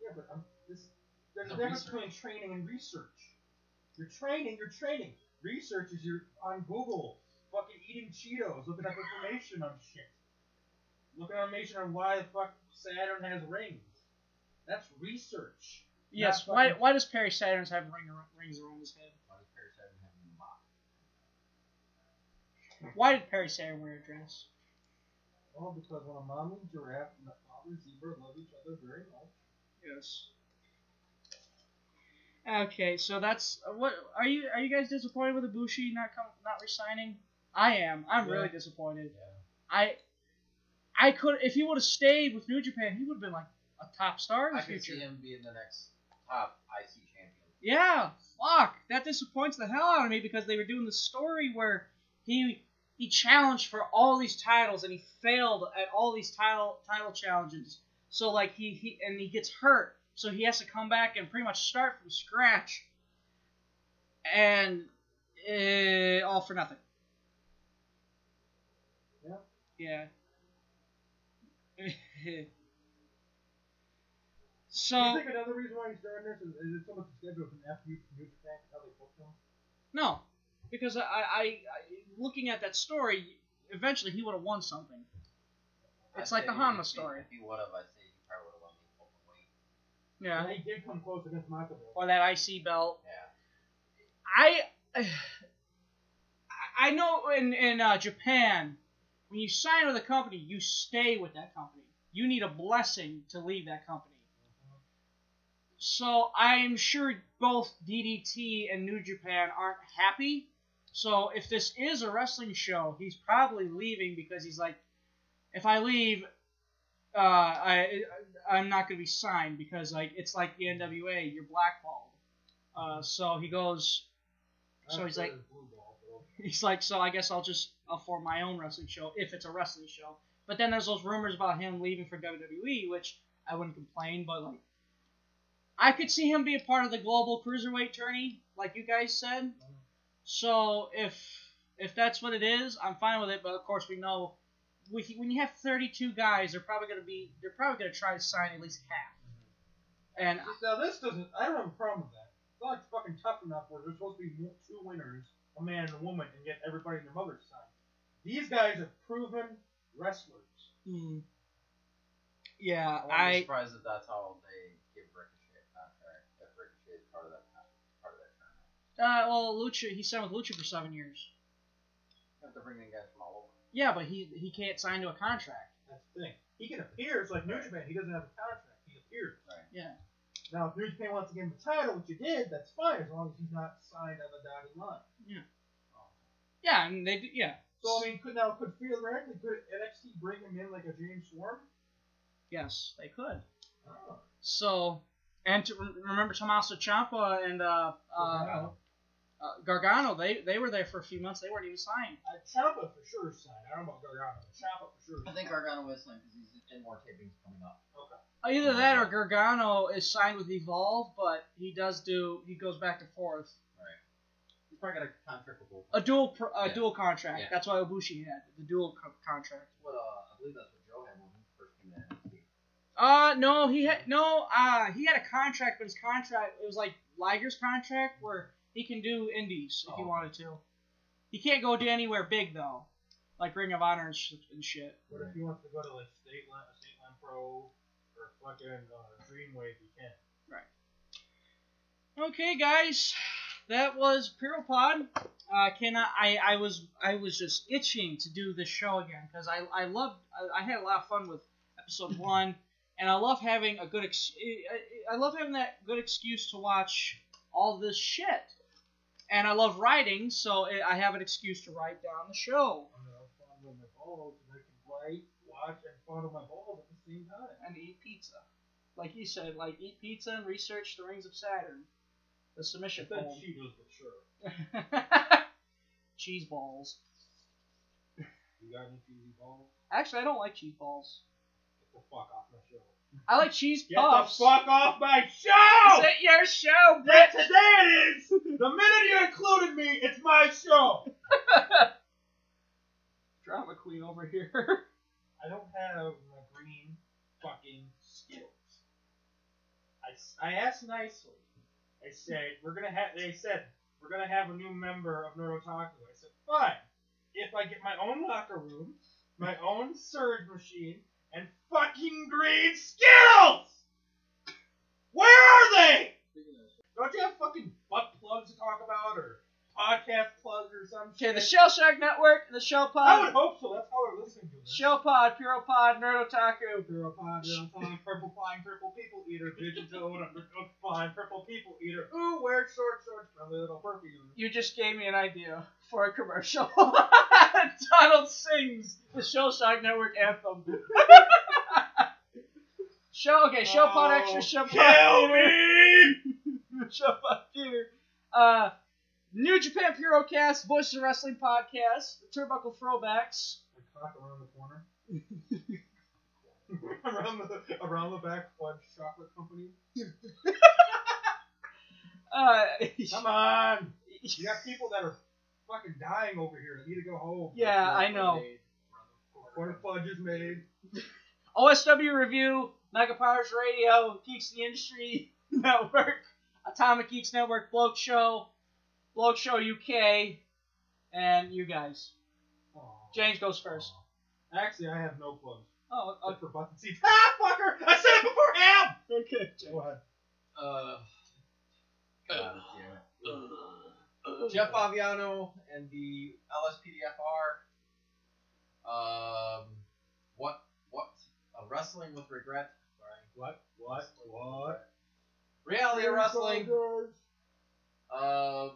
Yeah, but I'm, there's a difference research. between training and research. You're training, you're training. Research is you're on Google, fucking eating Cheetos, looking up information on shit. Looking up information on why the fuck Saturn has rings. That's research. Yes. Why why does Perry Saturns have ring, rings around his head? Why does Perry Saturn have a mock? Why did Perry Saturn wear a dress? Well, because when a mommy giraffe and a father zebra love each other very much. Yes. Okay, so that's uh, what are you are you guys disappointed with Ibushi not com- not resigning? I am. I'm Yeah. really disappointed. Yeah. I I could if he would have stayed with New Japan, he would have been like a top star in the I could see him being the next top IC champion. Yeah, fuck. That disappoints the hell out of me because they were doing the story where he he challenged for all these titles and he failed at all these title title challenges. So like he, he and he gets hurt, so he has to come back and pretty much start from scratch. And uh, all for nothing. Yeah. Yeah. Do so you think another reason why he's doing this is, is it so much schedule from after you from New Japan how they booked him? No, because I, I, I looking at that story, eventually he would have won something. It's I'd like the say Honma story. If he would have, I'd say he probably would have won the open weight. Yeah, And he did come close against Nakamura. or that IC belt. Yeah. I, I know in in uh, Japan, when you sign with a company, you stay with that company. You need a blessing to leave that company. So I'm sure both DDT and New Japan aren't happy. So if this is a wrestling show, he's probably leaving because he's like, if I leave, uh, I I'm not gonna be signed because like it's like the NWA, you're blackballed. Uh, so he goes. So he's like, he's like, so I guess I'll just I'll form my own wrestling show if it's a wrestling show. But then there's those rumors about him leaving for WWE, which I wouldn't complain, but like, I could see him be a part of the global cruiserweight tourney, like you guys said. So if if that's what it is, I'm fine with it. But of course, we know when you have 32 guys, they're probably gonna be they're probably gonna try to sign at least half. And Now this doesn't. I don't have a problem with that. It's not like fucking tough enough where there's supposed to be two winners, a man and a woman, and get everybody and their mother's side. These guys are proven wrestlers. hmm, yeah, I wouldn't be I surprised that that's how they give Ricochet a contract. If Ricochet is part of that part of that tournament. uh, well Lucha he signed with Lucha for seven years. You have to bring in guys from all over. Yeah, but he he can't sign to a contract. That's the thing. He can appear. It's like New Japan. He doesn't have a contract. He appears. Right. Yeah. Now, if New Japan wants to give him the title, which you did, that's fine as long as he's not signed on the dotted line. Yeah, Yeah, and they do- yeah. So I mean, could now could theoretically could NXT bring him in like a James Storm? Yes, they could. Oh. So, and to remember Tommaso Ciampa and uh, uh, Gargano. Uh, Gargano, they they were there for a few months. They weren't even signed. Uh, Ciampa for sure signed. I don't know about Gargano. but Ciampa for sure. is I think. Gargano is signed because he's in more tapings coming up. Okay. Uh, Either that or Gargano is signed with Evolve, but he does do he goes back and forth. Right. He's probably got a contract with both. A dual pr- a Yeah. dual contract. Yeah. That's why Ibushi had the dual co- contract. What uh, I believe that's what Joe had when he first came to NXT. Uh no, he had no. Uh, he had a contract, but his contract it was like Liger's contract where he can do indies if he Oh. wanted to. He can't go to anywhere big though, like Ring of Honor and, sh- and shit. What if he wants to go to like State Line, State Line Pro or fucking uh, Dreamwave? He can. Right. Okay, guys, that was Puro Pod. Uh, can I, I? I was I was just itching to do this show again because I I loved I, I had a lot of fun with episode one, and I love having a good ex- I, I love having that good excuse to watch all this shit, and I love writing, so I I have an excuse to write down the show I'm gonna have fun with my balls and can write, watch, and fondle my balls at the same time. and eat pizza, like you said, like eat pizza and research the Rings of Saturn, the submission I said poem. Cheetos, but sure. Cheese balls. You got any cheesy balls? Actually, I don't like cheese balls. Get the fuck off my show. I like cheese Get puffs. the fuck off my show! Is it your show, Yeah, bitch? today it is! The minute you included me, it's my show! Drama queen over here. I don't have my green fucking skills. I, s- I asked nicely. I said, we're gonna have, they said, we're gonna have a new member of Nerd Otaku. I said, fine. If I get my own locker room, my own surge machine, and fucking green Skittles! Where are they? Don't you have fucking butt plugs to talk about, or podcast plugs or some Okay, shit? the Shellshock Network, the Shell Pod. I would hope so. That's how we're listening to this. Shell Pod, Puro Pod, Nerd Otaku. Purple pine, purple pine, purple Flying, purple people eater, toed, undercooked fine, purple people eater. Ooh, wear short shorts, friendly little perfume. You just gave me an idea for a commercial. Donald sings the Shellshock Network anthem. Show okay, Show Pod Oh, Extra, Show Pod Kill me! Show Pod Theater. Uh, New Japan Purocast, Voice of Wrestling Podcast, the Turnbuckle Throwbacks. Cock around the corner. around the around the back, fudge chocolate company. Uh, Come on, you got people that are fucking dying over here that need to go home. yeah, I know. Corn fudge is made. OSW Review, Mega Powers Radio, Geeks the Industry Network, Atomic Geeks Network, Bloke Show, Bloke Show UK, and you guys. Aw. James goes first. Actually, I have no plugs. Oh, Except for button seats. Ah, fucker! I said it before him! okay. Go ahead. Uh, God damn it. Jeff Faviano and the LSPDFR. Um, what? What? Uh, wrestling with regret. Sorry. What? What? What? Reality of Wrestling. Uh,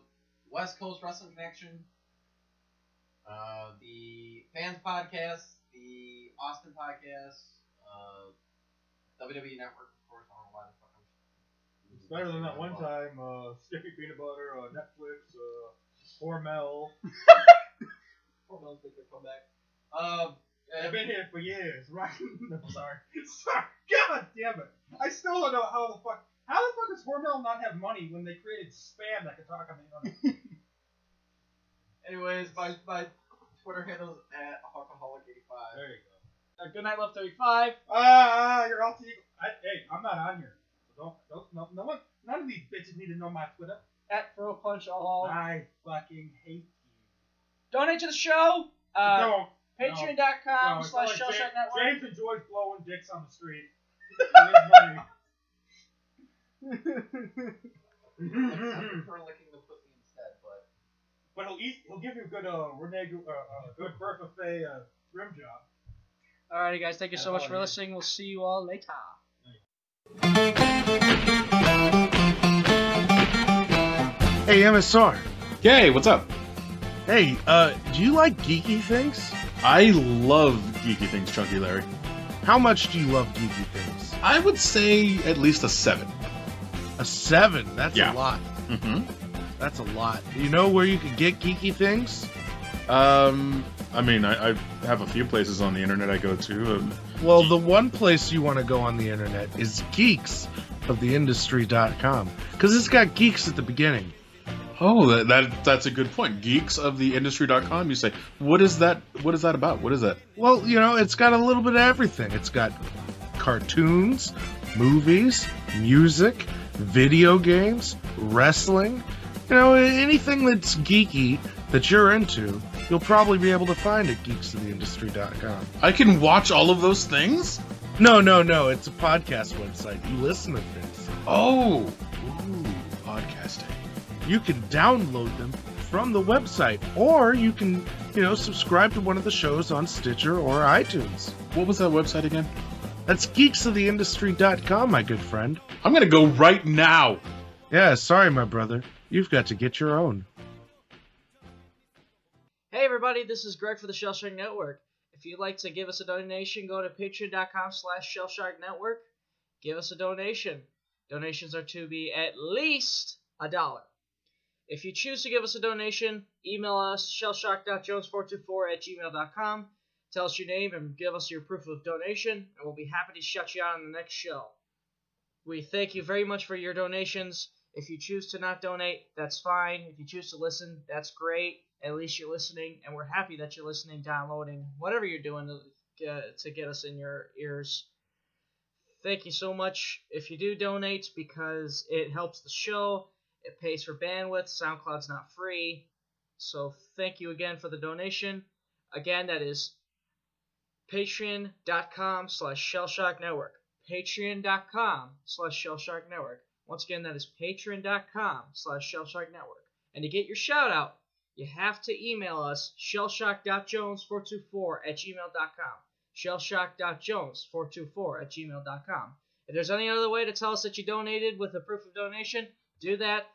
West Coast Wrestling Connection. Uh, the Fans Podcast. The Austin Podcast. Uh, WWE Network, of course. I don't know why the fuck I'm. It's better than that one time, uh, Sticky Peanut Butter, uh, Netflix, uh, Hormel. Hormones make their comeback. Um, I've been here for years, right? no, sorry. Sorry. God damn it. I still don't know how the fuck. How the fuck does Hormel not have money when they created spam that could talk on the internet? Anyways, my, my Twitter handle is at Hawkaholic85. there you go. Uh, Good Night Love 35. Ah, you're all team. I, hey, I'm not on here. So don't, don't, no, no one, none of these bitches need to know my Twitter. At Throw Punch All. I fucking hate Donate to the show. you. Uh, don't. Patreon.com No, slash Shell like Shark James, Network. James enjoys blowing dicks on the street. I licking the pussy instead, but But he'll eat. He'll give you a good uh, Rene, uh, uh, good Bertha Faye uh, rim job. Alrighty, guys. Thank you so much for listening. We'll see you all later. Hey, MSR. Hey, what's up? Hey, uh, do you like geeky things? I love geeky things, Chunky Larry. How much do you love geeky things? I would say at least a seven. A seven? That's Yeah. a lot. Mm-hmm. That's a lot. You know where you can get geeky things? Um, I mean, I, I have a few places on the internet I go to. Um, Well, the one place you want to go on the internet is geeks of the industry.com because it's got geeks at the beginning. oh, that, that that's a good point. Geeks of the industry.com. You say, what is that? What is that about? What is that? Well, you know, it's got a little bit of everything. It's got cartoons, movies, music, video games, wrestling. You know, anything that's geeky that you're into, you'll probably be able to find at geeksoftheindustry.com. I can watch all of those things. No, no, no. It's a podcast website. You listen to things. Oh, Ooh, podcasting. You can download them from the website, or you can, you know, subscribe to one of the shows on Stitcher or iTunes. What was that website again? That's geeksoftheindustry.com, my good friend. I'm gonna go right now. Yeah, sorry, my brother. You've got to get your own. Hey everybody, this is Greg for the Shellshock Network. If you'd like to give us a donation, go to patreon.com slash Shellshock Network. Give us a donation. Donations are to be at least a dollar. If you choose to give us a donation, email us shellshock.jones424 at gmail.com. Tell us your name and give us your proof of donation, and we'll be happy to shut you out on the next show. We thank you very much for your donations. If you choose to not donate, that's fine. If you choose to listen, that's great. At least you're listening, and we're happy that you're listening, downloading, whatever you're doing to get, to get us in your ears. Thank you so much if you do donate because it helps the show. It pays for bandwidth. SoundCloud's not free. So thank you again for the donation. Again, that is patreon.com slash shellshock network. Patreon.com slash shellshock network. Once again, that is patreon.com slash shellshock network. And to get your shout out, you have to email us shellshock.jones424 at gmail.com. Shellshock.jones424 at gmail.com. If there's any other way to tell us that you donated with a proof of donation, do that.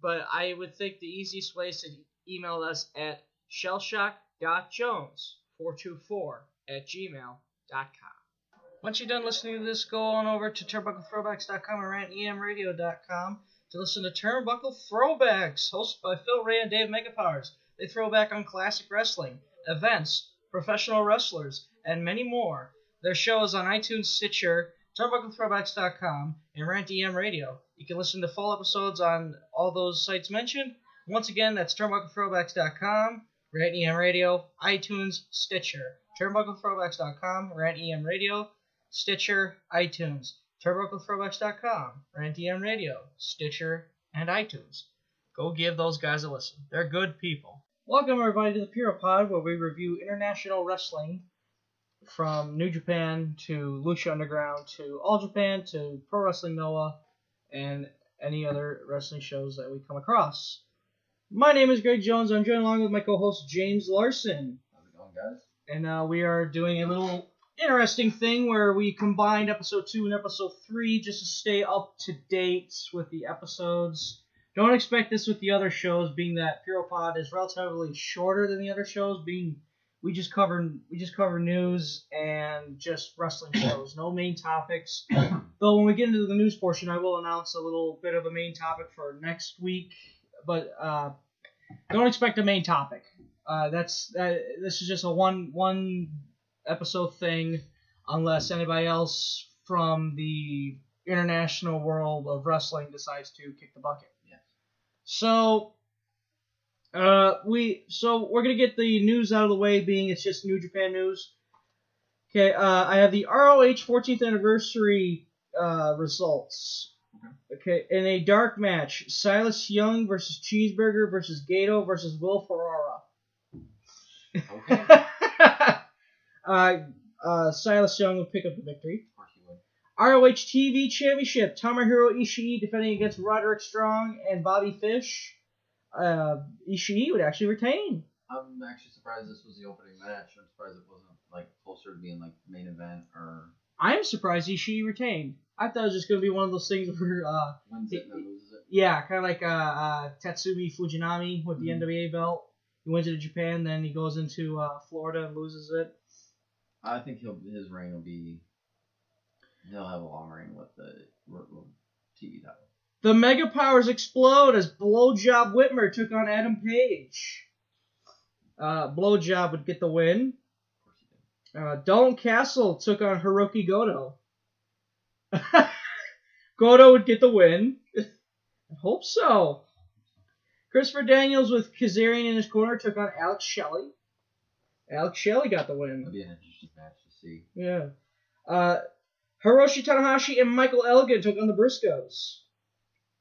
But I would think the easiest way is to email us at shellshock.jones424 at gmail.com. Once you're done listening to this, go on over to turnbucklethrowbacks.com and rantemradio.com to listen to Turnbuckle Throwbacks, hosted by Phil Ray and Dave Megapowers. They throw back on classic wrestling, events, professional wrestlers, and many more. Their show is on iTunes, Stitcher, turnbucklethrowbacks.com, and Rant EM Radio. You can listen to full episodes on all those sites mentioned. Once again, that's turnbucklethrowbacks.com, Rant EM Radio, iTunes, Stitcher. Turnbucklethrowbacks.com, Rant EM Radio, Stitcher, iTunes. TurnbuckleThrowbacks.com, Rant Radio, Stitcher, and iTunes. Go give those guys a listen. They're good people. Welcome everybody to the Puro Pod, where we review international wrestling from New Japan to Lucha Underground to All Japan to Pro Wrestling Noah and any other wrestling shows that we come across. My name is Greg Jones. I'm joined along with my co-host James Larson. How's it going, guys? And uh, we are doing a little interesting thing where we combined episode 2 and episode 3 just to stay up to date with the episodes. Don't expect this with the other shows, being that Puro Pod is relatively shorter than the other shows, being we just cover we just cover news and just wrestling shows, no main topics. Though when we get into the news portion, I will announce a little bit of a main topic for next week, but uh, don't expect a main topic. Uh, that's uh, this is just a one one episode thing, unless anybody else from the international world of wrestling decides to kick the bucket. Yeah. So, uh, we so we're gonna get the news out of the way, being it's just New Japan news. Okay, uh, I have the ROH 14th anniversary uh, results. Okay, in a dark match, Silas Young versus Cheeseburger versus Gato versus Will Ferrara. Okay. Uh, uh, Silas Young will pick up the victory. Of course you would. ROH TV Championship, Tomohiro Ishii defending against Roderick Strong and Bobby Fish. Uh, Ishii would actually retain. I'm actually surprised this was the opening match. I'm surprised it wasn't like closer to being like main event or I'm surprised Ishii retained. I thought it was just going to be one of those things where, uh, wins it and loses it. yeah, kind of like uh, uh, Tatsumi Fujinami with the Mhm. NWA belt. he wins it in Japan, then he goes into uh, Florida and loses it. I think he'll his reign will be. He'll have a long reign with the TV title. The Mega Powers explode as Blowjob Whitmer took on Adam Page. Uh, Blowjob would get the win. Uh, Dalton Castle took on Hiroki Goto. Goto would get the win. I hope so. Christopher Daniels with Kazarian in his corner took on Alex Shelley. Alex Shelley got the win. It'll be an interesting match to see. Yeah. Uh, Hiroshi Tanahashi and Michael Elgin took on the Briscoes.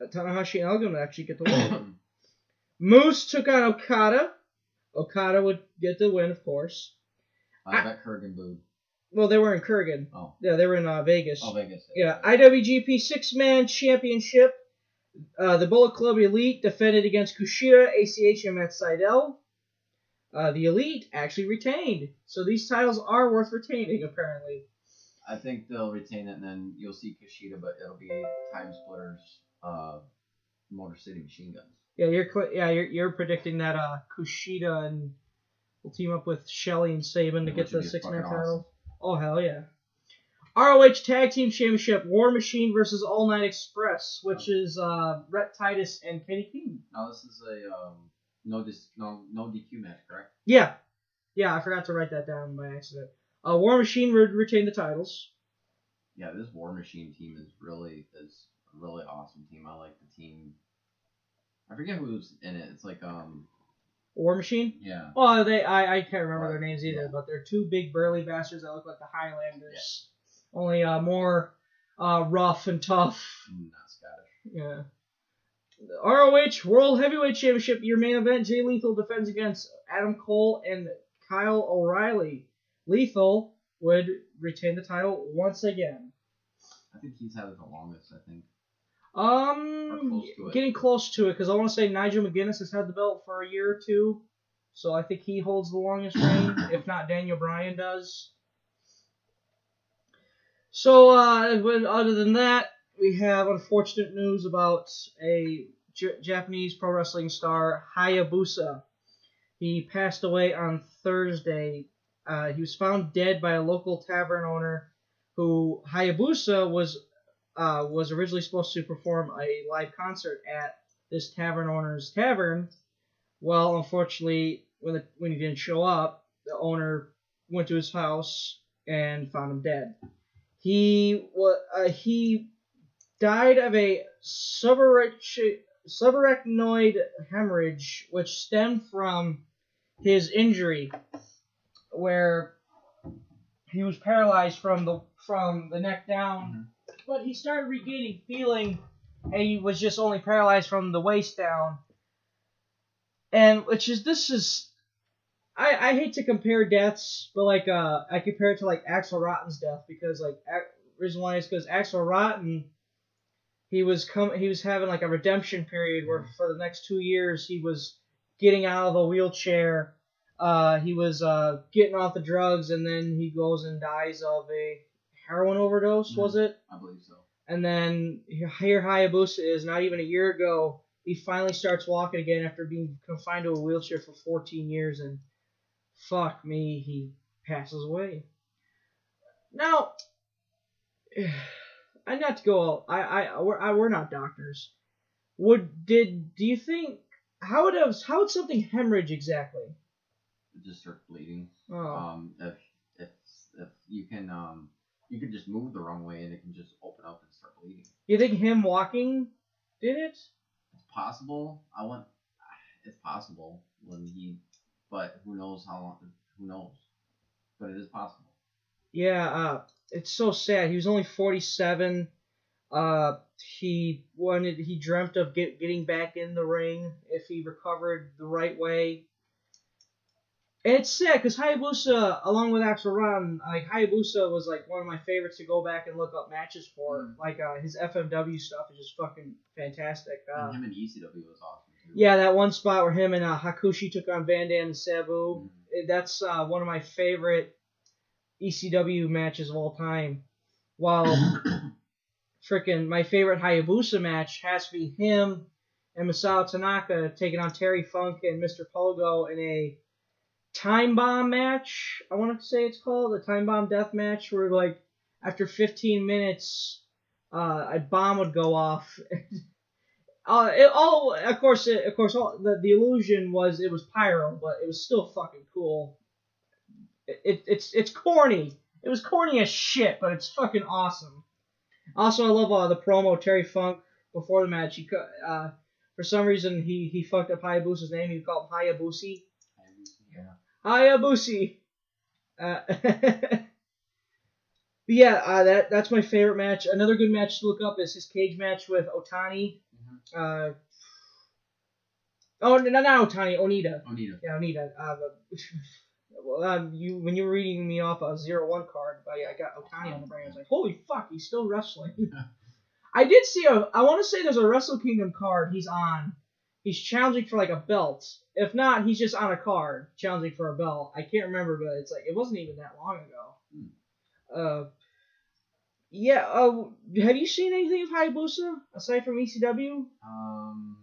Uh, Tanahashi and Elgin would actually get the win. Moose took on Okada. Okada would get the win, of course. I bet Kurgan booed. Well, they were in Kurgan. Oh. Yeah, they were in uh, Vegas. Oh, Vegas. Yeah, IWGP Six Man Championship. Uh, the Bullet Club Elite defended against Kushida, ACH, and Matt Sydal. Uh, the Elite actually retained. So these titles are worth retaining, apparently. I think they'll retain it, and then you'll see Kushida, but it'll be Time Splitters, uh, Motor City Machine Guns. Yeah, you're yeah you're, you're predicting that uh, Kushida and will team up with Shelley and Sabin to get the six man fucking title. Oh hell yeah! ROH Tag Team Championship: War Machine versus All Night Express, which is uh, Rhett Titus and Kenny King. Now this is a um, no dis no no DQ match, correct? Yeah, yeah, I forgot to write that down by accident. Uh, War Machine would retain the titles. Yeah, this War Machine team is really is a really awesome team. I like the team. I forget who's in it. It's like um War Machine. yeah. Well, they I, I can't remember their names either, Yeah. but they're two big burly bastards that look like the Highlanders, only uh, more uh, rough and tough. Mm, Not Scottish. Yeah. ROH World Heavyweight Championship, your main event, Jay Lethal defends against Adam Cole and Kyle O'Reilly. Lethal would retain the title once again. I think he's had it the longest. I think. Um, close getting close to it because I want to say Nigel McGuinness has had the belt for a year or two, so I think he holds the longest reign. if not, Daniel Bryan does. So, uh, but other than that, we have unfortunate news about a J- Japanese pro wrestling star Hayabusa. He passed away on Thursday. Uh, he was found dead by a local tavern owner who Hayabusa was uh, was originally supposed to perform a live concert at this tavern owner's tavern. Well, unfortunately, when the, when he didn't show up, the owner went to his house and found him dead. He uh, he died of a subarach- subarachnoid hemorrhage, which stemmed from his injury, where he was paralyzed from the from the neck down. But he started regaining feeling and he was just only paralyzed from the waist down. And which is this is I, I hate to compare deaths but like uh i compare it to like Axl Rotten's death because like reason why is because axel rotten he was com- he was having like a redemption period where for the next two years he was getting out of the wheelchair uh, he was uh, getting off the drugs and then he goes and dies of a heroin overdose was it I believe so. and then here Hayabusa is not even a year ago. He finally starts walking again after being confined to a wheelchair for 14 years, and fuck me, he passes away. Now, I not to go. all- I I we're, I we're not doctors. Would did do you think how would have how would something hemorrhage exactly? Just start bleeding. Oh. Um, if if if you can um you can just move the wrong way and it can just open up and start bleeding. You think him walking did it? It's possible. I want. It's possible when he, but who knows how long? Who knows? But it is possible. Yeah, uh, it's so sad. He was only 47. Uh, he wanted, he dreamt of get, getting back in the ring if he recovered the right way. And it's sad because Hayabusa, along with Axl Rotten, like Hayabusa was like one of my favorites to go back and look up matches for. Like uh, his FMW stuff is just fucking fantastic. Uh, and him and ECW was awesome too. yeah, that one spot where him and uh, Hakushi took on Van Dam and Sabu. eh, That's uh, one of my favorite ECW matches of all time. While freaking my favorite Hayabusa match has to be him and Masato Tanaka taking on Terry Funk and Mr. Pogo in a time bomb match. I want to say it's called a time bomb death match where like after 15 minutes, uh, a bomb would go off. uh, it all of course, it, of course, all, the the illusion was it was pyro, but it was still fucking cool. It, it it's it's corny. It was corny as shit, but it's fucking awesome. Also, I love uh, the promo Terry Funk before the match. He uh, for some reason he he fucked up Hayabusa's name. He called him Hayabusi. Hayabusi. Uh, but yeah, uh, that that's my favorite match. Another good match to look up is his cage match with Otani. Uh, oh, no, not Otani, Onita. Onita. Yeah, Onita. Uh, um, you when you were reading me off a zero one card, but yeah, I got Otani on the brain. I was like, holy fuck, he's still wrestling. I did see a. I want to say there's a Wrestle Kingdom card he's on. He's challenging for like a belt. If not, he's just on a card challenging for a belt. I can't remember, but it's like it wasn't even that long ago. Uh, yeah. Uh, have you seen anything of Hayabusa aside from ECW? Um,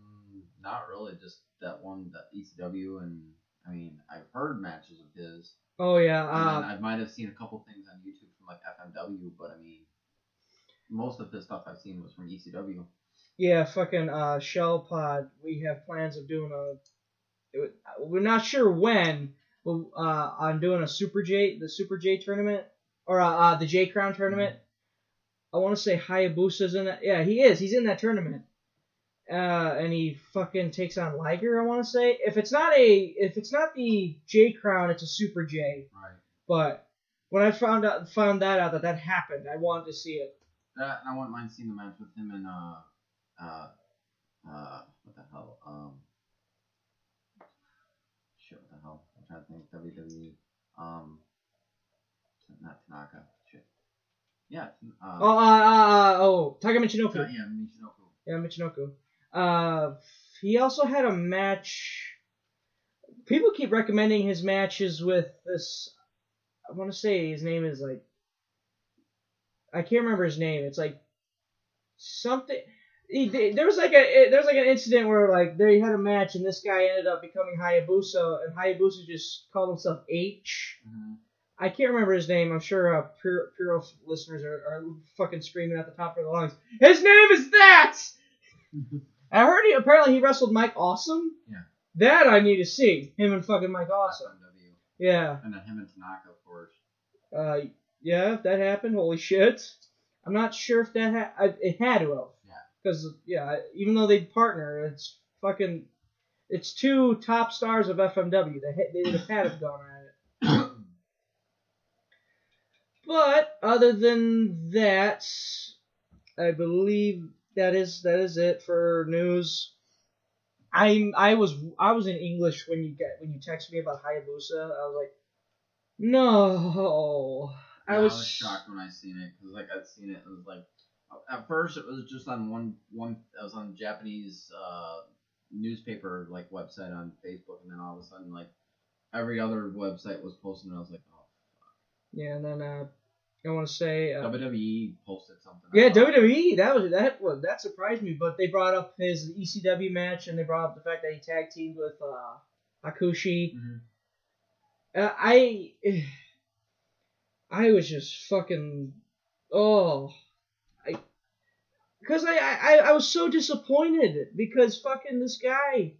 not really. Just that one, that ECW, and I mean, I've heard matches of his. Oh yeah. Uh, I might have seen a couple things on YouTube from like FMW, but I mean, most of the stuff I've seen was from ECW. Yeah, fucking uh, Shell Pod. We have plans of doing a. it- We're not sure when, but uh, I'm doing a Super J, the Super J tournament, or uh, uh the J Crown tournament. I want to say Hayabusa's in that. Yeah, he is. He's in that tournament. Uh, and he fucking takes on Liger. I want to say if it's not a if it's not the J Crown, it's a Super J. Right. But when I found out found that out that that happened, I wanted to see it. That and I wouldn't mind seeing the match with him and uh, uh, uh, what the hell? Um, shit, what the hell? I'm trying to think. WWE. Um, not Tanaka. Shit. Yeah. Uh, Oh, uh, uh, uh, oh, Taka Michinoku. yeah, Michinoku. Yeah, Michinoku. Uh, he also had a match. People keep recommending his matches with this. I want to say his name is like. I can't remember his name. It's like something. He, there was like a there was like an incident where like they had a match and this guy ended up becoming Hayabusa and Hayabusa just called himself H. I can't remember his name. I'm sure uh, Pure, Pure listeners are, are fucking screaming at the top of their lungs. His name is that. I heard he apparently he wrestled Mike Awesome. Yeah. That I need to see him and fucking Mike Awesome. FMW. Yeah. And then him and Tanaka, of course. Uh, yeah, if that happened, holy shit. I'm not sure if that ha- I, it had to have. Yeah. Because yeah, even though they partner, it's fucking, it's two top stars of FMW. They ha- they would have had have gone at it. but other than that, I believe that is that is it for news. I I was I was in English when you get when you texted me about Hayabusa. I was like, no. I Yeah, was, I was shocked when I seen it because like I'd seen it. It was like at first it was just on one one. I was on Japanese uh, newspaper like website on Facebook, and then all of a sudden like every other website was posting. and I was like, oh, Yeah, and then uh, I want to say uh, WWE posted something. yeah, WWE. That was that was that surprised me. But they brought up his ECW match, and they brought up the fact that he tag teamed with uh, Hakushi. Uh, I I was just fucking oh I because I, I I was so disappointed because fucking this guy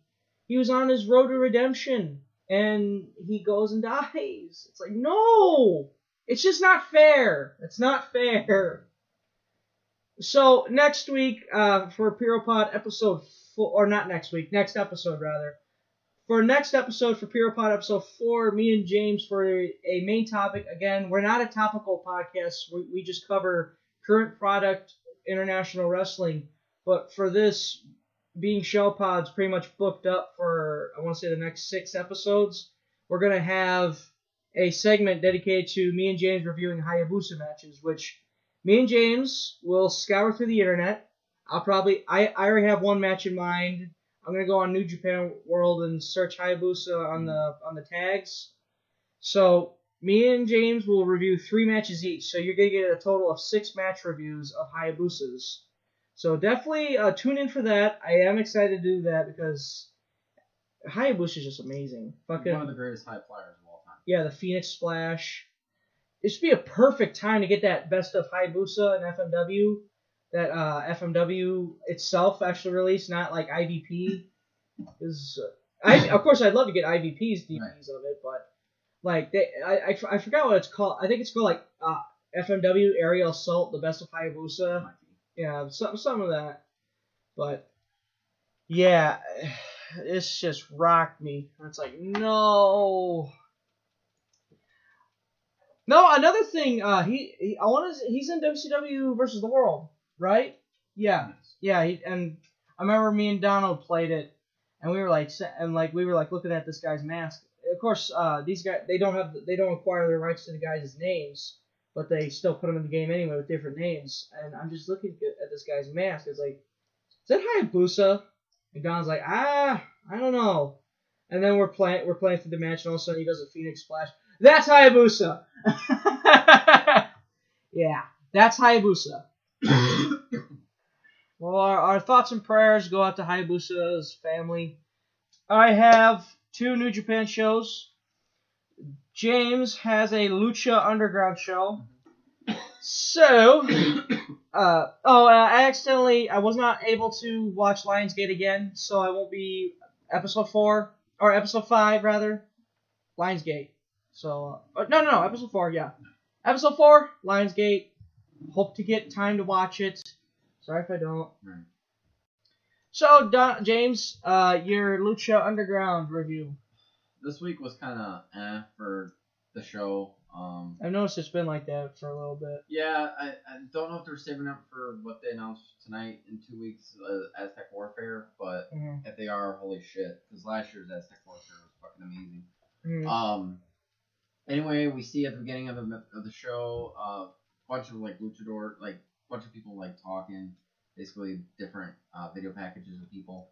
he was on his road to redemption and he goes and dies. It's like no, it's just not fair. It's not fair. So next week, uh, for Puro Pod episode four, or not next week, next episode rather. For next episode for Puro Pod episode four, me and James for a, main topic. Again, we're not a topical podcast. We, we just cover current product international wrestling. But for this, being Shell Pod's pretty much booked up for I want to say the next six episodes. We're gonna have a segment dedicated to me and James reviewing Hayabusa matches, which me and James will scour through the internet. I'll probably I, I already have one match in mind. I'm gonna go on New Japan World and search Hayabusa on the on the tags. So me and James will review three matches each. So you're gonna get a total of six match reviews of Hayabusas. So definitely uh, tune in for that. I am excited to do that because Hayabusa is just amazing. Fucking One of the greatest high flyers. Yeah, the Phoenix Splash. It should be a perfect time to get that best of Hayabusa and FMW. That uh, FMW itself actually released, not like IVP. Is I of course I'd love to get IVP's DVDs of it, but like they I, I, I forgot what it's called. I think it's called like uh, FMW Aerial Assault, the best of Hayabusa. Yeah, some some of that, but yeah, it's just rocked me. It's like no. No, another thing. Uh, he, he I want to. He's in WCW versus the World, right? Yeah, yeah. He, and I remember me and Donald played it, and we were like, and like we were like looking at this guy's mask. Of course, uh, these guys they don't have they don't acquire the rights to the guys' names, but they still put them in the game anyway with different names. And I'm just looking at at this guy's mask. It's like, is that Hayabusa? And Don's like, ah, I don't know. And then we're playing we're playing through the match, and all of a sudden he does a Phoenix Splash. That's Hayabusa. yeah, that's Hayabusa. well, our, our thoughts and prayers go out to Hayabusa's family. I have two New Japan shows. James has a Lucha Underground show. So, uh, oh, uh, I accidentally, I was not able to watch Lionsgate again, so I won't be episode four or episode five rather, Lionsgate. So, uh, no, no, no, episode four, yeah, episode four, Lionsgate. Hope to get time to watch it. Sorry if I don't. Right. So, Don, James, uh, your Lucha Underground review. This week was kind of eh for the show. Um, I've noticed it's been like that for a little bit. yeah, I, I don't know if they're saving up for what they announced tonight in two weeks, uh, Aztec Warfare, but Mhm. if they are, holy shit, because last year's Aztec Warfare was fucking amazing. Mhm. Um. Anyway, we see at the beginning of the of the show a uh, bunch of like luchador, like bunch of people like talking, basically different uh, video packages of people.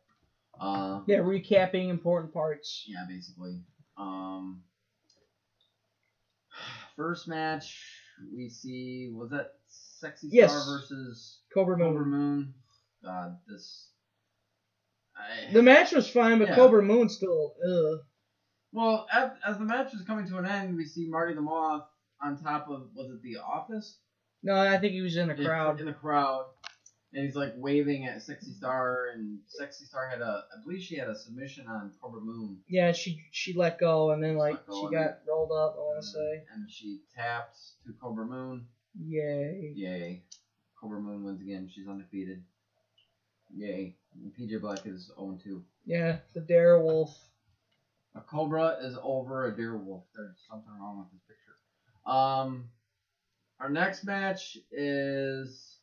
Uh, Yeah, recapping important parts. yeah, basically. Um. First match we see was that Sexy Yes. Star versus Cobra Moon. Cobra Moon. God, this. I, The match was fine, but Yeah. Cobra Moon still. Ugh. Well, as, as the match is coming to an end, we see Marty the Moth on top of was it the office? No, I think he was in the crowd. In the crowd, and he's like waving at Sexy Star, and Sexy Star had a, I believe she had a submission on Cobra Moon, Yeah, she she let go and then like go she got rolled up. I want to say, and she tapped to Cobra Moon. yay. Yay! Cobra Moon wins again. She's undefeated. Yay! And PJ Black is 0 2. Yeah, the Dare Wolf. A cobra is over a deer wolf. There's something wrong with this picture. Um, our next match is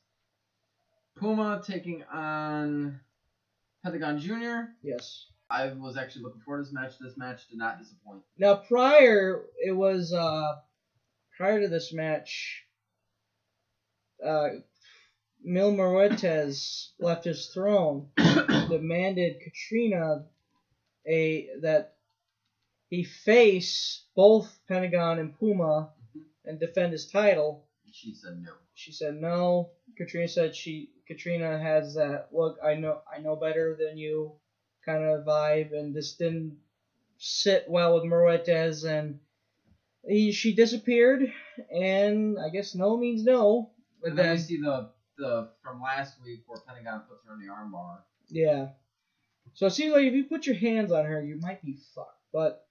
Puma taking on Pentagon Jr. Yes. I was actually looking forward to this match. This match did not disappoint. Now prior, it was uh prior to this match, uh, Mil Muertes left his throne, demanded Katrina a that he face both Pentagon and Puma and defend his title. She said no. She said no. Katrina said she Katrina has that look. I know I know better than you kind of vibe, and this didn't sit well with Muertes, and he, she disappeared. And I guess no means no. But then then we see the the from last week where Pentagon puts her in the armbar. yeah. So it seems like if you put your hands on her, you might be fucked. But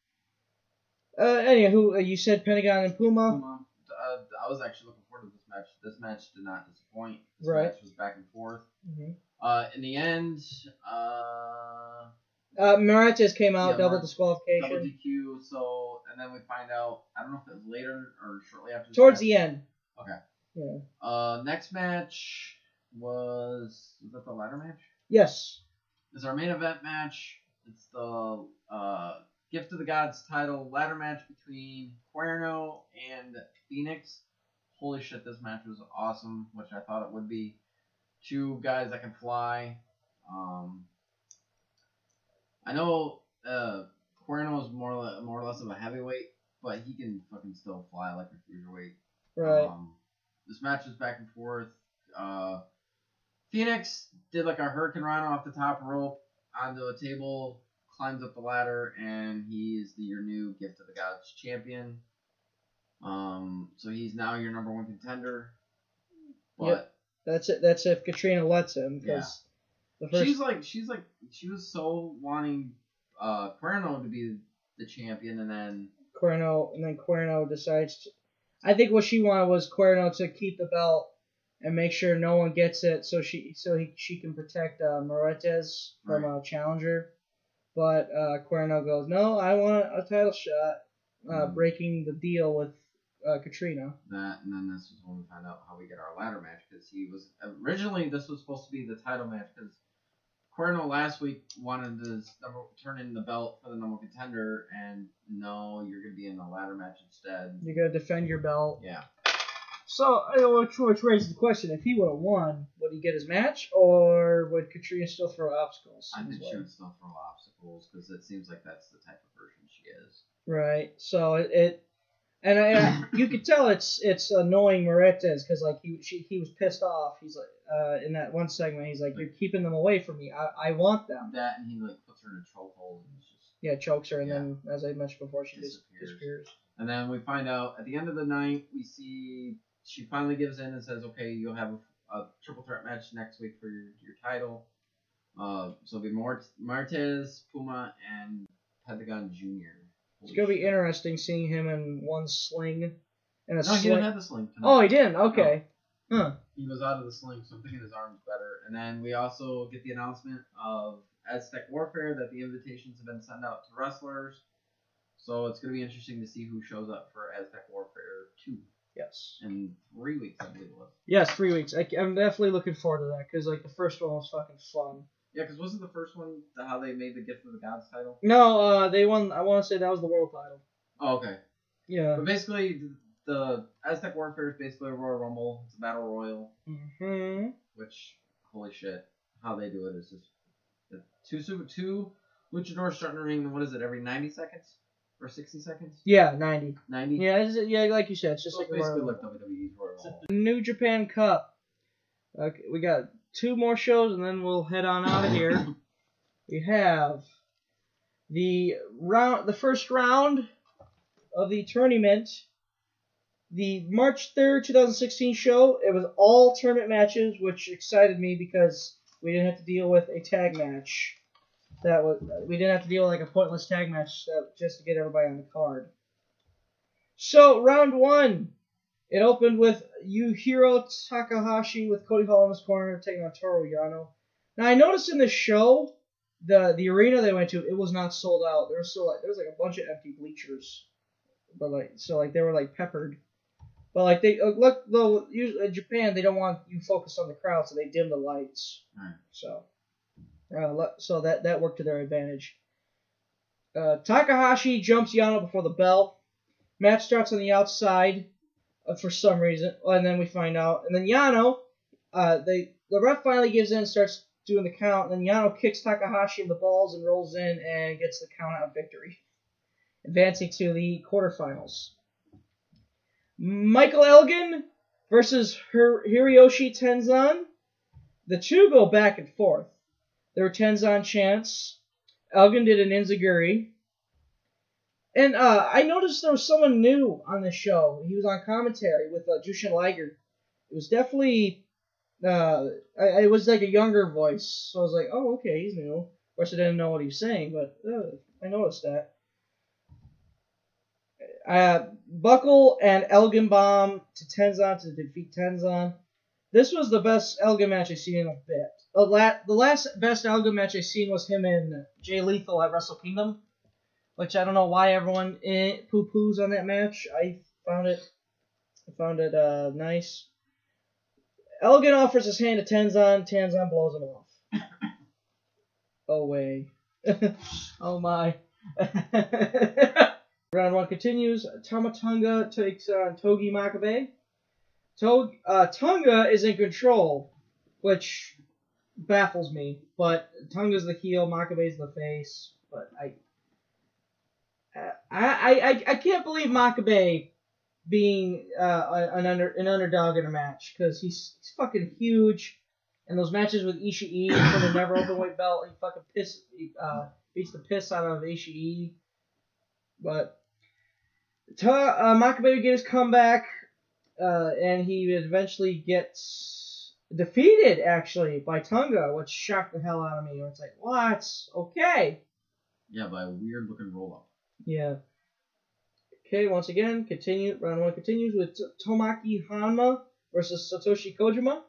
uh, anywho, uh, you said Pentagon and Puma. Puma. Uh, I was actually looking forward to this match. This match did not disappoint. This Right. match was back and forth. Mhm. Uh, in the end, uh, Uh, Muertes came out, Yeah, double Mar- disqualification. double DQ. So, and then we find out. I don't know if it was later or shortly after. Towards match. the end. Okay. Yeah. Uh, next match was was that the ladder match? Yes. Is our main event match. It's the uh, Gift of the Gods title ladder match between Cuerno and Fénix. Holy shit, this match was awesome, which I thought it would be. Two guys that can fly. Um, I know uh, Cuerno is more or le- more or less of a heavyweight, but he can fucking still fly like a cruiserweight. Right. Um, this match was back and forth. Uh, Fénix did like a hurricane run off the top rope onto a table, climbs up the ladder, and he's the, your new gift of the gods champion. Um, so he's now your number one contender. But Yep. That's it. That's if Katrina lets him. Because the first she's like she's like she was so wanting uh Cuerno to be the champion, and then Cuerno, and then Cuerno decides. To, I think what she wanted was Cuerno to keep the belt and make sure no one gets it, so she so he, she can protect uh, Muertes from a challenger. But uh, Cuerno goes, no, I want a title shot, uh, Mhm. breaking the deal with uh, Katrina. that, and then this was when we found out how we get our ladder match because he was originally this was supposed to be the title match because Cuerno last week wanted to number, turn in the belt for the number contender, and no, you're gonna be in the ladder match instead. You're gonna defend your belt. Yeah. So, which, which raises the question: If he would have won, would he get his match, or would Katrina still throw obstacles? I think she would still throw obstacles because it seems like that's the type of person she is. Right. So it, it and I, I you could tell it's it's annoying Muertes because like he she, he was pissed off. He's like uh, in that one segment he's like you're keeping them away from me. I, I want them. That and he like puts her in a chokehold and just Yeah, chokes her and then as I mentioned before she Disappears. disappears. And then we find out at the end of the night, we see she finally gives in and says, "Okay, you'll have a, a triple threat match next week for your, your title." Uh, so it'll be Mort- Martez, Puma, and Pentagon Junior. It's gonna be interesting seeing him in one sling. And a No, he sling. didn't have the sling tonight. Oh, he didn't. Okay. Huh. He was out of the sling, so I'm thinking his arm's better. And then we also get the announcement of Aztec Warfare that the invitations have been sent out to wrestlers. So it's gonna be interesting to see who shows up for Aztec Warfare two Yes. in three weeks, I believe it was. Yes, three weeks. I, am definitely looking forward to that because like the first one was fucking fun. Yeah, because wasn't the first one the, how they made the Gift of the Gods title? No, uh, they won. I want to say that was the world title. Oh, okay. Yeah. But basically, the Aztec Warfare is basically a Royal Rumble. It's a battle royal, hmm which holy shit, how they do it is just two super two luchadors starting to ring. What is it? Every ninety seconds or sixty seconds? Yeah, ninety. Ninety. Yeah, it's, yeah, like you said, it's just So like basically Royal like WWE's Royal Rumble. New Japan Cup. Okay, we got two more shows and then we'll head on out of here. we have the round, the first round of the tournament. The March third, two thousand sixteen show. It was all tournament matches, which excited me because we didn't have to deal with a tag match. That was we didn't have to deal with like a pointless tag match uh, just to get everybody on the card. So round one, it opened with Yujiro Takahashi with Cody Hall in his corner taking on Toru Yano. Now I noticed in the show, the the arena they went to, it was not sold out. There was still like there was like a bunch of empty bleachers, but like so like they were like peppered. But like they uh, look though usually in Japan they don't want you focused on the crowd, so they dim the lights. Right. So, uh, so that that worked to their advantage. Uh, Takahashi jumps Yano before the bell. Match starts on the outside uh, for some reason, and then we find out. And then Yano, uh, they the ref finally gives in, and starts doing the count. And then Yano kicks Takahashi in the balls and rolls in and gets the count out victory, advancing to the quarterfinals. Michael Elgin versus Hir- Hiroshi Tenzan. The two go back and forth. There were Tenzan chants. Elgin did an Enzuigiri. And uh, I noticed there was someone new on the show. He was on commentary with uh, Jushin Liger. It was definitely, uh, I, it was like a younger voice. So I was like, oh, okay, he's new. Of course, I didn't know what he was saying, but uh, I noticed that. Uh, Buckle and Elgin Bomb to Tenzan to defeat Tenzan. This was the best Elgin match I've seen in a bit. The, la- the last best Elgin match I've seen was him and Jay Lethal at Wrestle Kingdom, which I don't know why everyone eh, poo poos on that match. I found it, I found it uh, nice. Elgin offers his hand to Tenzan. Tenzan blows him off. oh way. oh my. Round one continues. Tama Tonga takes on Togi Makabe. Tog, uh, Tonga is in control, which baffles me. But Tonga's the heel, Makabe's the face. But I, I, I, I, can't believe Makabe being uh, an under an underdog in a match because he's, he's fucking huge, And those matches with Ishii for the never open weight belt, he fucking piss, he, uh, beats the piss out of Ishii. But Ta- uh, Makabe would get his comeback, uh, and he eventually gets defeated actually by Tonga, which shocked the hell out of me. It's like, what? Okay. Yeah, by a weird looking roll up. Yeah. Okay, once again, continue. Round one continues with Tomoaki Honma versus Satoshi Kojima.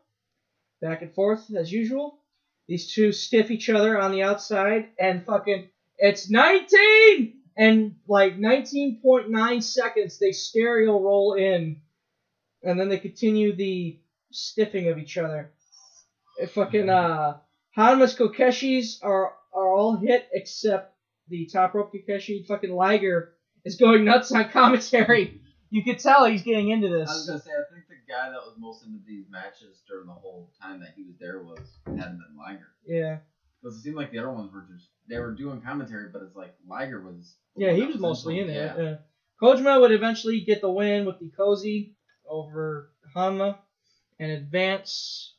Back and forth as usual. These two stiff each other on the outside, and fucking, it's 19! And like 19.9 seconds, they stereo roll in, and then they continue the stiffing of each other. It fucking, uh, Honma's Kokeshis are, are all hit except the top rope Kokeshi. Fucking Liger is going nuts on commentary. You could tell he's getting into this. I was gonna say, I think the guy that was most into these matches during the whole time that he was there was hadn't been Liger. Yeah. Because it seemed like the other ones were just they were doing commentary, but it's like Liger was. Yeah, he was mostly in yeah. it. Yeah. Kojima would eventually get the win with the cozy over Hanma and advance.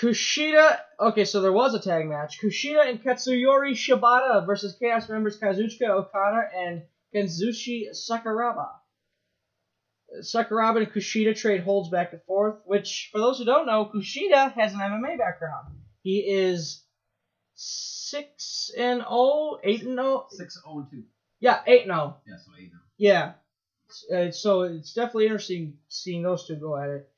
Kushida. Okay, so there was a tag match. Kushida and Katsuyori Shibata versus Chaos members Kazuchika Okada and Kazushi Sakuraba. Sakuraba and Kushida trade holds back and forth, which, for those who don't know, Kushida has an MMA background. He is 6 and 0, 8 and 0. Six oh and two. Yeah, 8 and 0. Yeah, so eight. Yeah. Uh, so it's definitely interesting seeing those two go at it.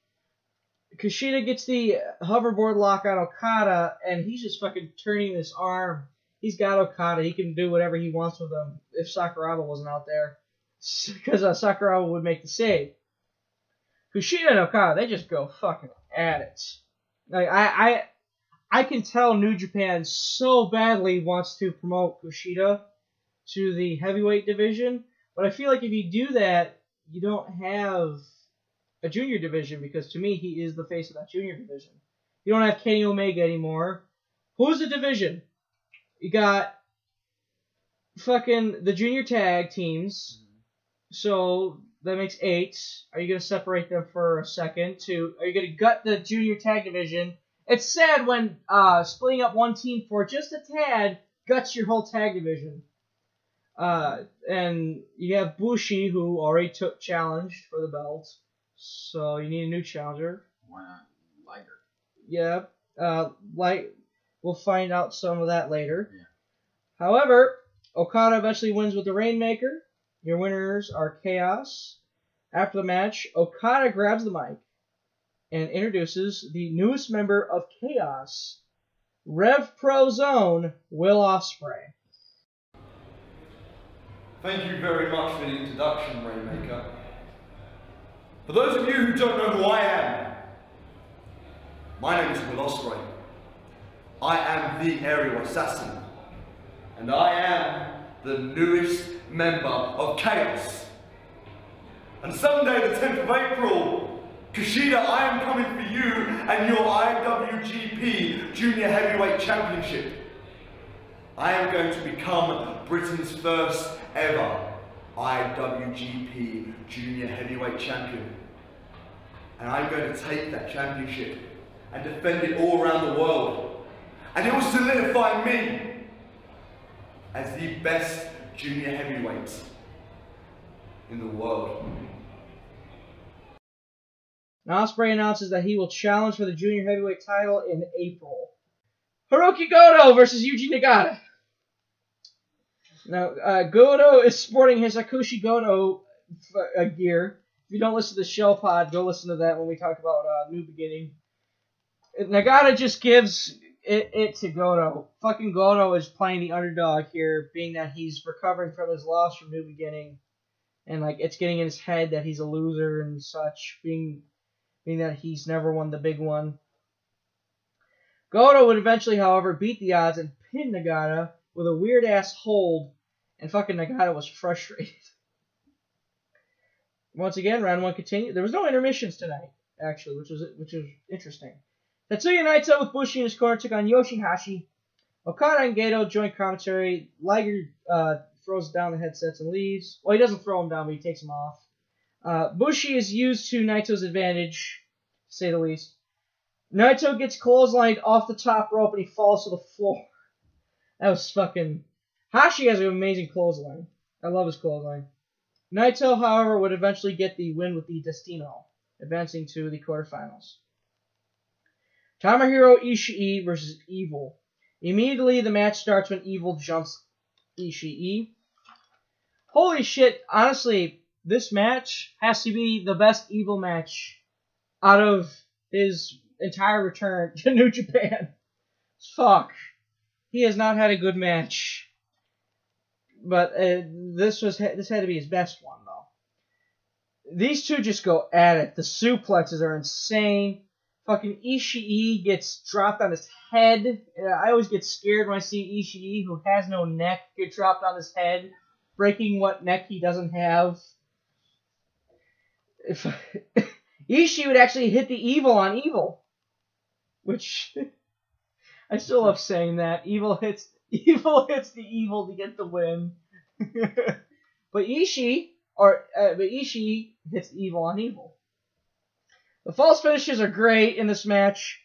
Kushida gets the hoverboard lock on Okada, and he's just fucking turning this arm. He's got Okada. He can do whatever he wants with him if Sakuraba wasn't out there. Because uh, Sakuraba would make the save. Kushida and Okada, they just go fucking at it. Like I, I, I can tell New Japan so badly wants to promote Kushida to the heavyweight division, but I feel like if you do that, you don't have a junior division because to me he is the face of that junior division. You don't have Kenny Omega anymore. Who's the division? You got fucking the junior tag teams. So that makes eight. Are you gonna separate them for a second? Two. Are you gonna gut the junior tag division? It's sad when uh, splitting up one team for just a tad guts your whole tag division. Uh, and you have Bushi who already took challenged for the belt, so you need a new challenger. Why not Liger? Yeah, uh, like we'll find out some of that later. However, Okada eventually wins with the Rainmaker. Your winners are Chaos. After the match, Okada grabs the mic and introduces the newest member of Chaos, Rev Pro Zone, Will Ospreay. Thank you very much for the introduction, Rainmaker. For those of you who don't know who I am, my name is Will Ospreay. I am the aerial assassin, and I am the newest member of Chaos. And Sunday, the 10th of April, Kushida, I am coming for you and your IWGP Junior Heavyweight Championship. I am going to become Britain's first ever IWGP Junior Heavyweight Champion. And I'm going to take that championship and defend it all around the world. And it will solidify me as the best junior heavyweight in the world. Now Ospreay announces that he will challenge for the junior heavyweight title in April. Hiroki Goto versus Yuji Nagata. Now, uh, Goto is sporting his Akushi Goto uh, gear. If you don't listen to the Shell pod, go listen to that when we talk about uh, New Beginning. Nagata just gives it, it to Goto. Fucking Goto is playing the underdog here, being that he's recovering from his loss from New Beginning. And, like, it's getting in his head that he's a loser and such, being, being that he's never won the big one. Goto would eventually, however, beat the odds and pin Nagata with a weird ass hold, and fucking Nagata was frustrated. Once again, round one continued. There was no intermissions tonight, actually, which was which was interesting. Tetsuya Naito with Bushi in his corner took on Yoshihashi. Okada and Goto joint commentary. Liger uh, throws down the headsets and leaves. Well, he doesn't throw them down, but he takes them off. Uh, Bushi is used to Naito's advantage, to say the least. Naito gets clotheslined off the top rope and he falls to the floor. That was fucking. Hashi has an amazing clothesline. I love his clothesline. Naito, however, would eventually get the win with the Destino, advancing to the quarterfinals. Tomohiro Ishii versus Evil. Immediately, the match starts when Evil jumps Ishii. Holy shit, honestly, this match has to be the best Evil match out of his entire return to New Japan. Fuck. He has not had a good match. But uh, this was this had to be his best one though. These two just go at it. The suplexes are insane. Fucking Ishii gets dropped on his head. I always get scared when I see Ishii, who has no neck, get dropped on his head, breaking what neck he doesn't have. If Ishii would actually hit the evil on evil, which I still love saying that. Evil hits evil hits the evil to get the win. but Ishii or uh, but Ishii hits evil on evil. The false finishes are great in this match,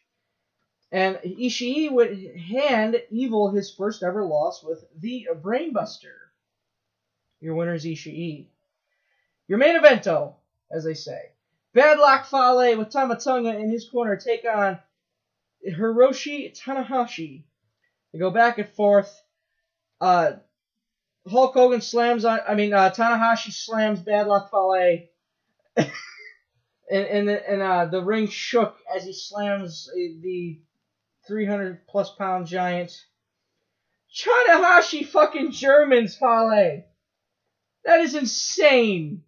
and Ishii would hand Evil his first ever loss with the Brainbuster. Your winner is Ishii. Your main evento, as they say. Bad Luck Fale with Tama Tonga in his corner take on Hiroshi Tanahashi. They go back and forth. Uh, Hulk Hogan slams on. I mean, uh, Tanahashi slams Bad Luck Fale. and and the, and uh, the ring shook as he slams the 300 plus pound giant. Tanahashi fucking Germans, Fale. That is insane.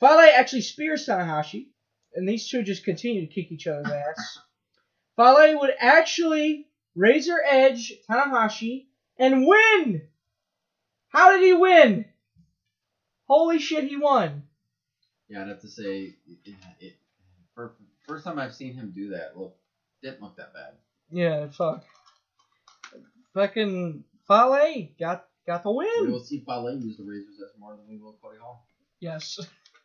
Fale actually spears Tanahashi, and these two just continue to kick each other's ass. Fale would actually Razor Edge Tanahashi and win. How did he win? Holy shit, he won. Yeah, I'd have to say, it, it, for, first time I've seen him do that, look, didn't look that bad. Yeah, fuck. Fucking Fale got got the win. We will see Fale use the razors as more than we will Cody Hall. Yes.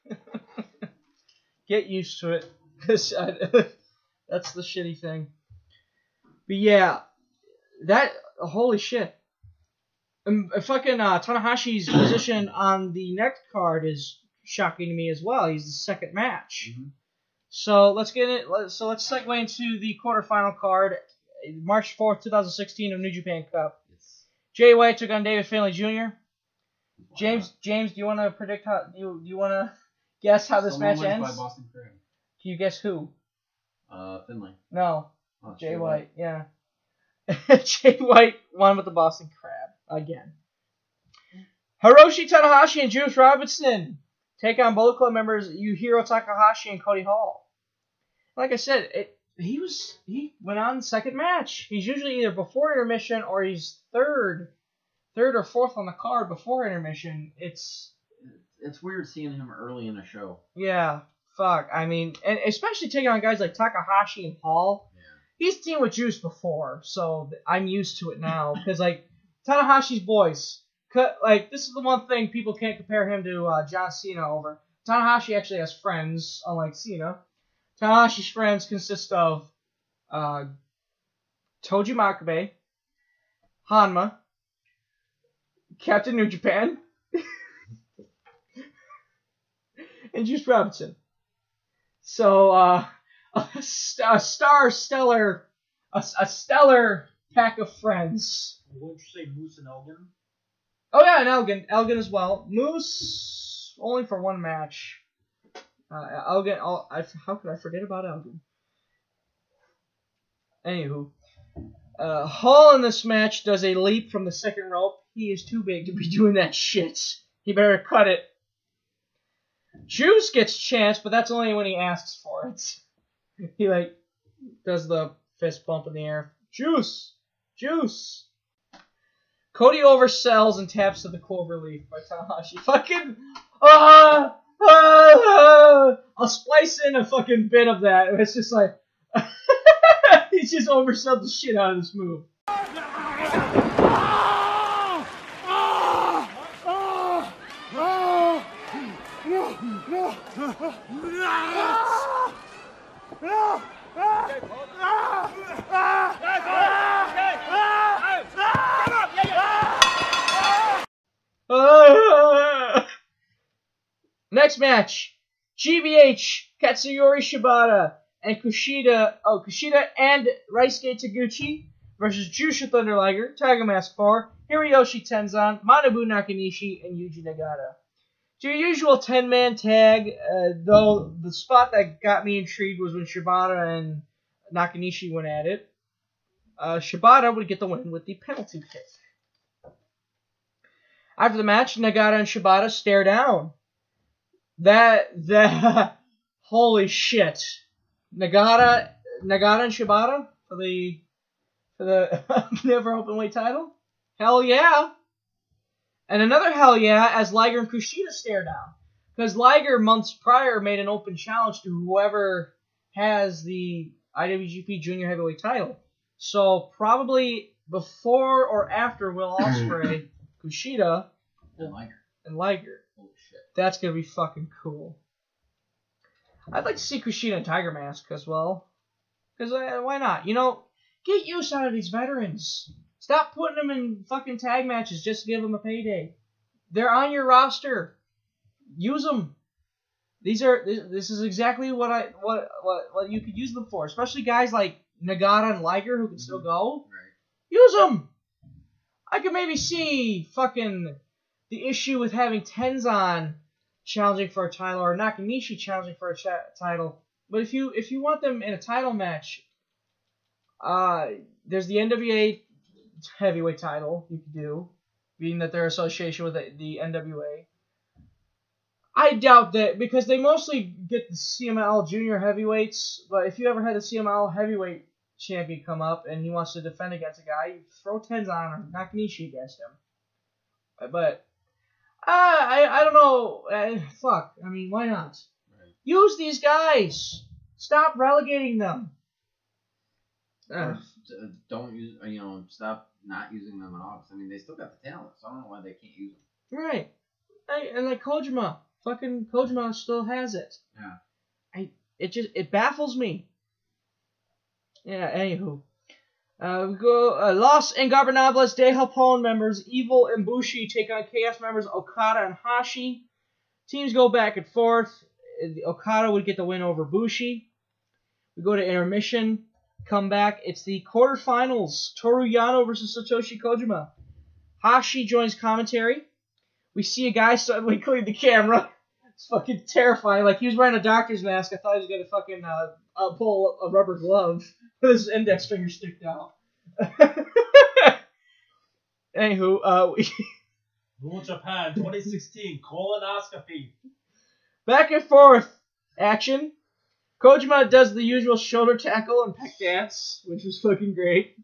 Get used to it. That's the shitty thing. But yeah, that holy shit. Um, fucking uh, Tanahashi's position on the next card is shocking to me as well. He's the second match. Mm-hmm. So let's get it. So let's segue into the quarterfinal card, March fourth, two thousand sixteen of New Japan Cup. Jay White took on David Finlay Jr. James, James, do you want to predict how? Do you, do you want to guess how this Someone match wins ends? By Boston Crab. Can you guess who? Uh, Finlay. No. Oh, Jay White, yeah. Jay White won with the Boston Crab again. Hiroshi Tanahashi and Juice Robinson take on Bullet Club members Yujiro Takahashi and Cody Hall. Like I said, it, he was he went on the second match. He's usually either before intermission or he's third, third or fourth on the card before intermission. It's It's weird seeing him early in a show. yeah, fuck. I mean, and especially taking on guys like Takahashi and Hall. He's teamed with Juice before, so I'm used to it now. Because like Tanahashi's voice, like this is the one thing people can't compare him to uh, John Cena over. Tanahashi actually has friends, unlike Cena. Tanahashi's friends consist of uh, Togi Makabe, Honma, Captain New Japan, and Juice Robinson. So, uh, a, st- a star stellar, a, a stellar pack of friends. Wouldn't you say Moose and Elgin? Oh yeah, and Elgin, Elgin as well. Moose only for one match. Uh, Elgin, oh, I, how could I forget about Elgin? Anywho, uh, Hall in this match does a leap from the second rope. He is too big to be doing that shit. He better cut it. Juice gets chance, but that's only when he asks for it. He like does the fist bump in the air. Juice, juice. Cody oversells and taps to the clover leaf by Tanahashi. Fucking ah, ah, ah. I'll splice in a fucking bit of that. It's just like he just oversold the shit out of this move. Ah! Next match, GBH Katsuyori Shibata and Kushida. Oh, Kushida and Ryusuke Taguchi versus Jushin Thunder Liger, Tiger Mask 4, Hiroyoshi Tenzan, Manabu Nakanishi, and Yuji Nagata. Your usual 10 man tag, uh, though the spot that got me intrigued was when Shibata and Nakanishi went at it. Uh, Shibata would get the win with the penalty kick. After the match, Nagata and Shibata stare down. That that holy shit. Nagata Nagata and Shibata for the for the never open weight title? Hell yeah. And another hell yeah as Liger and Kushida stare down. Because Liger months prior made an open challenge to whoever has the IWGP Junior Heavyweight title. So probably before or after Will Ospreay, Kushida, And Liger. and Liger. Holy shit. That's gonna be fucking cool. I'd like to see Kushida and Tiger Mask as well. Because uh, why not? You know, get use out of these veterans. Stop putting them in fucking tag matches just to give them a payday. They're on your roster. Use them. These are this, is exactly what I what what what you could use them for. Especially guys like Nagata and Liger who can still go. Use them. I could maybe see fucking the issue with having Tenzan challenging for a title or Nakanishi challenging for a cha- title. But if you if you want them in a title match, uh, there's the NWA heavyweight title you could do, being that their association with the, the NWA. I doubt that because they mostly get the CMLL junior heavyweights. But if you ever had the CMLL heavyweight champion come up and he wants to defend against a guy, you throw Tenzan or Nakanishi against him. But uh, I I don't know. Uh, fuck. I mean, why not? Use these guys. Stop relegating them. Uh, don't use, uh, you know, stop not using them at all. I mean, they still got the talent, so I don't know why they can't use them. right. I, and like Kojima, fucking Kojima still has it. Yeah. I it just it baffles me. Yeah. Anywho. Uh, we go uh, Los Ingobernables de Japón members Evil and Bushi take on Chaos members Okada and Hashi. Teams go back and forth. Uh, Okada would get the win over Bushi. We go to intermission. Come back. It's the quarterfinals. Toru Yano versus Satoshi Kojima. Hashi joins commentary. We see a guy suddenly clean the camera. It's fucking terrifying. Like he was wearing a doctor's mask. I thought he was gonna fucking uh, uh, pull a rubber glove with his index finger sticked out. Anywho, uh, we, Rule Japan 2016 colonoscopy. back and forth action. Kojima does the usual shoulder tackle and peck dance, which was fucking great.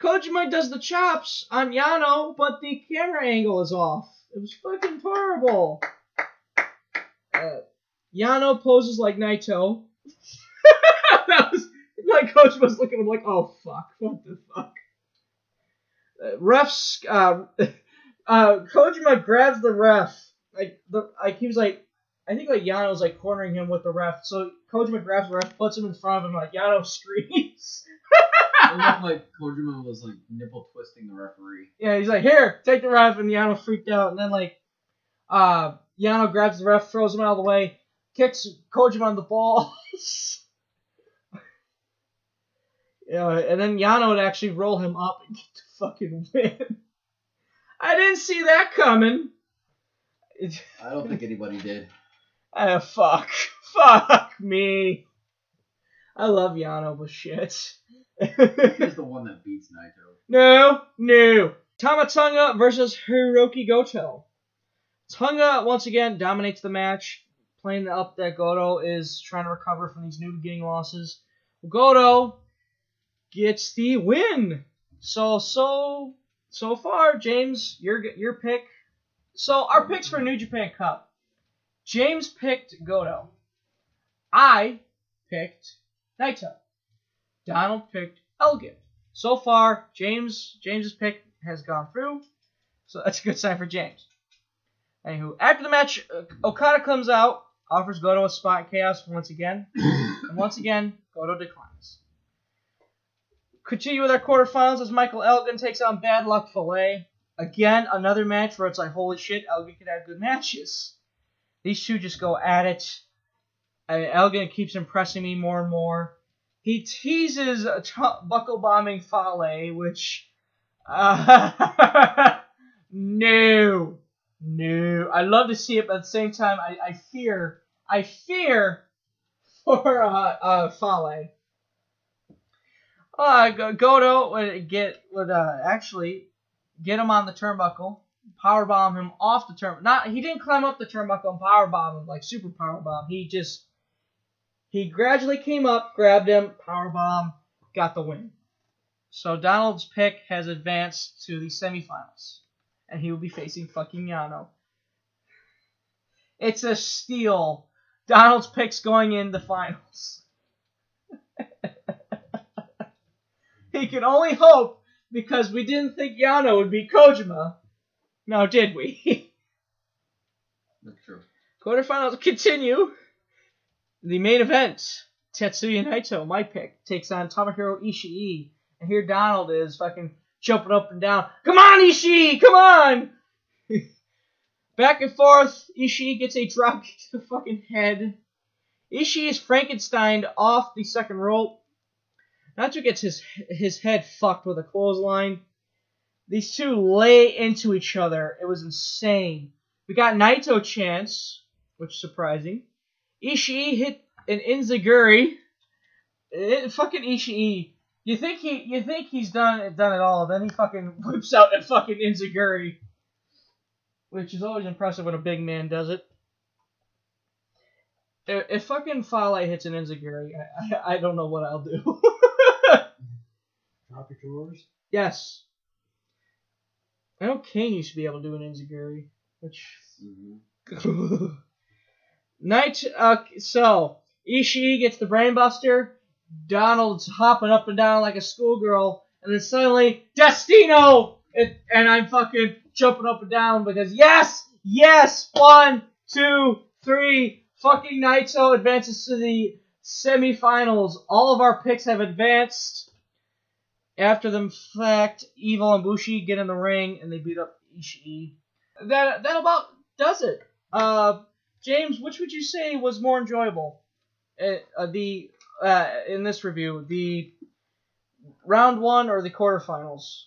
Kojima does the chops on Yano, but the camera angle is off. It was fucking horrible. Uh, Yano poses like Naito. that was my coach was looking like, oh fuck, what the fuck. Uh, refs, uh, uh, Kojima grabs the ref. Like the like he was like I think like Yano was like cornering him with the ref. So Kojima grabs the ref, puts him in front of him, like Yano screams. It looked like Kojima was like nipple twisting the referee. yeah, he's like, here, take the ref, and Yano freaked out, and then like, uh, Yano grabs the ref, throws him out of the way, kicks Kojima on the balls. yeah, and then Yano would actually roll him up and get the fucking win. I didn't see that coming. I don't think anybody did. Ah, fuck. Fuck me. I love Yano, but shit. He's the one that beats Naito. no, no. Tama Tonga versus Hiroki Goto. Tonga, once again, dominates the match, playing up that Goto is trying to recover from these new beginning losses. Goto gets the win. So, so, so far, James, your, your pick. So, our picks for New Japan Cup. James picked Goto. I picked Naito. Donald picked Elgin. So far, James James's pick has gone through, so that's a good sign for James. Anywho, after the match, uh, Okada comes out, offers Goto a spot in Chaos once again. And once again, Goto declines. Continue with our quarterfinals as Michael Elgin takes on Bad Luck Fale. Again, another match where it's like, holy shit, Elgin could have good matches. These two just go at it. Uh, Elgin keeps impressing me more and more. He teases a t- buckle bombing Fale, which. Uh, no. No. I love to see it, but at the same time, I, I fear. I fear for uh, uh, Fale. Uh, Go- Goto would get would uh, actually get him on the turnbuckle, power bomb him off the turn. Not he didn't climb up the turnbuckle and power bomb him like super power bomb. He just he gradually came up, grabbed him, power bomb, got the win. So Donald's pick has advanced to the semifinals, and he will be facing fucking Yano. It's a steal. Donald's pick's going in the finals. he can only hope because we didn't think Yano would beat Kojima. Now, did we? That's true. Quarterfinals continue. The main event, Tetsuya Naito, my pick, takes on Tomohiro Ishii. And here Donald is fucking jumping up and down. Come on, Ishii! Come on! Back and forth. Ishii gets a drop to the fucking head. Ishii is Frankenstein off the second rope. Naito gets his his head fucked with a clothesline. These two lay into each other. It was insane. We got Naito chance, which is surprising. Ishii hit an Enzuigiri. It, eh, fucking Ishii. You think he you think he's done it done it all, then he fucking whips out a fucking Enzuigiri. Which is always impressive when a big man does it. If, if fucking Fale hits an Enzuigiri, I, I, I don't know what I'll do. Drop your drawers. yes. I know Kane used to be able to do an Enzuigiri, which Night. Uh, so Ishii gets the brainbuster. Donald's hopping up and down like a schoolgirl, and then suddenly Destino, and, and I'm fucking jumping up and down because yes, yes, one, two, three. Fucking Naito advances to the semifinals. All of our picks have advanced. After the fact, Evil and Bushi get in the ring and they beat up Ishii. That that about does it. Uh, James, which would you say was more enjoyable? Uh, uh, the uh, in this review, the round one or the quarterfinals?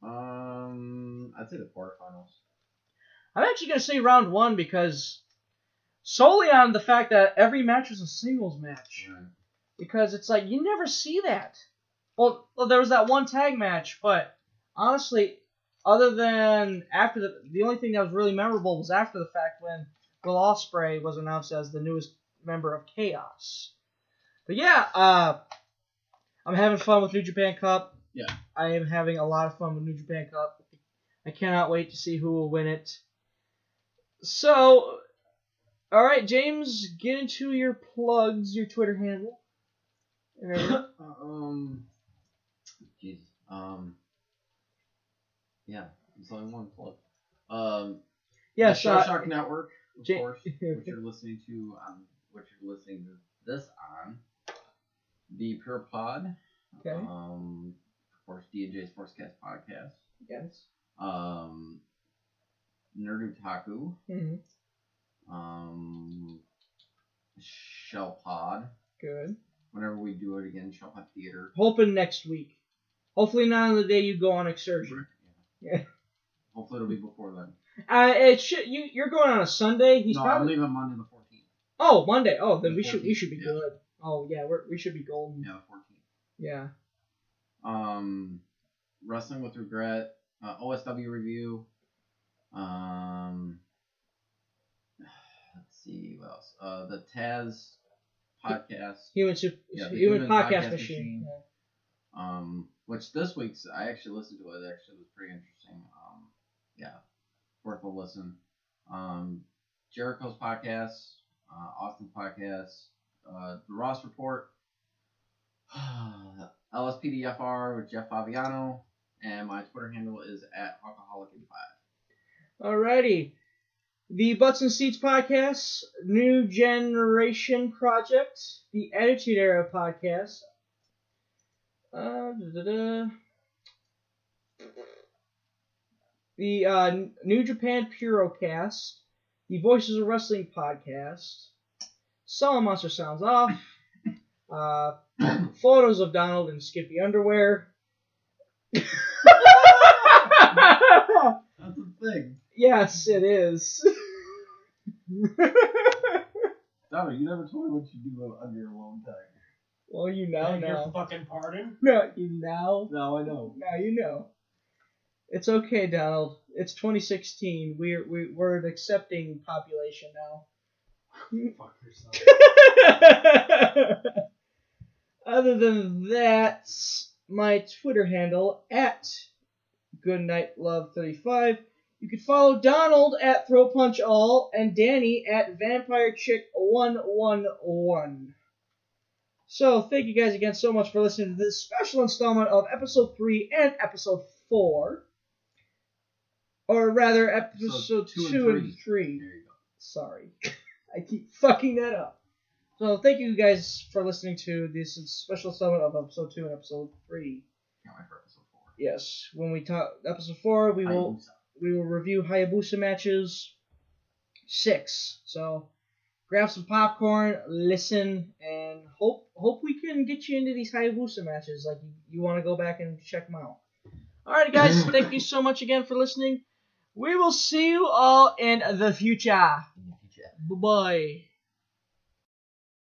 Um, I'd say the quarterfinals. I'm actually gonna say round one because solely on the fact that every match was a singles match. Because it's like you never see that. Well, well, there was that one tag match, but honestly, other than after the the only thing that was really memorable was after the fact when Will Ospreay was announced as the newest member of Chaos. But yeah, uh, I'm having fun with New Japan Cup. Yeah. I am having a lot of fun with New Japan Cup. I cannot wait to see who will win it. So, all right, James, get into your plugs, your Twitter handle. um, jeez. Um, yeah, it's only one plug. Um, yeah, Shellshock Network, of Ja- course, which you're listening to on, which you're listening to this on, the Puro Pod. Okay. Um, of course, D&J Sportscast podcast. Yes. Um, Nerd Otaku. Mhm. Um, Shell Pod. Good. Whenever we do it again, Shell Pod Theater. Hoping next week. Hopefully not on the day you go on excursion. Yeah. Hopefully it'll be before then. Uh, it should. You you're going on a Sunday. He's no, probably. I'm leaving Monday the 14th. Oh, Monday. Oh, then The we should we should be yeah. good. Oh yeah, we're, we should be golden. Yeah, the 14th. Yeah. Um, Wrestling with Regret, uh, OSW review. Um, let's see what else. Uh, the Taz podcast. Human sup- Yeah, human, Human podcast, Podcast machine. Machine. Um, which this week's I actually listened to it. Actually was pretty interesting. Um, yeah, worth a listen. Um, Jericho's podcast, uh, Austin's podcast, uh, the Ross Report, LSPDFR with Jeff Fabiano, and my Twitter handle is at alcoholic85. Alrighty. The Butts and Seats podcast, New Generation Project, the Attitude Era podcast, uh, da-da-da. the uh, New Japan Purocast, the Voices of Wrestling podcast, Solid Monster Sounds Off, uh, photos of Donald in Skippy underwear. That's the thing. Yes, it is. Donald, you never told me what you do under your alone time. Well, you know Beg your now. fucking pardon? No, you now. Now I know. Now you know. It's okay, Donald. It's 2016. We're we, we're an accepting population now. Fuck yourself. Other than that, my Twitter handle at goodnightlove35. You can follow Donald at Throw Punch All and Danny at Vampire Chick 111. So thank you guys again so much for listening to this special installment of episode three and episode four, or rather episode two two, and and three. Sorry, I keep fucking that up. So thank you guys for listening to this special installment of episode two and episode three. Yes, when we talk episode four, we will we will review Hayabusa matches six. So grab some popcorn, listen, and hope hope we can get you into these Hayabusa matches. Like you, you want to go back and check them out. Alright, guys, thank you so much again for listening. We will see you all in the future. Bye bye.